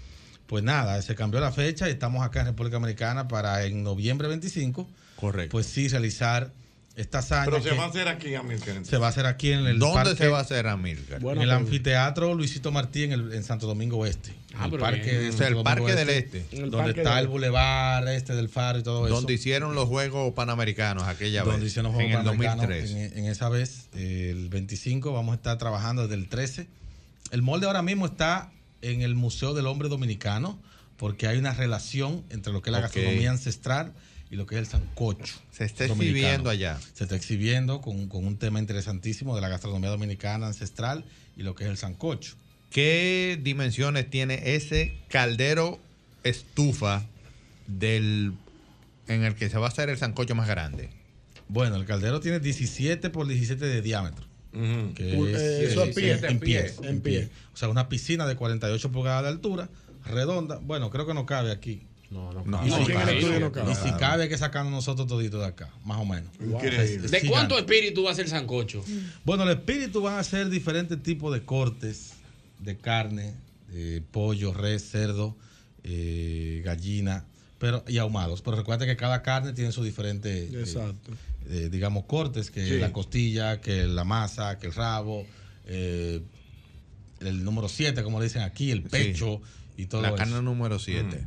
pues nada, se cambió la fecha y estamos acá en República Americana para en noviembre 25, Correcto. pues sí, realizar esta hazaña. Pero se que va a hacer aquí, América. se va a hacer aquí en el ¿Dónde parque- se va a hacer, Amilcar? Bueno, en el anfiteatro Luisito Martí en, el, en Santo Domingo Oeste. Ah, el parque, bien. de O sea, el Parque del Este. En el Donde parque está del- el bulevar este del faro y todo eso. Donde hicieron los Juegos Panamericanos aquella donde vez. hicieron los en Juegos el Panamericanos 2003. En, en esa vez, el 25, vamos a estar trabajando desde el 13. El molde ahora mismo está en el Museo del Hombre Dominicano, porque hay una relación entre lo que es la gastronomía ancestral y lo que es el sancocho. Se está dominicano. exhibiendo allá. Se está exhibiendo con, con un tema interesantísimo de la gastronomía dominicana ancestral y lo que es el sancocho. ¿Qué dimensiones tiene ese caldero estufa del en el que se va a hacer el sancocho más grande? Bueno, el caldero tiene 17 por 17 de diámetro. que eh, eso es pie, en pie, en pie. O sea, una piscina de 48 pulgadas de altura, redonda. Bueno, creo que no cabe aquí. No, no, No, Y, no, si, cabe, no cabe. y si cabe, hay que sacarnos nosotros toditos de acá, más o menos. ¿De cuánto espíritu va a ser el sancocho? Bueno, el espíritu van a ser diferentes tipos de cortes de carne, de pollo, res, cerdo, eh, gallina, pero y ahumados. Pero recuerda que cada carne tiene sus diferentes, eh, Exacto. eh, digamos, cortes, que Sí. la costilla, que la masa, que el rabo, eh, el número 7, como le dicen aquí, el pecho y todo La eso. carne número 7.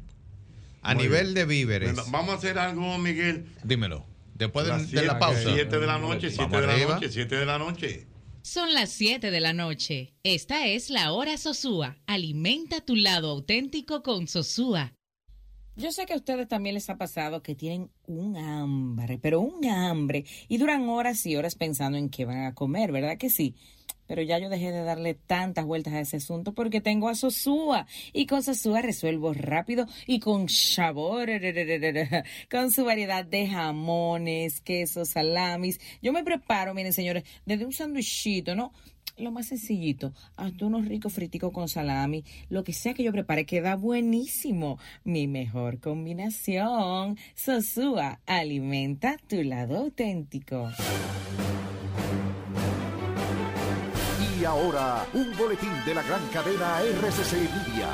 A Muy nivel bien. de víveres, Bueno, Vamos a hacer algo, Miguel. dímelo. Después de, la siete- pausa. Siete de la noche, siete Vamos de la noche, siete de la noche. Son las 7 de la noche. Esta es la hora Sosúa. Alimenta tu lado auténtico con Sosúa. Yo sé que a ustedes también les ha pasado que tienen un hambre, pero un hambre, y duran horas y horas pensando en qué van a comer, ¿verdad que sí? Pero ya yo dejé de darle tantas vueltas a ese asunto porque tengo a Sosúa. Y con Sosúa resuelvo rápido y con sabor. Con su variedad de jamones, quesos, salamis. Yo me preparo, miren señores, desde un sándwichito, ¿no? Lo más sencillito, hasta unos ricos friticos con salami, lo que sea que yo prepare queda buenísimo. Mi mejor combinación. Sosúa, alimenta tu lado auténtico. Ahora, un boletín de la gran cadena RCC Media.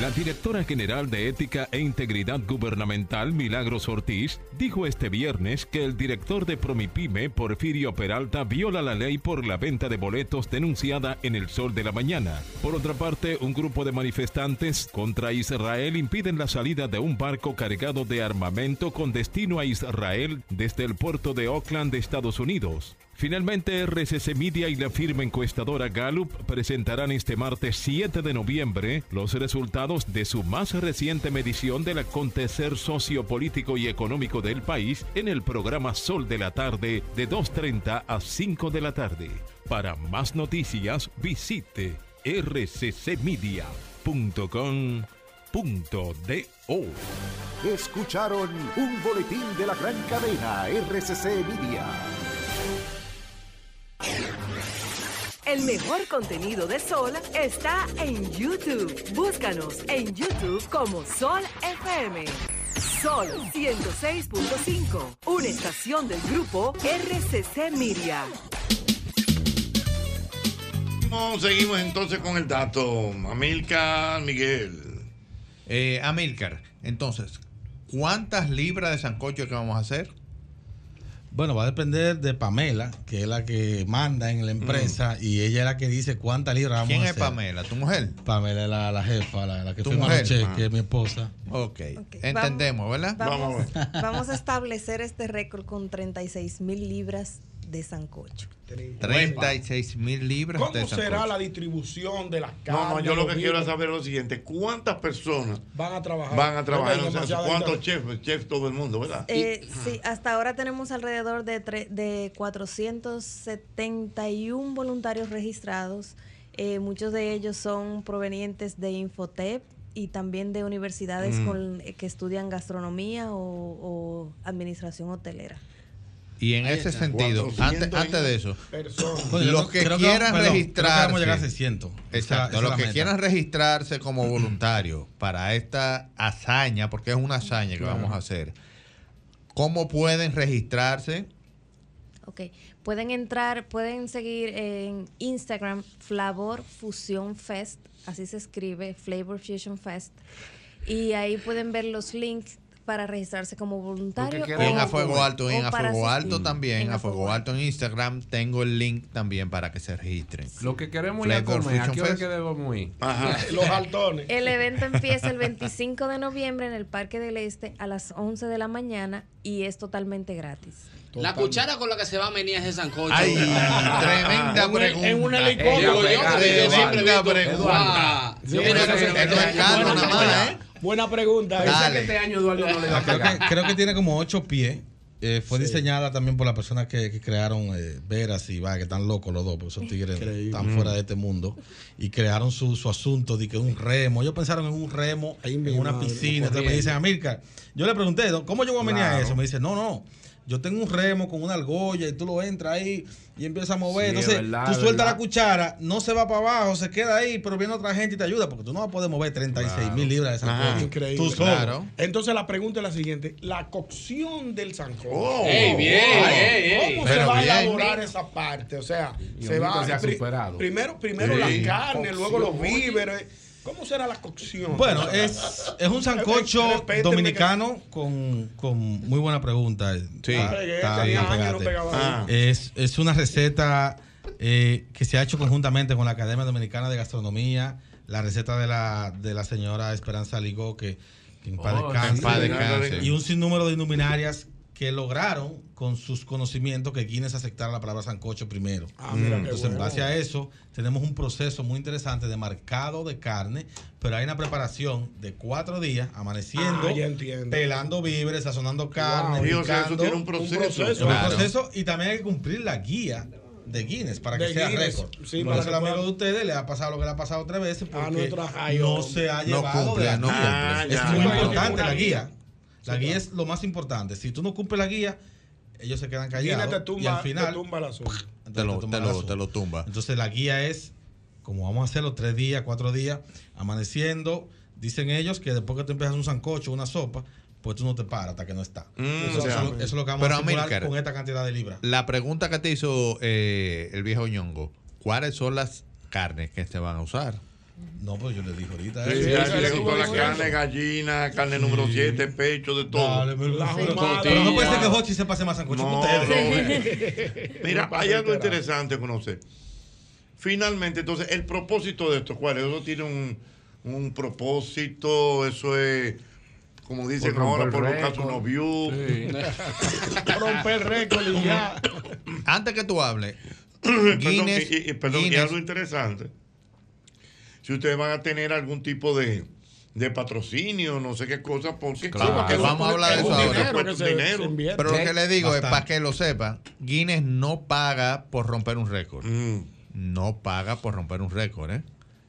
La directora general de Ética e Integridad Gubernamental, Milagros Ortiz, dijo este viernes que el director de Promipyme, Porfirio Peralta, viola la ley por la venta de boletos denunciada en el Sol de la Mañana. Por otra parte, un grupo de manifestantes contra Israel impiden la salida de un barco cargado de armamento con destino a Israel desde el puerto de Oakland Estados Unidos. Finalmente, RCC Media y la firma encuestadora Gallup presentarán este martes 7 de noviembre los resultados de su más reciente medición del acontecer sociopolítico y económico del país en el programa Sol de la Tarde de 2.30 a 5 de la tarde. Para más noticias, visite rccmedia.com.do. Escucharon un boletín de la gran cadena RCC Media. El mejor contenido de Sol está en YouTube. Búscanos en YouTube como Sol FM. Sol 106.5, una estación del grupo RCC Miria. No, seguimos entonces con el dato. Amilcar Miguel. Eh, Amilcar, entonces, ¿cuántas libras de sancocho que vamos a hacer? Bueno, va a depender de Pamela, que es la que manda en la empresa y ella es la que dice cuántas libras vamos ¿Quién a es hacer. Pamela? ¿Tu mujer? Pamela es la, la jefa, la, la que ¿Tu firma mujer? los cheques, Ah. es mi esposa. Ok, entendemos, ¿verdad? Vamos, vamos a establecer este récord con 36 mil libras de sancocho. 36 mil libras ¿Cómo de será la distribución de las carnes? No, no, yo lo que quiero saber es lo siguiente. ¿Cuántas personas van a trabajar? van a trabajar? O sea, ¿Cuántos chefs? Chefs todo el mundo, ¿verdad? Eh, sí, hasta ahora tenemos alrededor de, tre- de 471 voluntarios registrados. Eh, muchos de ellos son provenientes de Infotep y también de universidades Mm. con- eh, que estudian gastronomía o, o administración hotelera. Y en ese sentido, 400 antes, antes de eso, los que creo que- quieran perdón, creo que registrarse. vamos a llegar a 600. Esa- Exacto, esa los que meta. quieran registrarse como voluntarios para esta hazaña, porque es una hazaña que Claro. vamos a hacer, ¿cómo pueden registrarse? Ok, pueden entrar, pueden seguir en Instagram Flavor Fusion Fest, así se escribe, Flavor Fusion Fest, y ahí pueden ver los links para registrarse como voluntario. Y en A Fuego Alto, en A Fuego. Alto también, En A Fuego Alto en Instagram, tengo el link también para que se registren. Lo que queremos ir a comer, ¿a qué hora que debemos ir? Los altones. El evento empieza el 25 de noviembre en el Parque del Este a las 11 de la mañana y es totalmente gratis. La cuchara con la que se va a venir ese sancocho. Ay, tremenda En un- pregunta. En un helicóptero. Yo, siempre pregunta. Sí, yo nada más, ¿eh? Buena pregunta. Dale. este año Eduardo no le va a creo, que, creo que tiene como ocho pies. Eh, fue Sí. diseñada también por las personas que, que crearon eh, Veras y va, que están locos los dos, porque esos tigres están fuera de este mundo. Y crearon su, su asunto de que un remo. Ellos pensaron en un remo, en una madre, piscina. Entonces me dicen, Amilcar, yo le pregunté, ¿cómo yo voy a venir a eso? Me dice, no, no. Yo tengo un remo con una argolla y tú lo entras ahí y empiezas a mover. Sí, es Entonces, verdad, tú sueltas verdad. la cuchara, no se va para abajo, se queda ahí, pero viene otra gente y te ayuda, porque tú no vas a poder mover 36 mil libras de sancocho. Increíble. Tú solo. Entonces la pregunta es la siguiente: la cocción del sancocho. Oh. Ey, bien. ¿Cómo se va a bien. elaborar esa parte? O sea, Y se va se ha superado. primero, primero Sí. la carne, luego los víveres. ¿Cómo será la cocción? Bueno, es, es un sancocho Respétenme dominicano con, con muy buena pregunta. Sí, no pegaba ahí. Es, es una receta eh, que se ha hecho conjuntamente con la Academia Dominicana de Gastronomía, la receta de la, de la señora Esperanza Ligó, que, que en paz Oh, paz descanse. y un sinnúmero de luminarias que lograron con sus conocimientos que Guinness aceptara la palabra sancocho primero. Ah, mira qué Entonces, en base a eso, tenemos un proceso muy interesante de marcado de carne, pero hay una preparación de cuatro días, amaneciendo, Ah, pelando víveres, sazonando carne, Sí, o sea, eso tiene un proceso. Es un Claro. proceso y también hay que cumplir la guía de Guinness para que De sea récord. sí, Por para eso que el amigo de ustedes le ha pasado lo que le ha pasado tres veces porque nuestro rayo. no se ha No llevado cumple, de la no guía. Es Ah, muy importante la guía. guía. La guía es lo más importante. Si tú no cumples la guía, ellos se quedan callados. Guinness te tumba, y al final te tumba el asunto. Te lo, tumba te el lo- asunto. te lo tumba. Entonces la guía es, como vamos a hacerlo tres días, cuatro días, amaneciendo, dicen ellos que después que tú empiezas un sancocho, una sopa, pues tú no te paras hasta que no está. Mm, eso, o sea, eso es lo- eso es lo que vamos pero, a simular Amílcar, con esta cantidad de libras. La pregunta que te hizo eh, el viejo ñongo, ¿cuáles son las carnes que se van a usar? No, pues yo le dije ahorita. Sí, eso. ya Sí, le gustó la carne, gallina, carne número 7, pecho, de todo. Dale, pero- La pero- pero no puede ser que Hochi se pase más sancocho No, que ustedes. no. Mira, No hay algo interesante que conocer. Finalmente, entonces, el propósito de esto, ¿cuál es? Eso tiene un, un propósito, eso es, como dicen Por ahora, por buscar unos views. Romper récord y ya. Antes que tú hables, Perdón, Guinness, y, y- perdón, y algo interesante. Si ustedes van a tener algún tipo de, de patrocinio, no sé qué cosa, porque Claro, porque vamos a hablar de es eso ahora. dinero. Pero lo que le digo es, Bastante. para que lo sepa, Guinness no paga por romper un récord. Mm. No paga por romper un récord, ¿eh?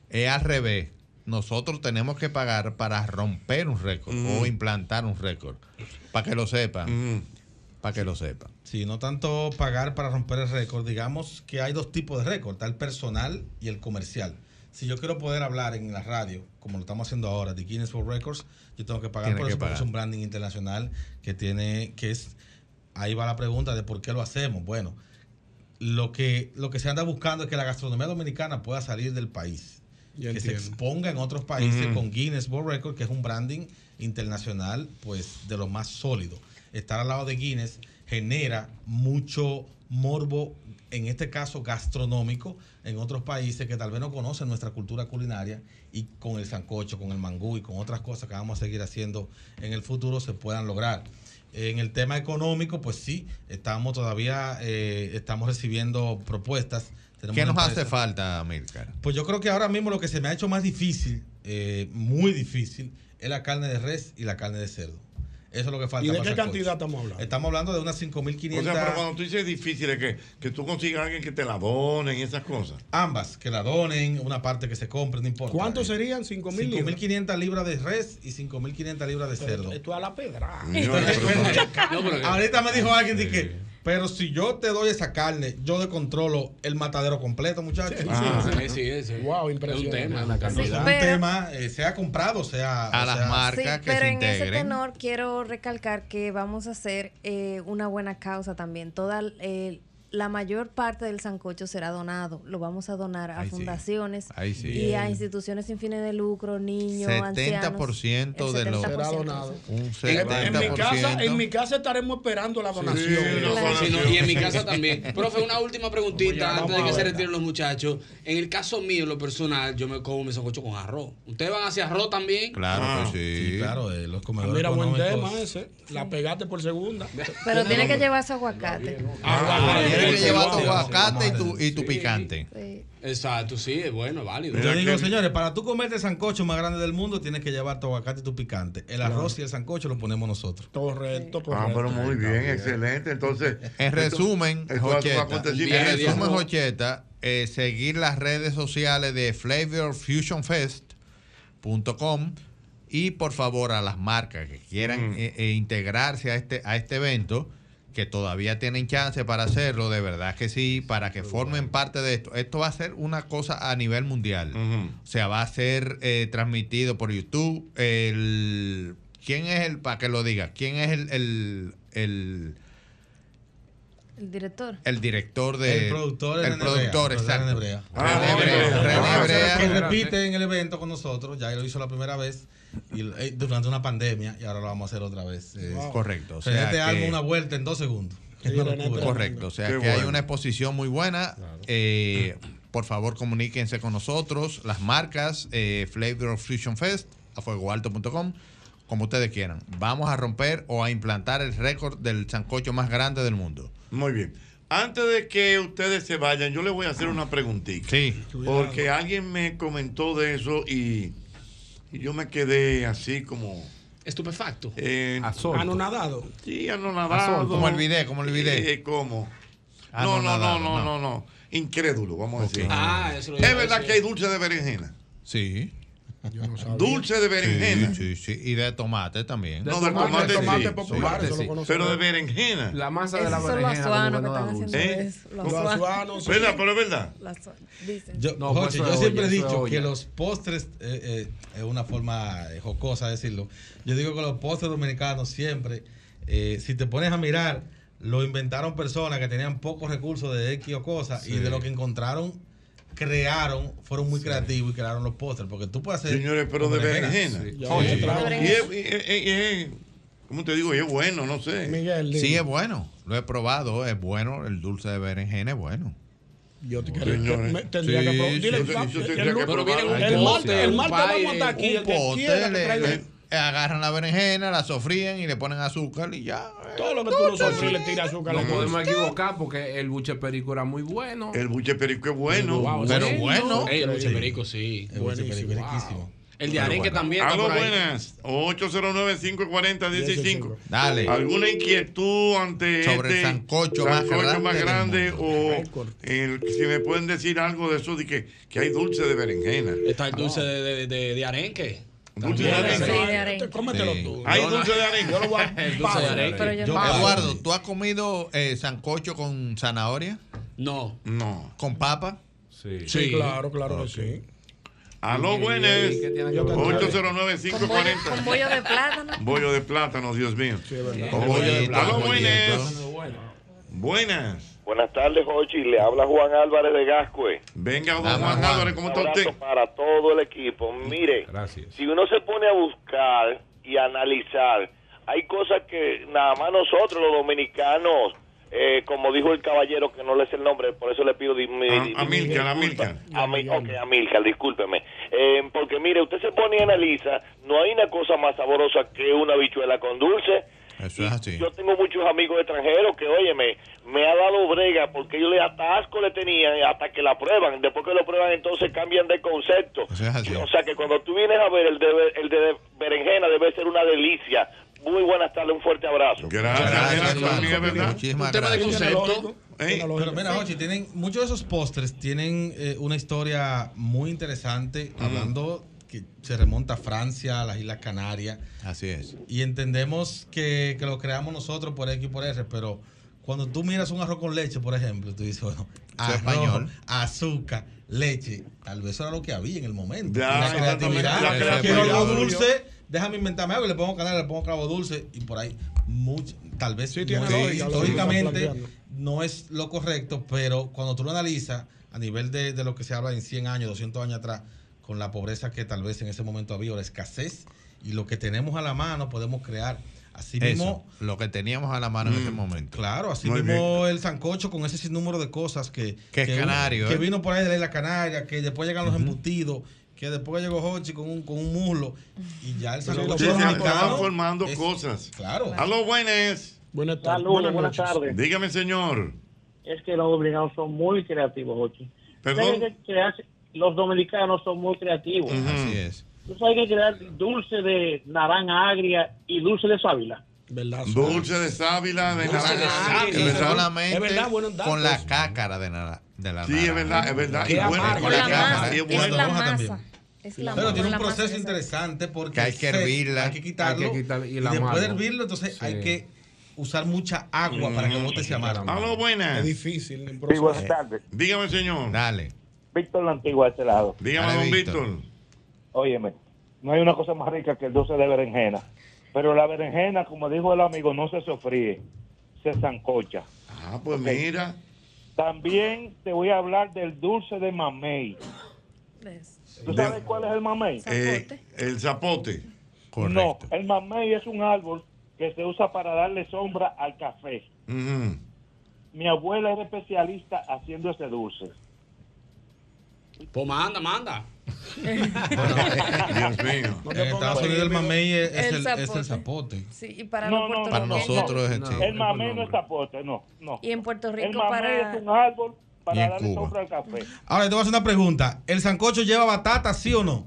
Es al revés. Nosotros tenemos que pagar para romper un récord Mm. o implantar un récord. Para que lo sepan. Para que lo sepan. Sí, no tanto pagar para romper el récord. Digamos que hay dos tipos de récord, está el personal y el comercial. Si yo quiero poder hablar en la radio, como lo estamos haciendo ahora, de Guinness World Records, yo tengo que pagar Tiene por que eso, porque es un branding internacional que tiene, que es, ahí va la pregunta de por qué lo hacemos. Bueno, lo que, lo que se anda buscando es que la gastronomía dominicana pueda salir del país. Que se exponga en otros países con Guinness World Records, que es un branding internacional, pues de lo más sólido. Estar al lado de Guinness genera mucho morbo, en este caso gastronómico, en otros países que tal vez no conocen nuestra cultura culinaria y con el sancocho, con el mangú y con otras cosas que vamos a seguir haciendo en el futuro se puedan lograr. En el tema económico, pues sí, estamos todavía, eh, estamos recibiendo propuestas. Tenemos ¿Qué nos hace falta, Milcar? pues yo creo que ahora mismo lo que se me ha hecho más difícil, eh, muy difícil, es la carne de res y la carne de cerdo. Eso es lo que falta. ¿Y de qué cantidad estamos hablando? Estamos hablando de unas O sea, 5.500. pero cuando tú dices difícil, es que, que tú consigas a alguien que te la donen y esas cosas. Ambas, que la donen, una parte que se compre, no importa. ¿Cuántos serían? ¿5 mil libras? 5.500 libras de res y 5.500 libras de cerdo. Esto es a la pedra. Ahorita me dijo alguien de que, pero si yo te doy esa carne, yo de controlo el matadero completo, muchachos. Ah, sí, sí, sí. Wow, Es un impresionante. tema, la Es cantidad. un pero- tema, eh, sea comprado, sea. A o las sea- marcas Sí, que pero se en ese tenor quiero recalcar que vamos a hacer eh, una buena causa también. Toda eh, la mayor parte del sancocho será donado. Lo vamos a donar a sí. fundaciones sí. y a instituciones sin fines de lucro, niños, 70% ancianos. de 70%, Será donado. Un En, 70%. en mi casa, en mi casa estaremos esperando la donación. Sí, no, y en mi casa también. Profe, una última preguntita antes de que se retiren los muchachos. En el caso mío, lo personal, yo me como mi sancocho con arroz. ¿Ustedes van hacia arroz también? Claro Ah, que sí. sí, claro, eh, los Ah, comedores Mira, buen tema ese. La pegaste por segunda. Pero tiene que llevar su aguacate. Tienes que sí, llevar tu aguacate y tu, y tu sí. picante. Sí. Exacto, sí, es bueno, es válido. Yo digo, señores, para tú comerte el sancocho más grande del mundo, tienes que llevar tu aguacate y tu picante. El arroz y el sancocho lo ponemos nosotros. Correcto, Ah, pero muy bien, excelente. Entonces, En resumen, en resumen, Jocheta, eh, seguir las redes sociales de flavorfusionfest.com y por favor a las marcas que quieran Mm. eh, eh, integrarse a este, a este evento, que todavía tienen chance para hacerlo, de verdad que sí, para que formen parte de esto. Esto va a ser una cosa a nivel mundial. O sea, va a ser eh, transmitido por YouTube. El, ¿Quién es el, para que lo diga, quién es el, el, el, El director. el director de... El productor el René productor, exacto. René Brea. Que repite en el evento con nosotros, ya lo hizo la primera vez y, eh, durante una pandemia y ahora lo vamos a hacer otra vez. Eh, Wow. Correcto, o sea, este que- álbum una vuelta en dos segundos. Locura. Correcto, o sea Qué que hay una exposición muy buena. Eh, por favor, comuníquense con nosotros, las marcas, eh, Flavor of Fusion Fest, a fuegoalto.com, como ustedes quieran. Vamos a romper o a implantar el récord del sancocho más grande del mundo. Muy bien. Antes de que ustedes se vayan, yo les voy a hacer una preguntita. Sí. Porque alguien me comentó de eso y, y yo me quedé así como... Estupefacto. Eh, Anonadado. Sí, anonadado. Como el video, como el video. Eh, ¿Cómo? No, no, no, no, no. no, no. Incrédulo, vamos a decir. Ah, eso lo es verdad decir. que hay dulce de berenjena. Sí. Dulce de berenjena. Sí, sí, sí. Y de tomate también. No, del tomate, tomate sí. popular, Sí. Pero de berenjena. La masa de la son los berenjena. que están haciendo. ¿Eh? eso. Los. Pero es verdad. Dicen. Yo, No, pues yo siempre he dicho que los postres, eh, eh, es una forma eh, jocosa de decirlo. Yo digo que los postres dominicanos siempre, eh, si te pones a mirar, lo inventaron personas que tenían pocos recursos de X o cosas y de lo que encontraron, crearon, fueron muy creativos y crearon los postres. Porque tú puedes hacer. Señores, pero de berenjena. Sí. Y es, ¿cómo te digo? Y es bueno, no sé. Miguel, Sí, es bueno. Lo he probado. Es bueno. El dulce de berenjena es bueno. Yo te me- tendría Sí, que probar. sí, Dile, sí, pa- yo el martes, vamos a estar aquí. Un El agarran la berenjena, la sofríen y le ponen azúcar y ya. todo lo que tú lo sofríes le tiras azúcar. No podemos equivocar porque el buche perico era muy bueno. El buche perico es bueno. Wow, Pero sí. bueno. Ey, el buche perico, sí. El perico riquísimo. El de arenque bueno. también ahí. buenas. 809-540-165. Dale. ¿Alguna inquietud ante Sobre el este sancocho más grande o el- si me pueden decir algo de eso de que, que hay dulce de berenjena? Está el dulce de, de, de, de arenque. Dulce de arenque. Cómetelo tú. Hay dulce de arenque. Yo lo voy a Eduardo, ¿tú has comido eh, sancocho con zanahoria? No. No. ¿Con papa? Sí. Sí, claro, claro que sí. Aló, buenas. ¿Qué tiene que Yo ver? te- 809-540. Con bollo de plátano. Bollo de plátano, Dios mío. Sí, es verdad. Con Aló, buenas. Buenas. Buenas tardes, Jochi. Le habla Juan Álvarez de Gascue. Venga, don Juan Juan. Álvarez, ¿cómo Un está abrazo usted? para todo el equipo. Mire, Gracias. si uno se pone a buscar y analizar, hay cosas que nada más nosotros los dominicanos, eh, como dijo el caballero, que no le sé el nombre, por eso le pido mi- A- di- Amílcar, disculpa. Amílcar. Ami- ok, Amílcar, discúlpeme. Eh, porque mire, usted se pone y analiza, no hay una cosa más sabrosa que una bichuela con dulce. Eso es así. Yo tengo muchos amigos extranjeros que, óyeme, me ha dado brega porque ellos le hasta asco le tenían hasta que la prueban. Después que lo prueban, entonces cambian de concepto. Eso es así. O sea que cuando tú vienes a ver el de, el de berenjena, debe ser una delicia. Muy buenas tardes, un fuerte abrazo. Gracias, Gracias, ¿verdad? Muchísimas Un tema de gracias. Concepto. Pero mira, Jochi, tienen, muchos de esos postres tienen eh, una historia muy interesante, hablando que se remonta a Francia, a las Islas Canarias, Así es. y entendemos que, que lo creamos nosotros por X y por R, pero cuando tú miras un arroz con leche, por ejemplo, tú dices, bueno, arroz, español. azúcar, leche, tal vez eso era lo que había en el momento. Ya, la creatividad, la quiero creatividad. algo dulce, déjame inventarme algo, y le pongo canela, le pongo clavo dulce, y por ahí, mucho, tal vez Sí, tiene lógica, históricamente no es lo correcto, pero cuando tú lo analizas a nivel de, de lo que se habla en 100 años, 200 años atrás, con la pobreza que tal vez en ese momento había, o la escasez, y lo que tenemos a la mano podemos crear. Así mismo, Eso, lo que teníamos a la mano en ese momento. claro, así Muy mismo el sancocho con ese sinnúmero de cosas que, Que es canario, que ¿eh? vino por ahí de la isla Canaria, que después llegan los embutidos, que después llegó Hochi con un, con un muslo, y ya el Sí, sancocho se estaban formando es- cosas. Claro. Aló, buenas. Buenas tardes. Saludos, buenas tardes. Dígame, señor. Es que los dominicanos son muy creativos, Jochi. Perdón. ¿Sabes que crear- los dominicanos son muy creativos. Así es. Tú sabes que crear dulce de naranja agria y dulce de sábila. ¿Verdad? Dulce de sábila, de de naranja. sábila. Verdad. solamente Es verdad, con la cácara de, nara- de la Sí, es naranja. verdad, es verdad. Y bueno, con la cácara, es bueno. la Hoja masa. también. Es la Pero tiene un proceso esa. interesante porque Que hay que hervirla. Hay que quitarlo. Hay que y después de hervirlo, entonces Sí. hay que usar mucha agua para que bote ese amargo. Aló, buenas. Es difícil el Sí, proceso. buenas tardes. Dígame, señor. Dale. Víctor la Antigua de este lado. Dígame, don Víctor. Óyeme, no hay una cosa más rica que el dulce de berenjena. Pero la berenjena, como dijo el amigo, no se sofríe, se zancocha. Ah, pues mira. También te voy a hablar del dulce de mamey. ¿Tú De- sabes cuál es el mamey? Eh, el zapote. No, el mamey es un árbol que se usa para darle sombra al café. Mi abuela era especialista haciendo ese dulce. Pues manda, manda. Dios mío. En Estados Unidos el mamey es, es El el, es el zapote. zapote. Sí, y para No, no, Para nosotros es No, sí. el mamey no es zapote, no, no. Y en Puerto El Rico mamey para... es un árbol para darle sombra al café. Ahora, te voy a hacer una pregunta. ¿El sancocho lleva batata, sí o no?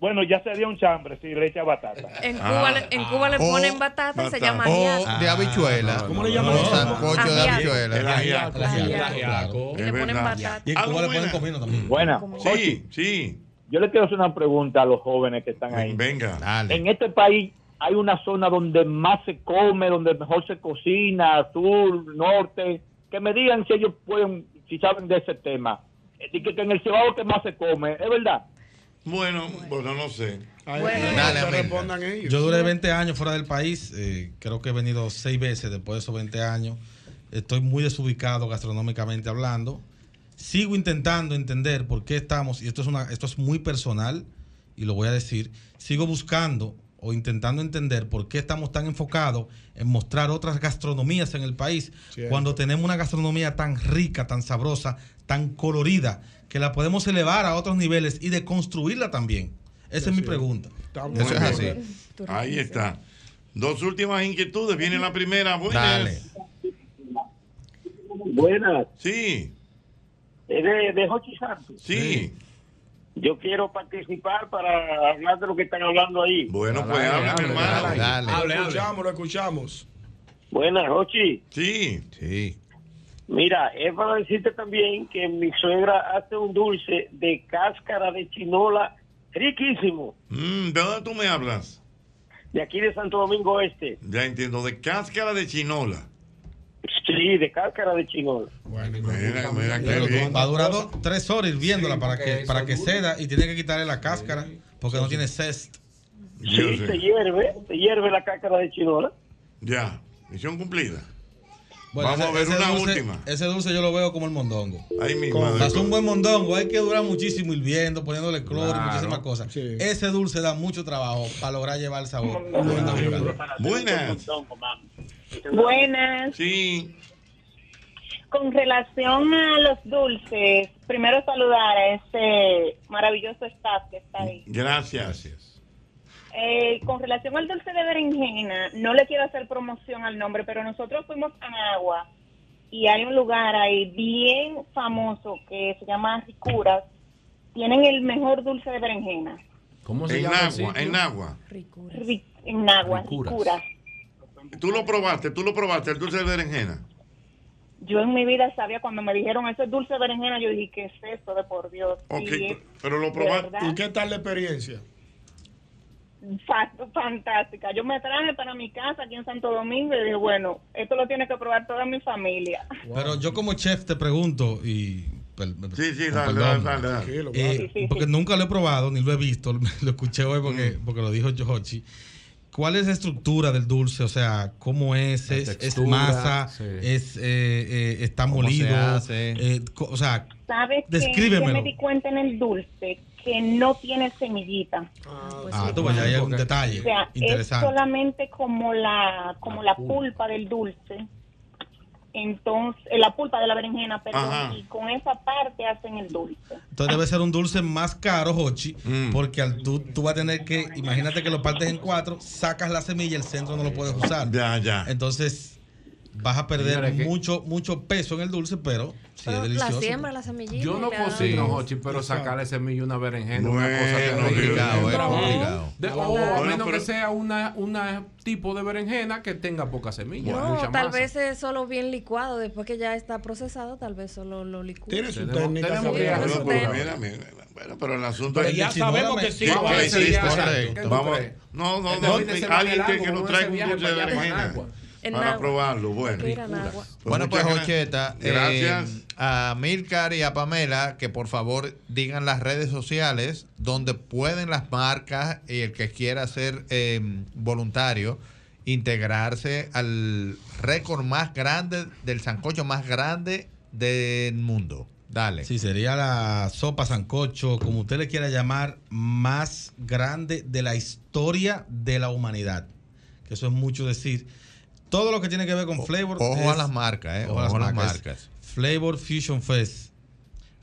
Bueno, ya sería un chambre si le echa batata. En Cuba, le- en Cuba le O ponen batata y se llama O ajiaco. de habichuela. ¿Cómo le llaman O eso? sancocho de habichuela. El ajiaco. El ajiaco. Y le ponen batata. Y en Algo Cuba le ponen comino también. Buena. Sí, sí. Yo le quiero hacer una pregunta a los jóvenes que están ahí. Venga. Dale. En este país hay una zona donde más se come, donde mejor se cocina, sur, norte. Que me digan si ellos pueden, si saben de ese tema. Y que, que en el Cibao que más se come, ¿es verdad? Bueno, bueno, no sé. Ay, Bueno. Dale, respondan ellos. Yo duré 20 años fuera del país. eh, creo que he venido seis veces después de esos 20 años. Estoy muy desubicado gastronómicamente hablando. Sigo intentando entender por qué estamos, y esto es, una, esto es muy personal, y lo voy a decir, sigo buscando o intentando entender por qué estamos tan enfocados en mostrar otras gastronomías en el país, Cierto. cuando tenemos una gastronomía tan rica, tan sabrosa, tan colorida, que la podemos elevar a otros niveles y deconstruirla también. Esa es mi pregunta. Eso es así. Ahí está. Dos últimas inquietudes. Viene la primera. Buenas. Dale. Buenas. Sí, Es de, de Jochi Santos. sí. Yo quiero participar para hablar de lo que están hablando ahí. Bueno, pues Dale, hable, hermano. dale. Dale. Lo escuchamos, lo escuchamos. Buenas, Jochi. Sí. Sí. Mira, es para decirte también que mi suegra hace un dulce de cáscara de chinola riquísimo, Mm, ¿De dónde tú me hablas? de aquí de Santo Domingo Este. Ya entiendo. De cáscara de chinola. Sí, de cáscara de chinola. Bueno, Mira, mira Pero bien. va a durar dos- tres horas hirviéndola Sí, para que, para que ceda y tiene que quitarle la cáscara porque no tiene cest. Yo Sí, se hierve, se hierve la cáscara de chinola. Ya. Misión cumplida. Bueno, Vamos a ver una dulce, última. Ese dulce yo lo veo como el mondongo. Ahí mismo. Hacer un buen mondongo hay que durar muchísimo hirviendo, poniéndole cloro y Claro. muchísimas cosas. Sí. Ese dulce da mucho trabajo para lograr llevar el sabor. Buenas. Buenas. Sí. Con relación a los dulces, primero saludar a ese maravilloso staff que está ahí. Gracias. Eh, con relación al dulce de berenjena, no le quiero hacer promoción al nombre, pero nosotros fuimos a Agua y hay un lugar ahí bien famoso que se llama Ricuras. Tienen el mejor dulce de berenjena. ¿Cómo se En llama agua, en agua. Ri- en Agua, Ricuras. Ricuras. Tú lo probaste, tú lo probaste, el dulce de berenjena. Yo en mi vida sabía cuando me dijeron ese dulce de berenjena, yo dije, ¿qué es esto de por Dios? Ok, Y es pero lo probaste. ¿Y qué tal la experiencia? Fa- fantástica. Yo me traje para mi casa aquí en Santo Domingo y dije, bueno, esto lo tiene que probar toda mi familia. Pero yo como chef te pregunto y... Sí, sí, dale, dale, eh, Sí, sí, porque sí. nunca lo he probado ni lo he visto, lo escuché hoy porque, Mm. porque lo dijo Jochi. ¿Cuál es la estructura del dulce? O sea, ¿cómo es? ¿Es, es textura, masa? sí. ¿Es, eh, eh, ¿Está ¿Cómo molido? se? Eh, o sea, ¿Sabes? Descríbemelo. Me di cuenta en el dulce que no tiene semillita. ah, tú, pues ya hay un detalle O sea, es interesante. solamente como la como la pulpa del dulce. Entonces, eh, la pulpa de la berenjena, perdón, Ajá. y con esa parte hacen el dulce. Entonces debe ser un dulce más caro, Jochi, Mm. porque al tú, tú vas a tener que, imagínate que lo partes en cuatro, sacas la semilla y el centro no lo puedes usar. Ya, ya. Entonces vas a perder Señores, que- mucho mucho peso en el dulce, pero sí Pero es la delicioso. siembra, la semillita. Yo no cocino, Jochi, pero sacarle semilla una berenjena, una cosa Bueno, terrible. Complicado, era No. complicado. De- o Bueno, a menos pero- que sea una, una tipo de berenjena que tenga poca semilla, No, mucha tal masa. vez es solo bien licuado. Después que ya está procesado, tal vez solo lo licúa. Tiene su técnica. tenemos que Bueno, pero mira, mira, bueno, pero el asunto Pero es ya no, sabemos la que sí. ¿Qué- va a semilla. Correcto. ¿Qué tú Vamos, no, no, Este no, alguien que, nos traiga un dulce de berenjena para Nagua. probarlo. Bueno. Pues bueno, pues Jocheta, eh, Gracias. a Milcar y a Pamela que por favor digan las redes sociales donde pueden las marcas y el que quiera ser eh, voluntario integrarse al récord más grande del sancocho más grande del mundo. Dale. Sí, sería la sopa sancocho, como usted le quiera llamar, más grande de la historia de la humanidad. Que eso es mucho decir. Todo lo que tiene que ver con flavor. Ojo es- a las marcas, eh. Ojo a Ojo a las marcas. marcas. Flavor Fusion Fest,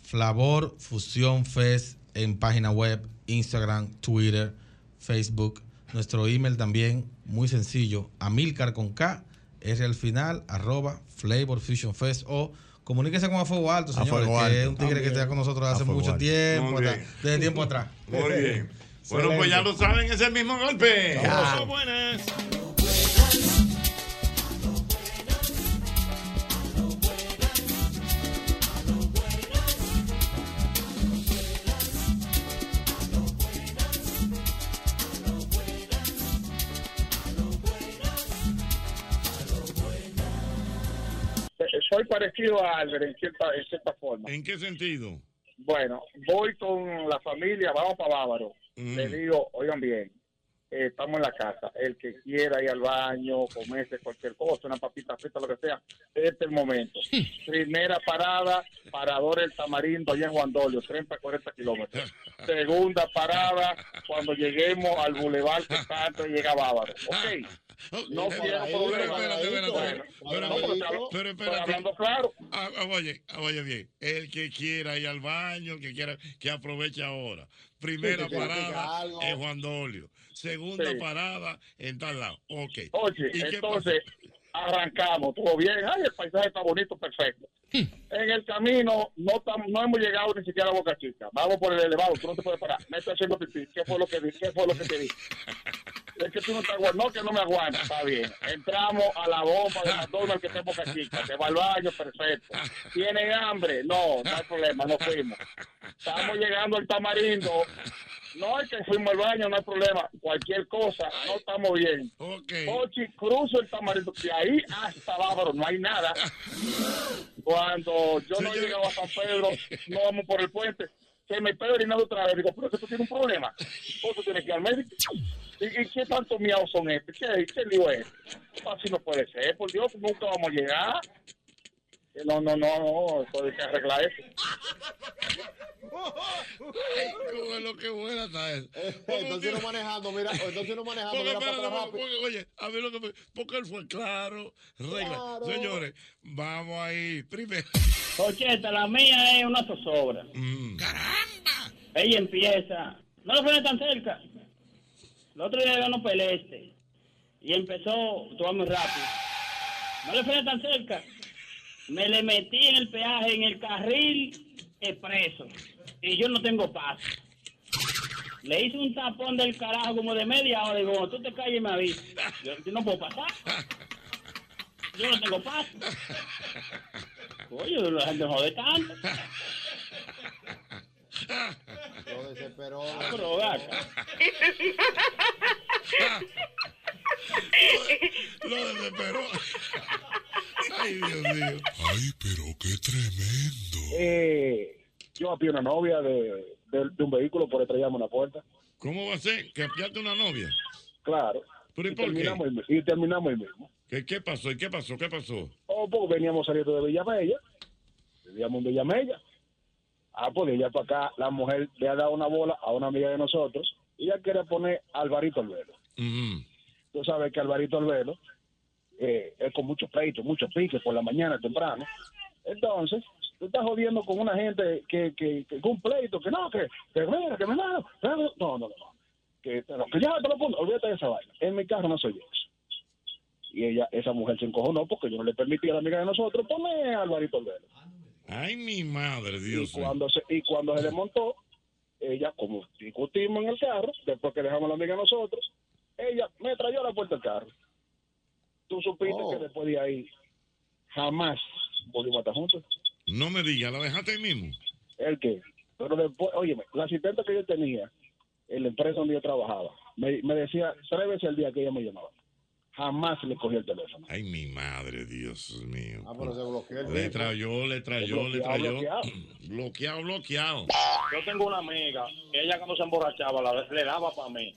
Flavor Fusion Fest en página web, Instagram, Twitter, Facebook. Nuestro email también, muy sencillo, amilcar con K, R al final, arroba Flavor Fusion Fest o comuníquese con A Fuego Alto, señores, Fuego que es un tigre que está con nosotros hace Fuego mucho Alto. tiempo, atrás, desde tiempo atrás. Muy bien. Bueno, pues ya lo saben, es el mismo golpe. Buenas. Soy parecido a Albert en cierta, en cierta forma. ¿En qué sentido? Bueno, voy con la familia, vamos para Bávaro. Mm. Le digo, oigan bien, eh, estamos en la casa. El que quiera ir al baño, comerse cualquier cosa, una papita frita, lo que sea, este es el momento. Primera parada, parador El Tamarindo, allá en Juan Dolio, 30, 40 kilómetros. Segunda parada, cuando lleguemos al bulevar que está antes de llegar a Bávaro. Ok. No espérate. no, pero te hablo- Pero espérate. hablando claro. Ah, ah, oye, ah, oye bien, el que quiera ir al baño, que quiera, que aproveche ahora. Primera Sí, parada en Juan Dolio. Segunda Sí. parada en tal lado. Ok. Oye, ¿Y entonces arrancamos, todo bien, ay, el paisaje está bonito, perfecto. En el camino no, tam- no hemos llegado ni siquiera a Boca Chica. Vamos por el elevado, tú no te puedes parar. Me estoy haciendo pipí. ¿Qué fue lo que di? ¿Qué fue lo que te di? Es que tú no te aguantas, no, que no me aguantas, está bien. Entramos a la bomba de McDonald's que en Boca Chica, se va al baño, perfecto. ¿Tienen hambre? No, no hay problema, no fuimos. Estamos llegando al tamarindo. No es que fuimos al baño, no hay problema. Cualquier cosa, no estamos bien. Ochi, cruzo el tamarindo. De ahí hasta Bávaro no hay nada. Cuando yo no he llegado a San Pedro, no vamos por el puente. Se me está orinando otra vez. Digo, pero que tú tienes un problema. Vos tú tienes que ir al médico. ¿Y, qué tanto miados son estos? ¿Qué, qué lío es? Así no puede ser, por Dios, nunca vamos a llegar. Eh, No, no, no, no, eso hay que arreglar eso. Ay, cómo es lo que buena está eso. Entonces uno manejando, mira, entonces uno manejando, Porque, mira para espérate, atrás porque, rápido. porque, oye, a mí lo que me, porque él fue claro, regla. Claro. Señores, vamos ahí. Primero. Ocheta, la mía es una zozobra. ¡Caramba! Ella empieza, no lo frene tan cerca. El otro día ganó Peleste y empezó, todo muy rápido. No le frene tan cerca. Me le metí en el peaje, en el carril expreso. Y yo no tengo paso. Le hice un tapón del carajo como de media hora. Digo, tú te calles me avisas. Yo, yo no puedo pasar. Yo no tengo paso. Oye, la gente jode tanto. Lo desesperó. Pero acá. Lo desesperó. Ay, Dios mío. Ay, pero qué tremendo. Eh, yo apié una novia de, de, de un vehículo por estrellarme una puerta. ¿Cómo va a ser? ¿Que apiaste una novia? Claro. ¿Pero y y, por qué? terminamos mi- y terminamos ahí mismo. ¿Qué, ¿Qué pasó? ¿Y qué pasó? ¿Qué pasó? Oh, porque veníamos saliendo de Villamella. Vivíamos en Villamella. Ah, pues de allá para acá, la mujer le ha dado una bola a una amiga de nosotros y ella quiere poner a Alvarito al velo. Tú sabes que Alvarito al velo eh, es con mucho pleito, mucho pique por la mañana temprano. Entonces, tú estás jodiendo con una gente que, que, que con un pleito, que no, que, que mira, que me da. No, no, no. no. Que, no, que ya te lo pongo, olvídate de esa vaina. En mi carro no soy yo eso. Y ella, esa mujer se encojonó porque yo no le permití a la amiga de nosotros poner a Alvarito al velo. Ay, mi madre, Y Dios mío. cuando, se, y cuando se le montó, ella, como discutimos en el carro, después que dejamos a la amiga a nosotros, ella me trayó a la puerta del carro. Tú supiste Oh. que después de ahí jamás volvimos a estar juntos. No me digas, ¿la dejaste ahí mismo? ¿El qué? Pero después, óyeme, la asistente que yo tenía en la empresa donde yo trabajaba, me, me decía tres veces al día que ella me llamaba. Jamás le cogí el teléfono. Ay, mi madre, Dios mío. Ah, pero se bloqueó el Le trayó, le trayó, le trayó. bloqueado. Bloqueado, bloqueado. Yo tengo una amiga que ella cuando se emborrachaba la- le daba para mí.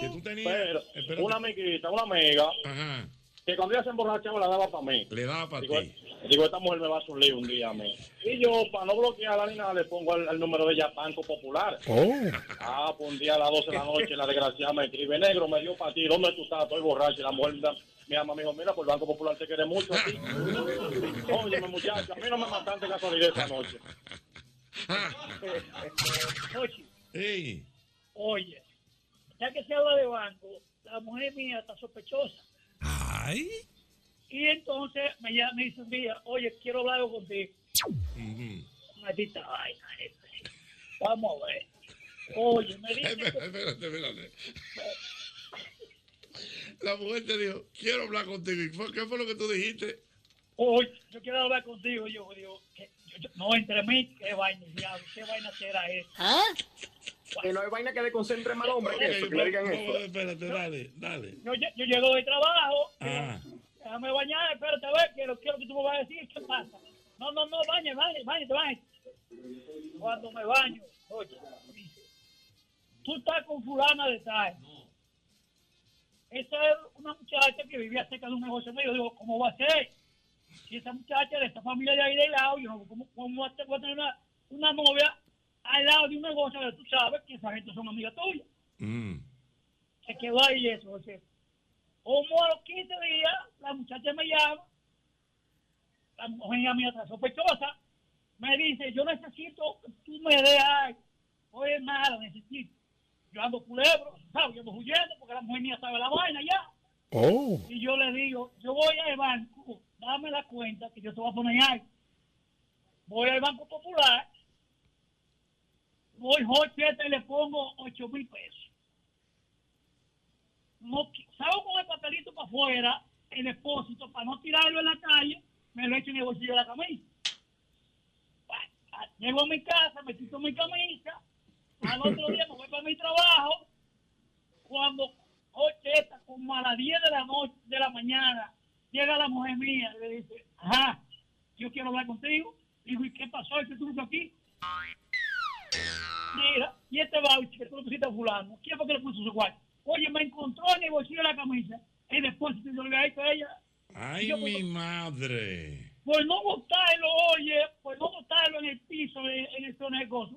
¿Qué tú tenías? Pero Espérate. una amiguita, una amiga, Ajá. que cuando ella se emborrachaba la daba para mí. Le daba para ti. Digo, esta mujer me va a hacer un día a mí. Y yo, para no bloquearla ni nada, le pongo el, el número de ella Banco Popular. Ah, pues un día a las 12 de la noche la desgraciada me escribe, negro, me dio para ti, ¿dónde tú estás? Estoy borracho. Y la mujer me- mi mamá me dijo, mira, pues el Banco Popular te quiere mucho a ti. Óyeme, muchacha, a mí no me mataste casualidad esta noche. Oye, ya que se habla de banco, la mujer mía está sospechosa. Ay. Y entonces me, llama, me dice un día, oye, quiero hablar algo contigo. Maldita vaina. este. Vamos a ver. Oye, me dice Espérate, espérate. La mujer te dijo, quiero hablar contigo. ¿Y fue- ¿Qué fue lo que tú dijiste? Oye, yo quiero hablar contigo. Yo digo, que- yo- yo- no, entre mí, qué vaina, diablo, qué vaina será esa. Que no hay vaina que le concentre mal hombre que eso, que le digan eso. Espérate, dale, dale. Yo, yo, yo llego de trabajo, Ah. Déjame bañar, espérate a ver, quiero, quiero que tú me vas a decir qué pasa. No, no, no, bañe, bañe, bañe, bañe. Cuando me baño, oye, tú estás con fulana de tal. Esa es una muchacha que vivía cerca de un negocio mío. Yo digo, ¿cómo va a ser? Si esa muchacha de esta familia de ahí de lado, yo no, ¿cómo, cómo va a tener una, una novia al lado de un negocio que tú sabes que esa gente son amigas tuyas? Se quedó ahí eso. o sea, como a los 15 días, la muchacha me llama, la mujer mía está sospechosa, me dice, yo necesito que tú me des algo. Oye, nada, necesito. Yo ando culebro, ¿sabes? Yo ando huyendo porque la mujer mía sabe la vaina ya. Oh. Y yo le digo, yo voy al banco, dame la cuenta que yo te voy a poner algo. Voy al Banco Popular, voy Jocheta y le pongo 8 mil pesos. No, salgo con el papelito para afuera, el depósito, para no tirarlo en la calle, me lo echo en el bolsillo de la camisa. Bueno, ah, Llego a mi casa, me quito mi camisa, al otro día me voy para mi trabajo, cuando Jocheta, como a las 10 de la noche, de la mañana, llega la mujer mía y le dice, ajá, yo quiero hablar contigo. Digo, ¿y qué pasó? ¿Qué tú aquí? Mira, y este voucher que tú le pusiste a fulano, ¿quién fue que le puso su cuarto? Oye, me encontró en el bolsillo de la camisa el depósito y yo le había hecho a ella. Ay, Yo, mi madre. Por no botarlo, oye, por no botarlo en el piso, en, en el zona de cosas,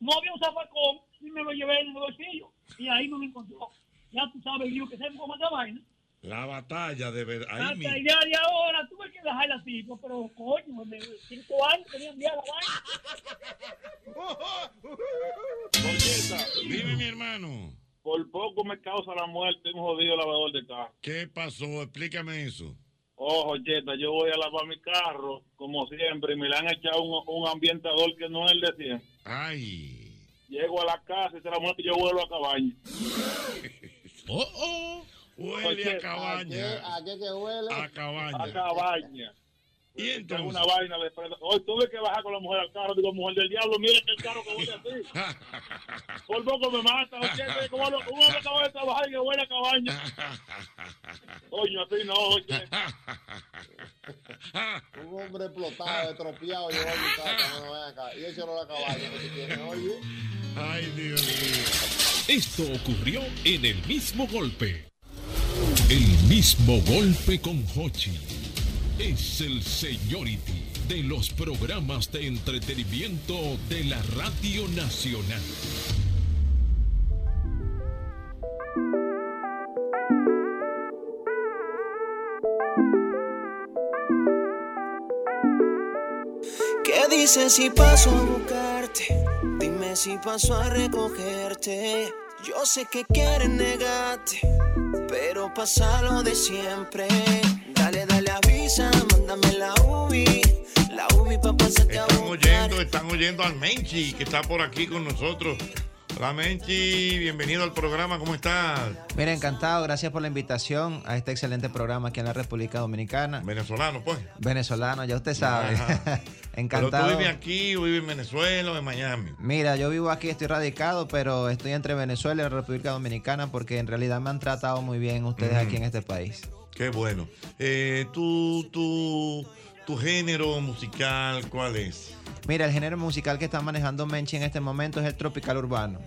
no había un zafacón y me lo llevé en el bolsillo y ahí no me encontró. Ya tú sabes, digo que me cómo esa vaina. La batalla de verdad. El día de ahora tuve que dejarla así, pero coño, de cinco años tenía enviar la vaina. Dime, mi hermano. Por poco me causa la muerte un jodido lavador de carro. ¿Qué pasó? Explícame eso. Ojo, Cheta, yo voy a lavar mi carro, como siempre, y me le han echado un, un ambientador que no es el de siempre. Ay. Llego a la casa y se la muerte y yo vuelvo a cabaña. Oh, oh. Huele a cabaña. ¿A qué que huele? A cabaña. A cabaña. Y entonces. una vaina de. Hoy tuve que bajar con la mujer al carro. Digo, mujer del diablo, mire que el carro que huele así. Por poco me mata. Oye, como lo- un hombre acaba de trabajar y que huele a cabaña. Oye, así no, oye. Un hombre explotado, estropeado, llegó a mi casa. No, ven acá. Y eso no la cabaña que oye. Ay, Dios mío. Esto ocurrió en el mismo golpe. El mismo golpe con Hochi. Es el Seniority de los programas de entretenimiento de la Radio Nacional. ¿Qué dices si paso a buscarte? Dime si paso a recogerte. Yo sé que quieres negarte, pero pasa lo de siempre. Dale, dale, avisa, mándame la UBI. La UBI pa' pasarte a Están oyendo, están oyendo al Menchi, que está por aquí con nosotros. Hola, Menchi, bienvenido al programa, ¿cómo estás? Mira, encantado, gracias por la invitación a este excelente programa aquí en la República Dominicana. Venezolano, pues. Venezolano, ya usted sabe. Encantado. Pero tú vives aquí, o vives en Venezuela o en Miami. Mira, yo vivo aquí, estoy radicado, pero estoy entre Venezuela y la República Dominicana porque en realidad me han tratado muy bien ustedes aquí en este país. Qué bueno. Eh, tu, tu, tu género musical, ¿cuál es? Mira, el género musical que está manejando Menchi en este momento es el tropical urbano.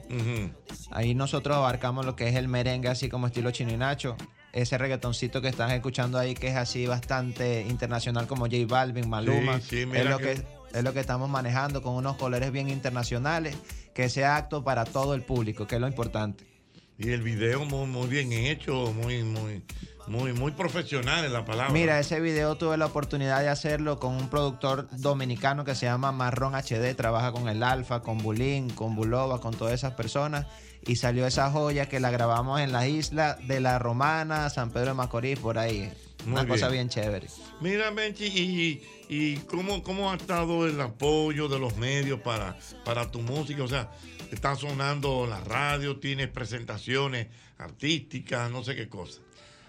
Ahí nosotros abarcamos lo que es el merengue, así como estilo chino y nacho. Ese reggaetoncito que están escuchando ahí, que es así bastante internacional, como J Balvin, Maluma. Sí, sí, mira es, lo que- que... es lo que estamos manejando con unos colores bien internacionales, que sea acto para todo el público, que es lo importante. Y el video muy, muy bien hecho, muy, muy, muy, muy profesional en la palabra. Mira, ese video tuve la oportunidad de hacerlo con un productor dominicano que se llama Marrón HD, trabaja con el Alfa, con Bulín, con Bulova, con todas esas personas. Y salió esa joya que la grabamos en la isla de la Romana, San Pedro de Macorís, por ahí. Muy Una cosa bien. bien chévere. Mira, Menchi, y, y cómo, cómo ha estado el apoyo de los medios para, para tu música. O sea, está sonando la radio, tienes presentaciones artísticas, no sé qué cosa.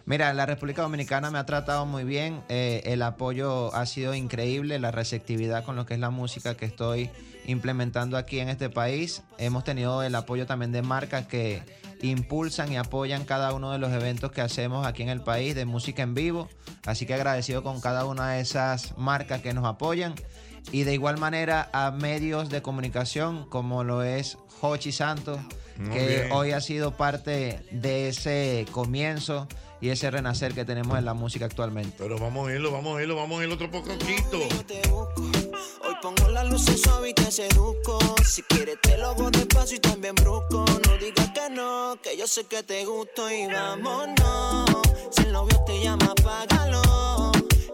Mira, la República Dominicana me ha tratado muy bien, eh, el apoyo ha sido increíble, la receptividad con lo que es la música que estoy implementando aquí en este país. Hemos tenido el apoyo también de marcas que impulsan y apoyan cada uno de los eventos que hacemos aquí en el país de música en vivo. Así que agradecido con cada una de esas marcas que nos apoyan. Y de igual manera a medios de comunicación como lo es Hochi Santos, Muy que bien. hoy ha sido parte de ese comienzo y ese renacer que tenemos en la música actualmente. Pero vamos a irlo, vamos a irlo, vamos a irlo otro poquito. Hoy pongo las luces suave y te seduzco. Si quieres te lo hago despacio y también brusco. No digas que no, que yo sé que te gusto y vámonos. Si el novio te llama, apágalo.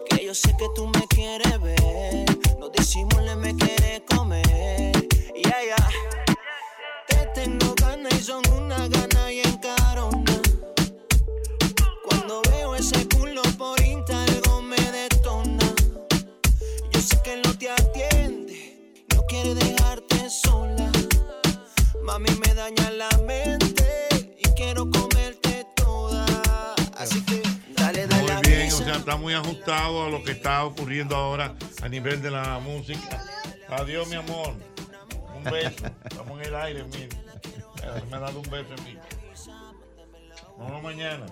Que yo sé que tú me quieres ver. No disimules, me quieres comer. Yeah, yeah. Te tengo ganas y son una gana y encarona. Cuando veo ese culo por Insta, algo me detona. Yo sé que no te atiende, no quiere dejarte sola. Mami me daña la mente y quiero comerte toda. Así que dale, dale Muy bien, o sea, está muy ajustado a lo que está ocurriendo ahora a nivel de la música. Adiós, mi amor. Un beso. Estamos en el aire, mira. Mira, Me ha dado un beso en mí. Nos vemos mañana.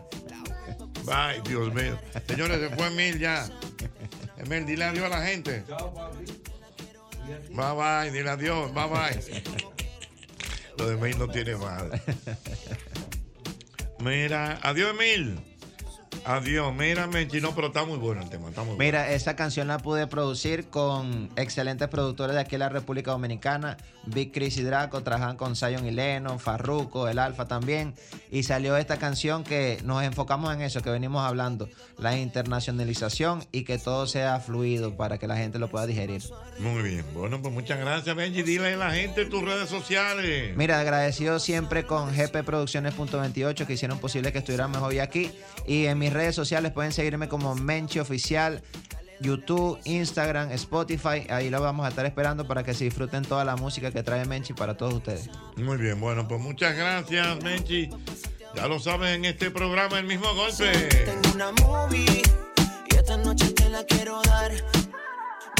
Bye, Dios mío. Señores, se fue Emil ya. Emil, dile adiós a la gente. Bye bye, dile adiós, bye bye. Lo de Emil no tiene madre. Mira, adiós Emil. Adiós, mira, Menchi, no, pero está muy bueno el tema, está muy bueno. Mira, esa canción la pude producir con excelentes productores de aquí en la República Dominicana. Big Chris y Draco trabajan con Zion y Lennon, Farruko, el Alfa también. Y salió esta canción que nos enfocamos en eso que venimos hablando, la internacionalización y que todo sea fluido para que la gente lo pueda digerir. Muy bien, bueno, pues muchas gracias, Benji. Dile a la gente tus redes sociales. Mira, agradecido siempre con gpproducciones.28 que hicieron posible que estuviéramos hoy aquí. Y en mis redes sociales pueden seguirme como Menchi Oficial, YouTube, Instagram, Spotify. Ahí lo vamos a estar esperando para que se disfruten toda la música que trae Menchi para todos ustedes. Muy bien, bueno, pues muchas gracias, Menchi. Ya lo sabes, en este programa El Mismo Golpe. Tengo una movie y esta noche te la quiero dar.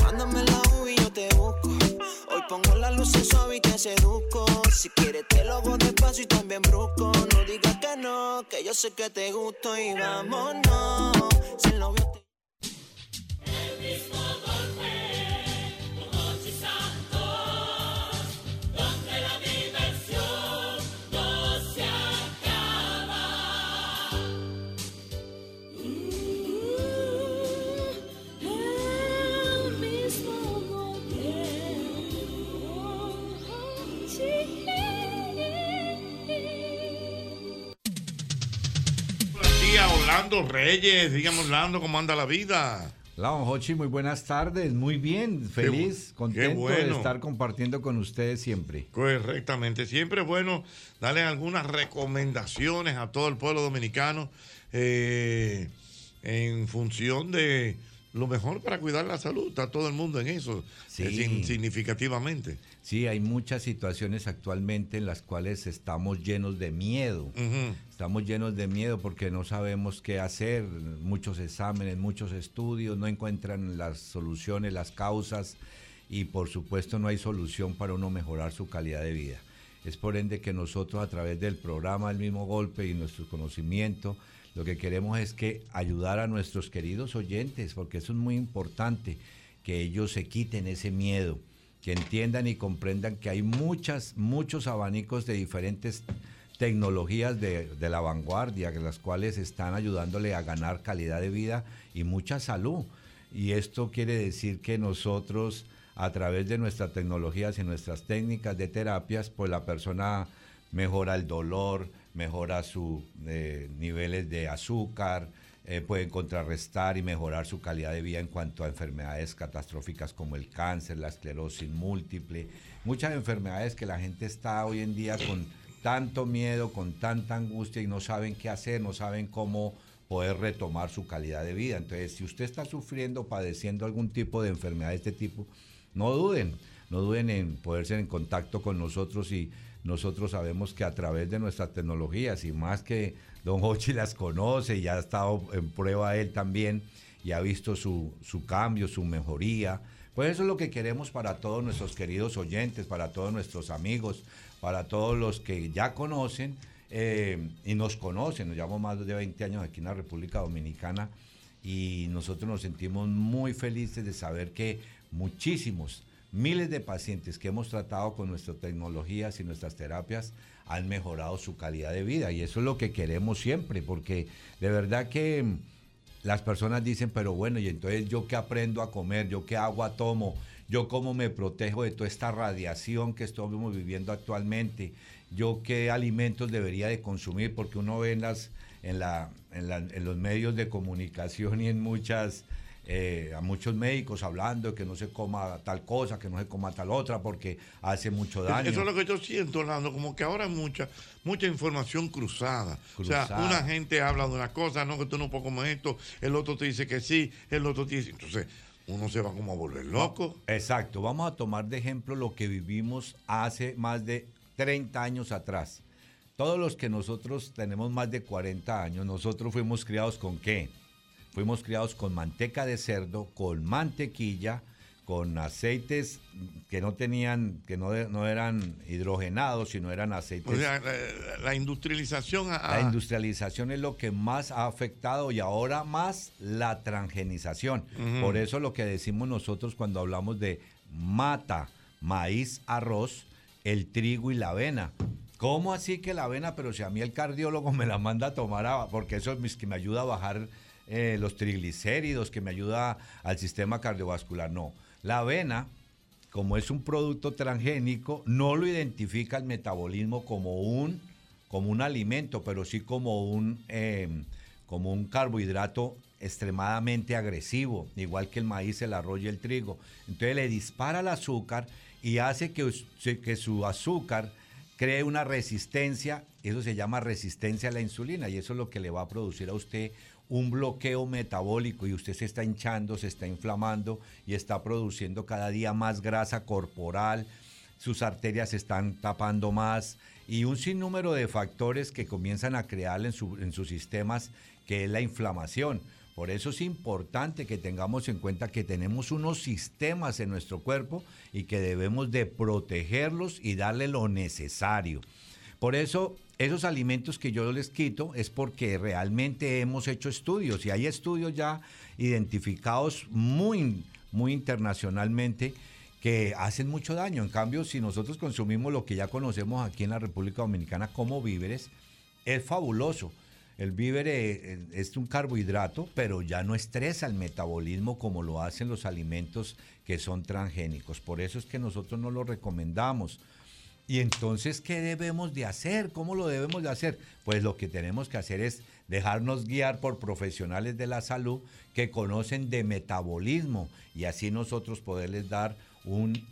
Mándame la y yo te busco. Hoy pongo las luces suave y te seduzco. Si quieres te lo hago despacio y también brusco. No digas que no, que yo sé que te gusto y vámonos. Si el novio te Donde Orlando Reyes, dígame Orlando, ¿cómo anda la vida? Don Hochi, muy buenas tardes. Muy bien, feliz, bu- contento qué bueno. de estar compartiendo con ustedes siempre. Correctamente. Siempre es bueno darle algunas recomendaciones a todo el pueblo dominicano eh, en función de lo mejor para cuidar la salud. Está todo el mundo en eso, Sí. eh, significativamente. Sí, hay muchas situaciones actualmente en las cuales estamos llenos de miedo. Estamos llenos de miedo porque no sabemos qué hacer, muchos exámenes, muchos estudios, no encuentran las soluciones, las causas y por supuesto no hay solución para uno mejorar su calidad de vida. Es por ende que nosotros a través del programa El mismo golpe y nuestro conocimiento, lo que queremos es que ayudar a nuestros queridos oyentes, porque eso es muy importante, que ellos se quiten ese miedo, que entiendan y comprendan que hay muchas, muchos abanicos de diferentes tecnologías de, de la vanguardia, las cuales están ayudándole a ganar calidad de vida y mucha salud. Y esto quiere decir que nosotros, a través de nuestras tecnologías y nuestras técnicas de terapias, pues la persona mejora el dolor, mejora sus niveles de azúcar, eh, pueden contrarrestar y mejorar su calidad de vida en cuanto a enfermedades catastróficas como el cáncer, la esclerosis múltiple, muchas enfermedades que la gente está hoy en día con tanto miedo, con tanta angustia y no saben qué hacer, no saben cómo poder retomar su calidad de vida. Entonces, si usted está sufriendo, padeciendo algún tipo de enfermedad de este tipo, no duden, no duden en poderse en contacto con nosotros y nosotros sabemos que a través de nuestras tecnologías y más que Don Hochi las conoce y ha estado en prueba él también y ha visto su, su cambio, su mejoría. Pues eso es lo que queremos para todos nuestros queridos oyentes, para todos nuestros amigos, para todos los que ya conocen eh, y nos conocen. Nos llevamos más de 20 años aquí en la República Dominicana y nosotros nos sentimos muy felices de saber que muchísimos, miles de pacientes que hemos tratado con nuestras tecnologías y nuestras terapias han mejorado su calidad de vida y eso es lo que queremos siempre porque de verdad que mm, las personas dicen, pero bueno, y entonces yo qué aprendo a comer, yo qué agua tomo, yo cómo me protejo de toda esta radiación que estamos viviendo actualmente, yo qué alimentos debería de consumir, porque uno ve en, las, en, la, en, la- en los medios de comunicación y en muchas, eh, a muchos médicos hablando de que no se coma tal cosa, que no se coma tal otra, porque hace mucho daño. Eso es lo que yo siento, Orlando, como que ahora hay mucha, mucha información cruzada. O sea, Cruzada. una gente habla de una cosa, no, que tú no puedes comer esto, el otro te dice que sí, el otro te dice. Entonces, uno se va como a volver loco. Exacto, vamos a tomar de ejemplo lo que vivimos hace más de 30 años atrás. Todos los que nosotros tenemos más de 40 años, nosotros fuimos criados con qué? Fuimos criados con manteca de cerdo, con mantequilla, con aceites que no tenían, que no, no eran hidrogenados, sino eran aceites O sea, la, la industrialización. a- la industrialización es lo que más ha afectado y ahora más la transgenización. Por eso lo que decimos nosotros cuando hablamos de mata, maíz, arroz, el trigo y la avena. ¿Cómo así que la avena? Pero si a mí el cardiólogo me la manda a tomar, a- porque eso es mis- que me ayuda a bajar eh, los triglicéridos, que me ayuda al sistema cardiovascular. No, la avena como es un producto transgénico, no lo identifica el metabolismo como un, como un alimento, pero sí como un, eh, como un carbohidrato extremadamente agresivo, igual que el maíz, el arroz y el trigo. Entonces le dispara el azúcar y hace que, que su azúcar cree una resistencia, eso se llama resistencia a la insulina y eso es lo que le va a producir a usted un bloqueo metabólico y usted se está hinchando, se está inflamando y está produciendo cada día más grasa corporal, sus arterias se están tapando más y un sinnúmero de factores que comienzan a crear en, su- en sus sistemas, que es la inflamación. Por eso es importante que tengamos en cuenta que tenemos unos sistemas en nuestro cuerpo y que debemos de protegerlos y darle lo necesario. Por eso, esos alimentos que yo les quito es porque realmente hemos hecho estudios y hay estudios ya identificados muy, muy internacionalmente que hacen mucho daño. En cambio, si nosotros consumimos lo que ya conocemos aquí en la República Dominicana como víveres, es fabuloso. El víver eh, es un carbohidrato, pero ya no estresa el metabolismo como lo hacen los alimentos que son transgénicos. Por eso es que nosotros no lo recomendamos. Y entonces, ¿qué debemos de hacer? ¿Cómo lo debemos de hacer? Pues lo que tenemos que hacer es dejarnos guiar por profesionales de la salud que conocen de metabolismo y así nosotros poderles dar un,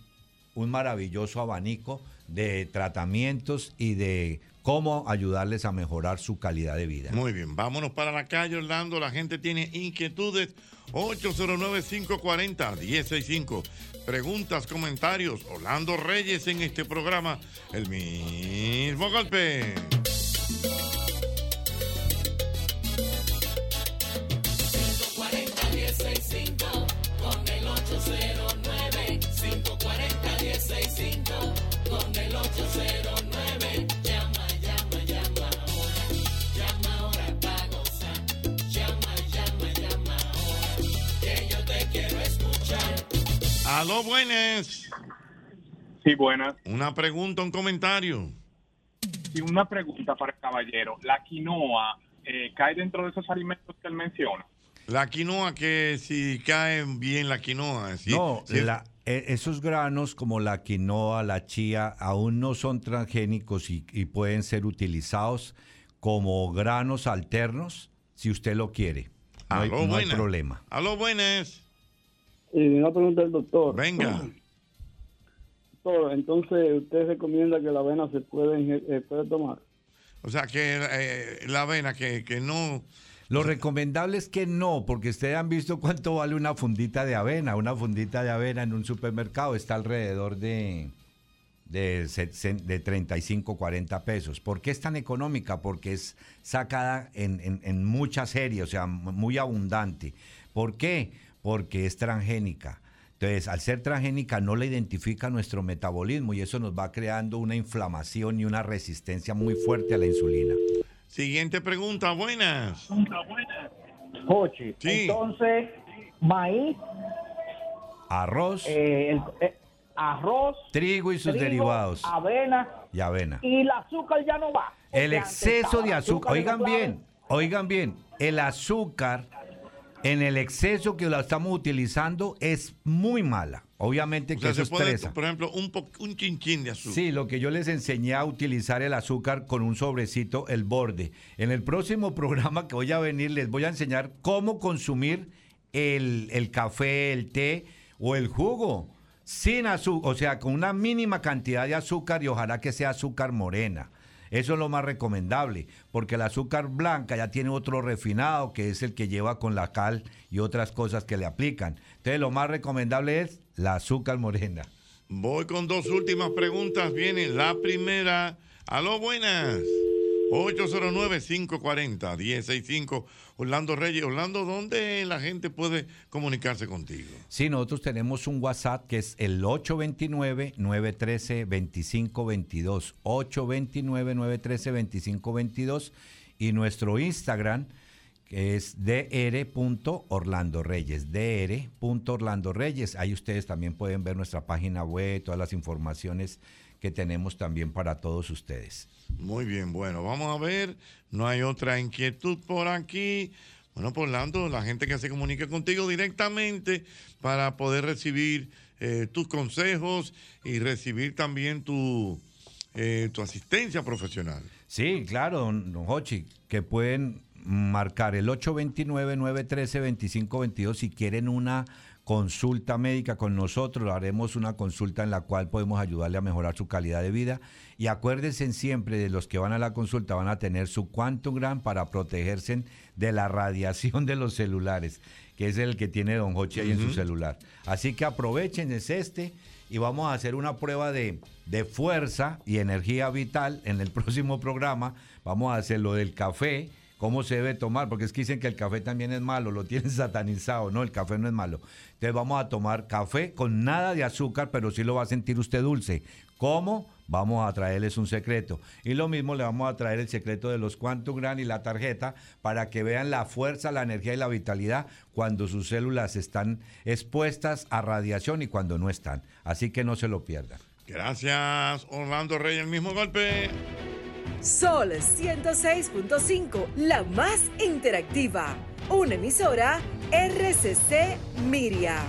un maravilloso abanico de tratamientos y de cómo ayudarles a mejorar su calidad de vida. Muy bien, vámonos para la calle, Orlando. La gente tiene inquietudes. 809-540-1065. Preguntas, comentarios. Orlando Reyes en este programa. El mismo golpe. 540-1065 con el 809 540-1065 con el 809 Aló, buenas. Sí, buenas. Una pregunta, un comentario. Y una pregunta para el caballero. ¿La quinoa eh, cae dentro de esos alimentos que él menciona? La quinoa, que si cae bien la quinoa. si- no, la- e- esos granos como la quinoa, la chía, aún no son transgénicos y, y pueden ser utilizados como granos alternos si usted lo quiere. No, hay, Aló, no hay buenas. problema. Aló, buenas. Y una pregunta del doctor. Venga. Doctor, entonces, ¿usted recomienda que la avena se puede, eh, puede tomar? O sea, que eh, la avena, que, que no... Lo recomendable es que no, porque ustedes han visto cuánto vale una fundita de avena. Una fundita de avena en un supermercado está alrededor de, de, de 35, 40 pesos. ¿Por qué es tan económica? Porque es sacada en, en, en mucha serie, o sea, muy abundante. ¿Por qué? Porque es transgénica. Entonces, al ser transgénica no le identifica nuestro metabolismo y eso nos va creando una inflamación y una resistencia muy fuerte a la insulina. Siguiente pregunta, buenas. Jochi, Sí. entonces, maíz, Arroz, eh, el- eh, arroz, trigo y sus trigo, derivados avena y avena. y el azúcar ya no va. El exceso de azúcar, la oigan bien, oigan bien, el azúcar en el exceso que la estamos utilizando es muy mala. Obviamente O que sea, eso se puede, estresa. por ejemplo, un, po- un chinchín de azúcar. Sí, lo que yo les enseñé a utilizar el azúcar con un sobrecito, el borde. En el próximo programa que voy a venir les voy a enseñar cómo consumir el, el café, el té o el jugo sin azúcar, o sea, con una mínima cantidad de azúcar y ojalá que sea azúcar morena. Eso es lo más recomendable, porque el azúcar blanca ya tiene otro refinado, que es el que lleva con la cal y otras cosas que le aplican. Entonces, lo más recomendable es la azúcar morena. Voy con dos últimas preguntas. Viene la primera. Aló, buenas. 809-540-165. Orlando Reyes. Orlando, ¿dónde la gente puede comunicarse contigo? Sí, nosotros tenemos un WhatsApp que es el 829-913-2522. 829-913-2522. Y nuestro Instagram que es dr.orlandoreyes. dr.orlandoreyes. Ahí ustedes también pueden ver nuestra página web, todas las informaciones que tenemos también para todos ustedes. Muy bien, bueno, vamos a ver. No hay otra inquietud por aquí. Bueno, por Orlando, la gente que se comunique contigo directamente para poder recibir eh, tus consejos y recibir también tu, eh, tu asistencia profesional. Sí, claro, don, don Hochi, que pueden marcar el 829-913-2522 si quieren una consulta médica con nosotros, haremos una consulta en la cual podemos ayudarle a mejorar su calidad de vida. Y acuérdense siempre de los que van a la consulta van a tener su Quantum Gram para protegerse de la radiación de los celulares, que es el que tiene Don Hochi ahí en su celular. Así que aprovechen, es este, y vamos a hacer una prueba de, de fuerza y energía vital en el próximo programa. Vamos a hacer lo del café, cómo se debe tomar, porque es que dicen que el café también es malo, lo tienen satanizado, no, el café no es malo. Entonces vamos a tomar café con nada de azúcar, pero sí lo va a sentir usted dulce. ¿Cómo? Vamos a traerles un secreto. Y lo mismo le vamos a traer el secreto de los Quantum Gran y la tarjeta para que vean la fuerza, la energía y la vitalidad cuando sus células están expuestas a radiación y cuando no están. Así que no se lo pierdan. Gracias, Orlando Reyes. El mismo golpe. Sol 106.5, la más interactiva. Una emisora RCC Miria.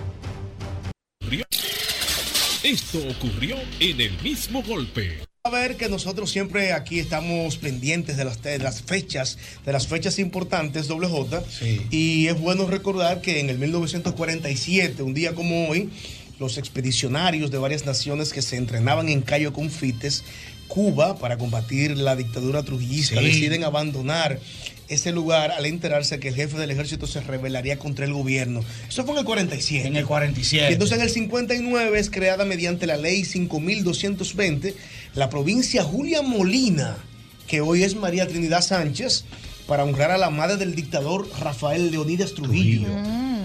Esto ocurrió en el mismo golpe. A ver que nosotros siempre aquí estamos pendientes de las, de las fechas, de las fechas importantes, doble J. Y es bueno recordar que en el 1947, un día como hoy, los expedicionarios de varias naciones que se entrenaban en Cayo Confites, Cuba, para combatir la dictadura trujillista, Sí. deciden abandonar ese lugar al enterarse que el jefe del ejército se rebelaría contra el gobierno. Eso fue en el 47. En el 47. Y entonces en el 59 es creada mediante la ley 5220 la provincia Julia Molina, que hoy es María Trinidad Sánchez, para honrar a la madre del dictador Rafael Leonidas Trujillo.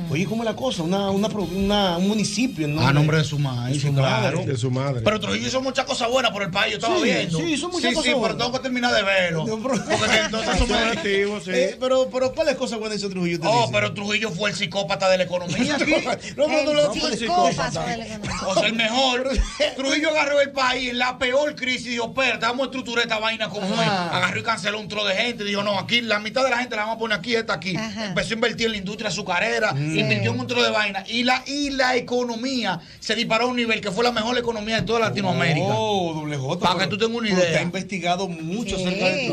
Oye, ¿cómo es la cosa? Una, una, una- un municipio. ¿no? A nombre de su madre. De su madre. De su madre. Pero Trujillo hizo muchas cosas buenas por el país, yo estaba Sí, viendo. sí, hizo muchas sí, cosas Sí, pero buenas. tengo que terminar de verlo. Porque entonces eso me... Eh, pero, pero, ¿cuáles cosas buenas hizo Trujillo? Oh, dice? pero Trujillo fue el psicópata de la economía aquí. No, no, no, no, el psicópata. O sea, el mejor. Trujillo agarró el país en la peor crisis y dijo, espérate, vamos a estructurar esta vaina como es. Agarró y canceló un tro de gente. Dijo, no, aquí la mitad de la gente la vamos a poner aquí, esta aquí. Empezó a invertir en la industria azucarera. Invirtió un montón de vaina y la, y la economía se disparó a un nivel que fue la mejor economía de toda Latinoamérica. Oh, doble J. Para que tú tengas una pero Usted ha idea. investigado mucho Sí. acerca del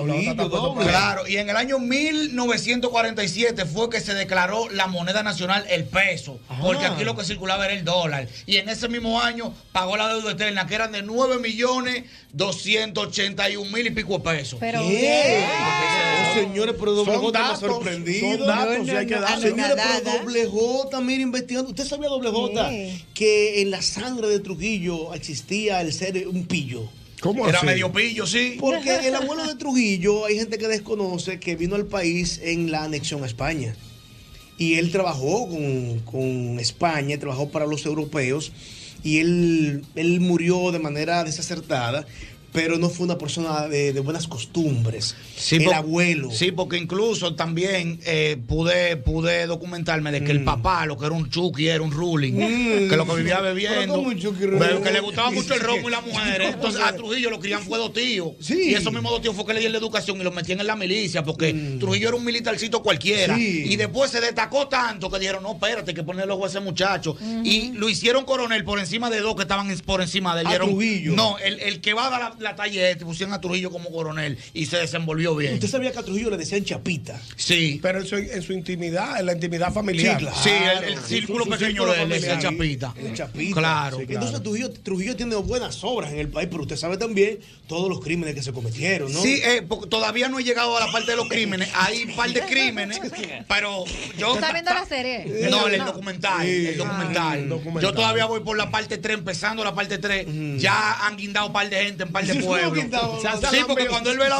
doble. Claro, y en el año 1947 fue que se declaró la moneda nacional el peso, porque aquí lo que circulaba era el dólar. Y en ese mismo año pagó la deuda externa, que eran de 9 millones 281 mil y pico de pesos. Pero ¿Qué? Oh, señores, pero doble J me sorprendido. son datos, y hay que darle. Señores, pero doble J, mire, investigando. ¿Usted sabía, doble J, que en la sangre de Trujillo existía el ser un pillo? ¿Cómo Era así? medio pillo, sí. Porque el abuelo de Trujillo, hay gente que desconoce que vino al país en la anexión a España. Y él trabajó con, con España, trabajó para los europeos. Y él, él murió de manera desacertada, pero no fue una persona de, de buenas costumbres. el por- abuelo. Sí, porque incluso también eh, pude, pude documentarme de que el papá, lo que era un chuki, era un ruling, Mm. que lo que vivía bebiendo, ¿cómo un chuki que le gustaba mucho el romo y las mujeres. ¿Cómo Entonces a Trujillo lo crían fue dos tíos. Sí. Y esos mismos dos tíos fue que le dieron la educación y lo metían en la milicia, porque Trujillo era un militarcito cualquiera. Sí. Y después se destacó tanto que dijeron, no, espérate, hay que ponerle ojo a ese muchacho. Y lo hicieron coronel por encima de dos que estaban por encima de él. A Dieron- Trujillo. No, el, el que va a dar la, la talla este, pusieron a Trujillo como coronel y se desenvolvió bien. Usted sabía que a Trujillo le decían chapita. Sí. Pero en su, en su intimidad, en la intimidad familiar. Sí, claro. Sí, el- el círculo pequeño de él, decía Chapita. El Chapita. Claro, Sí, claro. Entonces Trujillo, Trujillo tiene buenas obras en el país, pero usted sabe también todos los crímenes que se cometieron, ¿no? Sí, eh, porque todavía no he llegado a la parte de los crímenes. Hay un par de crímenes, pero yo. ¿Estás viendo la serie? No, el, documental. el documental. Yo todavía voy por la parte 3, empezando la parte 3. Ya han guindado un par de gente en un par de Sí, pueblos. guindado. Se han- se Sí, porque cuando él ve la.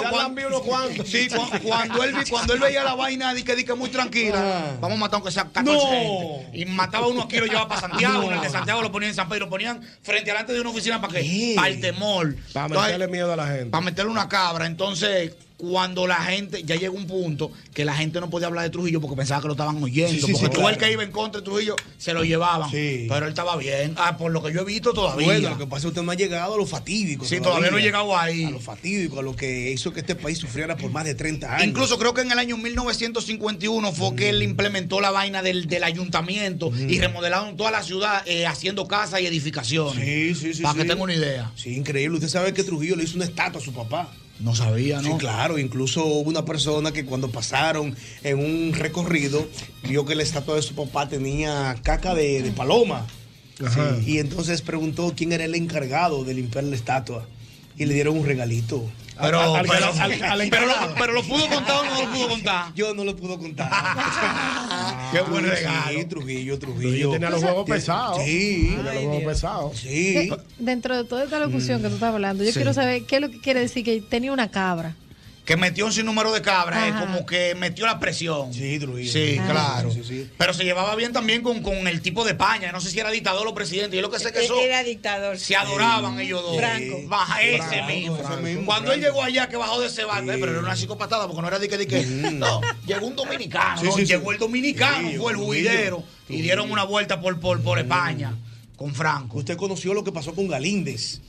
Sí, cu- cuando él, cuando él veía la vaina de que, de que muy tranquila, vamos a matar aunque sea 14 No. gente. Y mataba uno aquí, lo llevaba para Santiago. En el de Santiago lo ponían en San Pedro, lo ponían frente delante de una oficina para que, para el temor. Para meterle miedo a la gente. para meterle una cabra. Entonces, cuando la gente, ya llegó un punto que la gente no podía hablar de Trujillo porque pensaba que lo estaban oyendo. Sí, sí, porque sí, todo el que iba en contra de Trujillo se lo llevaban. Pero él estaba bien. Ah, por lo que yo he visto todavía. Bueno, lo que pasa es que usted no ha llegado a lo fatídico. Sí, todavía no he llegado ahí. A lo fatídico, a lo que hizo que este país sufriera por más de 30 años. Incluso creo que en el año 1951 fue que él implementó la vaina del, del ayuntamiento y remodelaron toda la ciudad eh, haciendo casas y edificaciones. Sí, sí, sí. Para que sí. tenga una idea. Sí, increíble. Usted sabe que Trujillo le hizo una estatua a su papá. No sabía, Sí, ¿no? claro. Incluso hubo una persona que cuando pasaron en un recorrido vio que la estatua de su papá tenía caca de, de paloma. Ajá. Sí, Y entonces preguntó quién era el encargado de limpiar la estatua. Y le dieron un regalito. Pero, Al- al- pero, al- al- al pero, lo, encargado. pero lo pudo contar o no lo pudo contar. Yo no lo pudo contar. Qué buen Sí, regalo. Trujillo, Trujillo. Trujillo tenía los juegos pesados. Sí. Tenía los juegos pesados. Sí. Dentro de toda esta locución que tú estás hablando, yo Sí. quiero saber qué es lo que quiere decir que tenía una cabra. Que metió un sinnúmero de cabras, es Ajá. como que metió la presión. Sí, Trujillo. Sí, claro. Sí, sí. Pero se llevaba bien también con, con el tipo de España. No sé si era dictador o presidente. Yo lo que sé que eso. Era dictador. Se adoraban ellos dos. Franco. Baja ese Franco, mismo. ese mismo, Cuando él llegó allá, que bajó de ese barco, eh, pero era una psicopatada, porque no era de que, de que. No, llegó un dominicano. Sí, ¿no? sí, sí. llegó el dominicano, Sí, fue el juidero. Y dieron una vuelta por, por, por España con Franco. Usted conoció lo que pasó con Galíndez.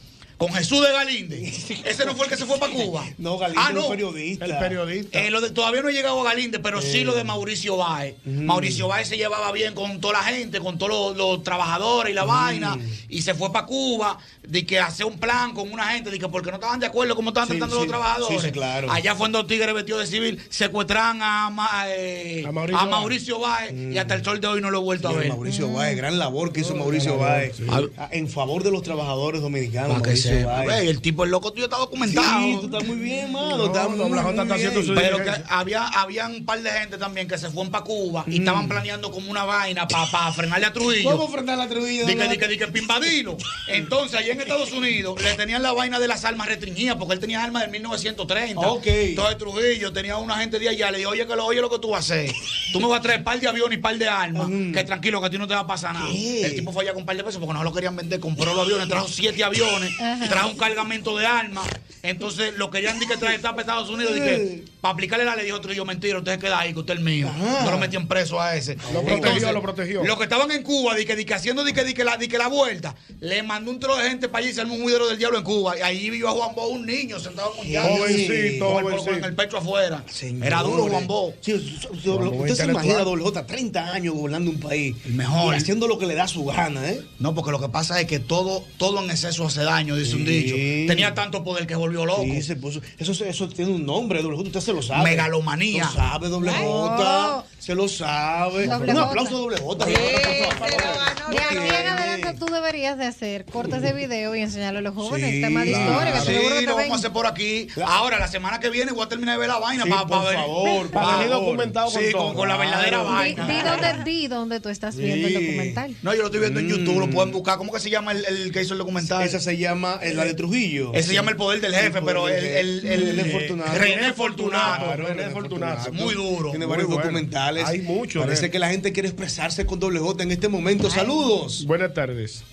Con Jesús de Galíndez. Ese no fue el que se fue para Cuba. No, Galíndez Ah, es no. un periodista. El periodista. Eh, lo de- todavía no he llegado a Galíndez, pero sí lo de Mauricio Báez. Mauricio Báez se llevaba bien con toda la gente, con todos los, los trabajadores y la vaina, y se fue para Cuba, de que hace un plan con una gente, de que porque no estaban de acuerdo cómo estaban Sí, tratando sí, los trabajadores. sí, sí, claro. Allá fue en dos tigres vestidos de civil, secuestran a, Ma- eh, A a Mauricio Mauricio, Báez y hasta el sol de hoy no lo he vuelto a ver. Mauricio Báez, gran labor que hizo Mauricio Báez a- en favor de los trabajadores dominicanos. Para que Mauricio el tipo, el loco tuyo está documentado. Sí, tú estás muy bien, mano. No, muy, está haciendo su Pero que había, había un par de gente también que se fueron para Cuba Mm. y estaban planeando como una vaina para frenarle a Trujillo. ¿Cómo enfrentar la Trujillo? Dice que, doble di que, di que pa' invadirlo. Entonces, allá en Estados Unidos le tenían la vaina de las armas restringidas porque él tenía armas del 1930. Ok. Entonces, Trujillo tenía una gente de allá. Le dijo, oye, que lo oye lo que tú vas a hacer. Tú me vas a traer par de aviones y par de armas. Que tranquilo, que a ti no te va a pasar nada. ¿Qué? El tipo fue allá con par de pesos porque no lo querían vender. Compró los aviones, trajo siete aviones, trajo un cargamento de armas. Entonces, lo querían di que traer para Estados Unidos. que, para aplicarle la ley, dijo Trujillo, mentira, usted se queda ahí, que usted es el mío. No lo metían preso a ese. Lo protegió, lo protegió. Los que estaban en Cuba, di que, di que haciendo di que, di que la, di que la vuelta, le mandó un trozo de gente para allí y se armó un juidero del diablo en Cuba. Y ahí vio a Juan Bo, un niño sentado. Jovencito, con el- jovencito. Con el pecho afuera. Era duro Juan Bo. Sí, usted se imagina a doble J 30 años gobernando un país. mejor. Y haciendo lo que le da su gana, ¿eh? No, porque lo que pasa es que todo, todo en exceso hace daño, dice un dicho. Tenía tanto poder que volvió loco. Sí, se puso- eso, eso tiene un nombre, doble J, usted se lo sabe. Megalomanía. Lo sabe, doble J. Se lo sabe. Doble un J. aplauso doble J. Sí, No De aquí en adelante tú deberías de hacer cortes de video y enseñarle a los jóvenes Sí, temas de historia. Que Sí, que te lo vamos a hacer por aquí. Ahora, la semana que viene voy a terminar de ver la vaina Sí, para por ver. favor, Pa- para venir documentado con Sí, todo. con, con la verdadera Claro. Di, vaina. di dónde, di dónde tú estás viendo el documental. No, yo lo estoy viendo en YouTube, lo pueden buscar. ¿Cómo que se llama el, el que hizo el documental? Esa se llama eh, la de Trujillo. Ese se llama El Poder del Jefe, El pero el, el, el- René eh, Fortunato. René Fortunato. Claro, René Fortunato. Muy duro. Tiene Muy varios bueno. documentales. Hay mucho, Parece que la gente quiere expresarse con doble J en este momento. Saludos. Buenas tardes.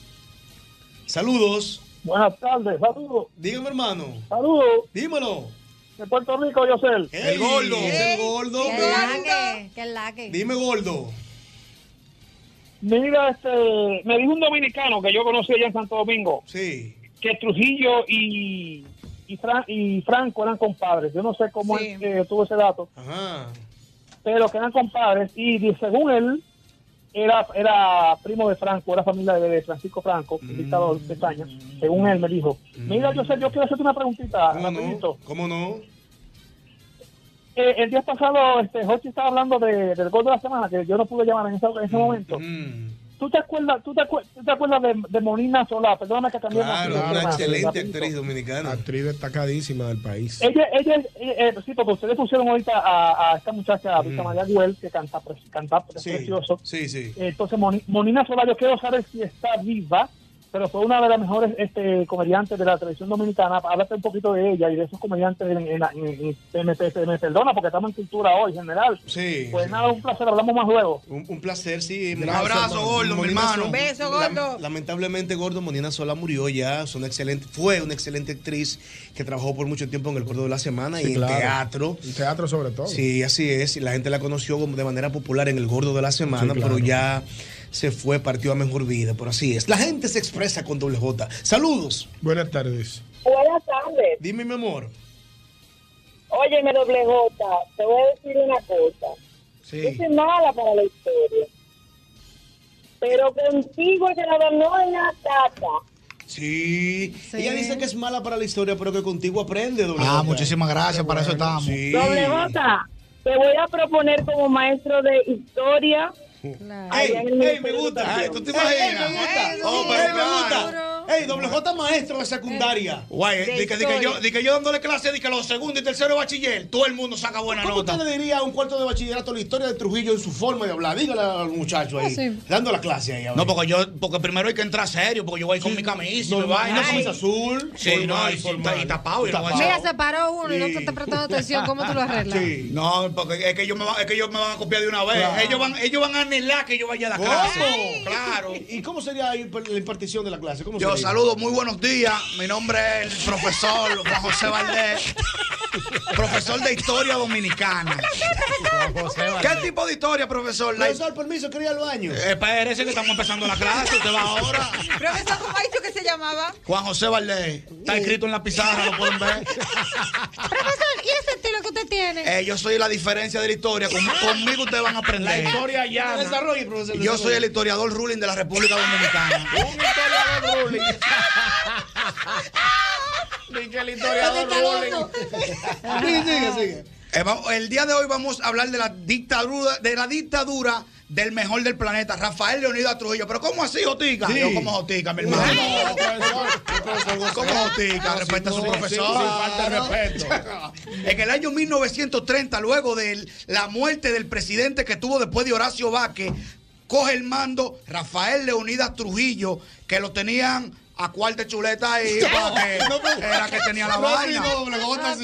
Saludos. Buenas tardes, saludos. Dígame, hermano. Saludos. Dímelo. De Puerto Rico, yo sé. El gordo. El gordo. Que laque. Dime, gordo. Mira, este, me dijo un dominicano que yo conocí allá en Santo Domingo. Sí. Que Trujillo y, y, Fran- y Franco eran compadres. Yo no sé cómo Sí. él eh, tuvo ese dato, Ajá. pero que eran compadres. Y según él, era, era primo de Franco, era familia de, de Francisco Franco, el dictador de España. Según él me dijo. Mira, yo sé, yo quiero hacerte una preguntita. ¿Cómo no? ¿Cómo no? Eh, el día pasado, este, Jochi estaba hablando de, del gol de la semana, que yo no pude llamar en ese, en ese momento. ¿Tú te acuerdas, tú te, acuer- tú te acuerdas de, de Monina Solá? Perdóname que cambié Claro, una excelente actriz dominicana. Actriz destacadísima del país. Ella, ella, eh, eh, sí, porque ustedes pusieron ahorita a, a esta muchacha, a Vita María Güell, que canta, pre- canta Sí, precioso. Sí, sí. Entonces, Moni- Monina Solá, yo quiero saber si está viva, pero fue una de las mejores este, comediantes de la televisión dominicana. Háblate un poquito de ella y de esos comediantes en, en, la- en- en- en- me, me- me perdona porque estamos en cultura hoy, general. Sí. Pues nada, un placer, hablamos más luego. Un, un placer, sí. Un abrazo, gordo, mi hermano. Sol- Beso, Lam- lamentablemente, gordo, Monina Sola murió ya. Es una excelente, fue una excelente actriz que trabajó por mucho tiempo en el Gordo de la Semana Sí, y claro. en teatro. En teatro sobre todo. Sí, así es. Y la gente la conoció como de manera popular en el Gordo de la Semana, Sí, claro. pero ya se fue, partió a mejor vida. Pero así es. La gente se expresa con doble J. Saludos. Buenas tardes. Buenas tardes. Dime, mi amor. Óyeme, doble J, te voy a decir una cosa. Sí. Yo soy mala para la historia. Pero contigo que la no hay una tata. Sí. Ella dice que es mala para la historia, pero que contigo aprende, doble Ah, J. muchísimas gracias, para eso estamos. Sí. Doble J, te voy a proponer como maestro de historia. Ey, el ey, Ministerio me gusta. Ey, ¿tú te imaginas? Ey, me gusta. Ey, Oh, ey, pero me gusta. Ey, doble J maestro de secundaria. Guay, De di que, yo, di que yo dándole clase, di que los segundos y tercero de bachiller, todo el mundo saca buena ¿Cómo nota. usted le diría a un cuarto de bachillerato la historia de Trujillo en su forma de hablar? Dígale al muchacho ahí, Ah, sí. dando la clase ahí. No, porque yo, porque primero hay que entrar serio, porque yo voy con mi camisa y mi vaina. una camisa azul, Sí, formal, no, y, formal. y tapado. Y no Mira, se paró uno y no te está prestando atención. ¿Cómo tú lo arreglas? No, porque es que ellos me van, es que ellos me van a copiar de una vez. Claro. Ellos van, ellos van a anhelar que yo vaya a la clase. ¿Cómo? Claro. ¿Y cómo sería la impartición de la clase? ¿Cómo Yo sería? saludo, muy buenos días. Mi nombre es el profesor Juan José Valdés, profesor de historia dominicana. ¿Qué tipo de historia, profesor? Profesor, permiso, quería ir al baño. Eh, Espérese que estamos empezando la clase, usted va ahora. Profesor, ¿cómo ha dicho que se llamaba? Juan José Valdés, está escrito en la pizarra, lo pueden ver. Profesor, ¿y ese estilo que usted tiene? Eh, yo soy la diferencia de la historia. Con- conmigo ustedes van a aprender. La historia llana. Desarrolle, profesor, Yo soy el historiador ruling de la República Dominicana. Un historiador ruling. El historiador sigue, sigue. Eh, vamos- el día de hoy vamos a hablar de la dictadura, de la dictadura del mejor del planeta, Rafael Leonidas Trujillo. Pero ¿cómo así, Jotica? Sí. Yo como Jotica, mi hermano. No, profesor. ¿Cómo Jotica? Respeta a su sí, profesor. sin falta de respeto. En el año 1930, luego de la muerte del presidente que tuvo después de Horacio Vázquez, coge el mando Rafael Leonidas Trujillo, que lo tenían a cuarta chuleta ahí, para que era que tenía la No, vaina. chuleta.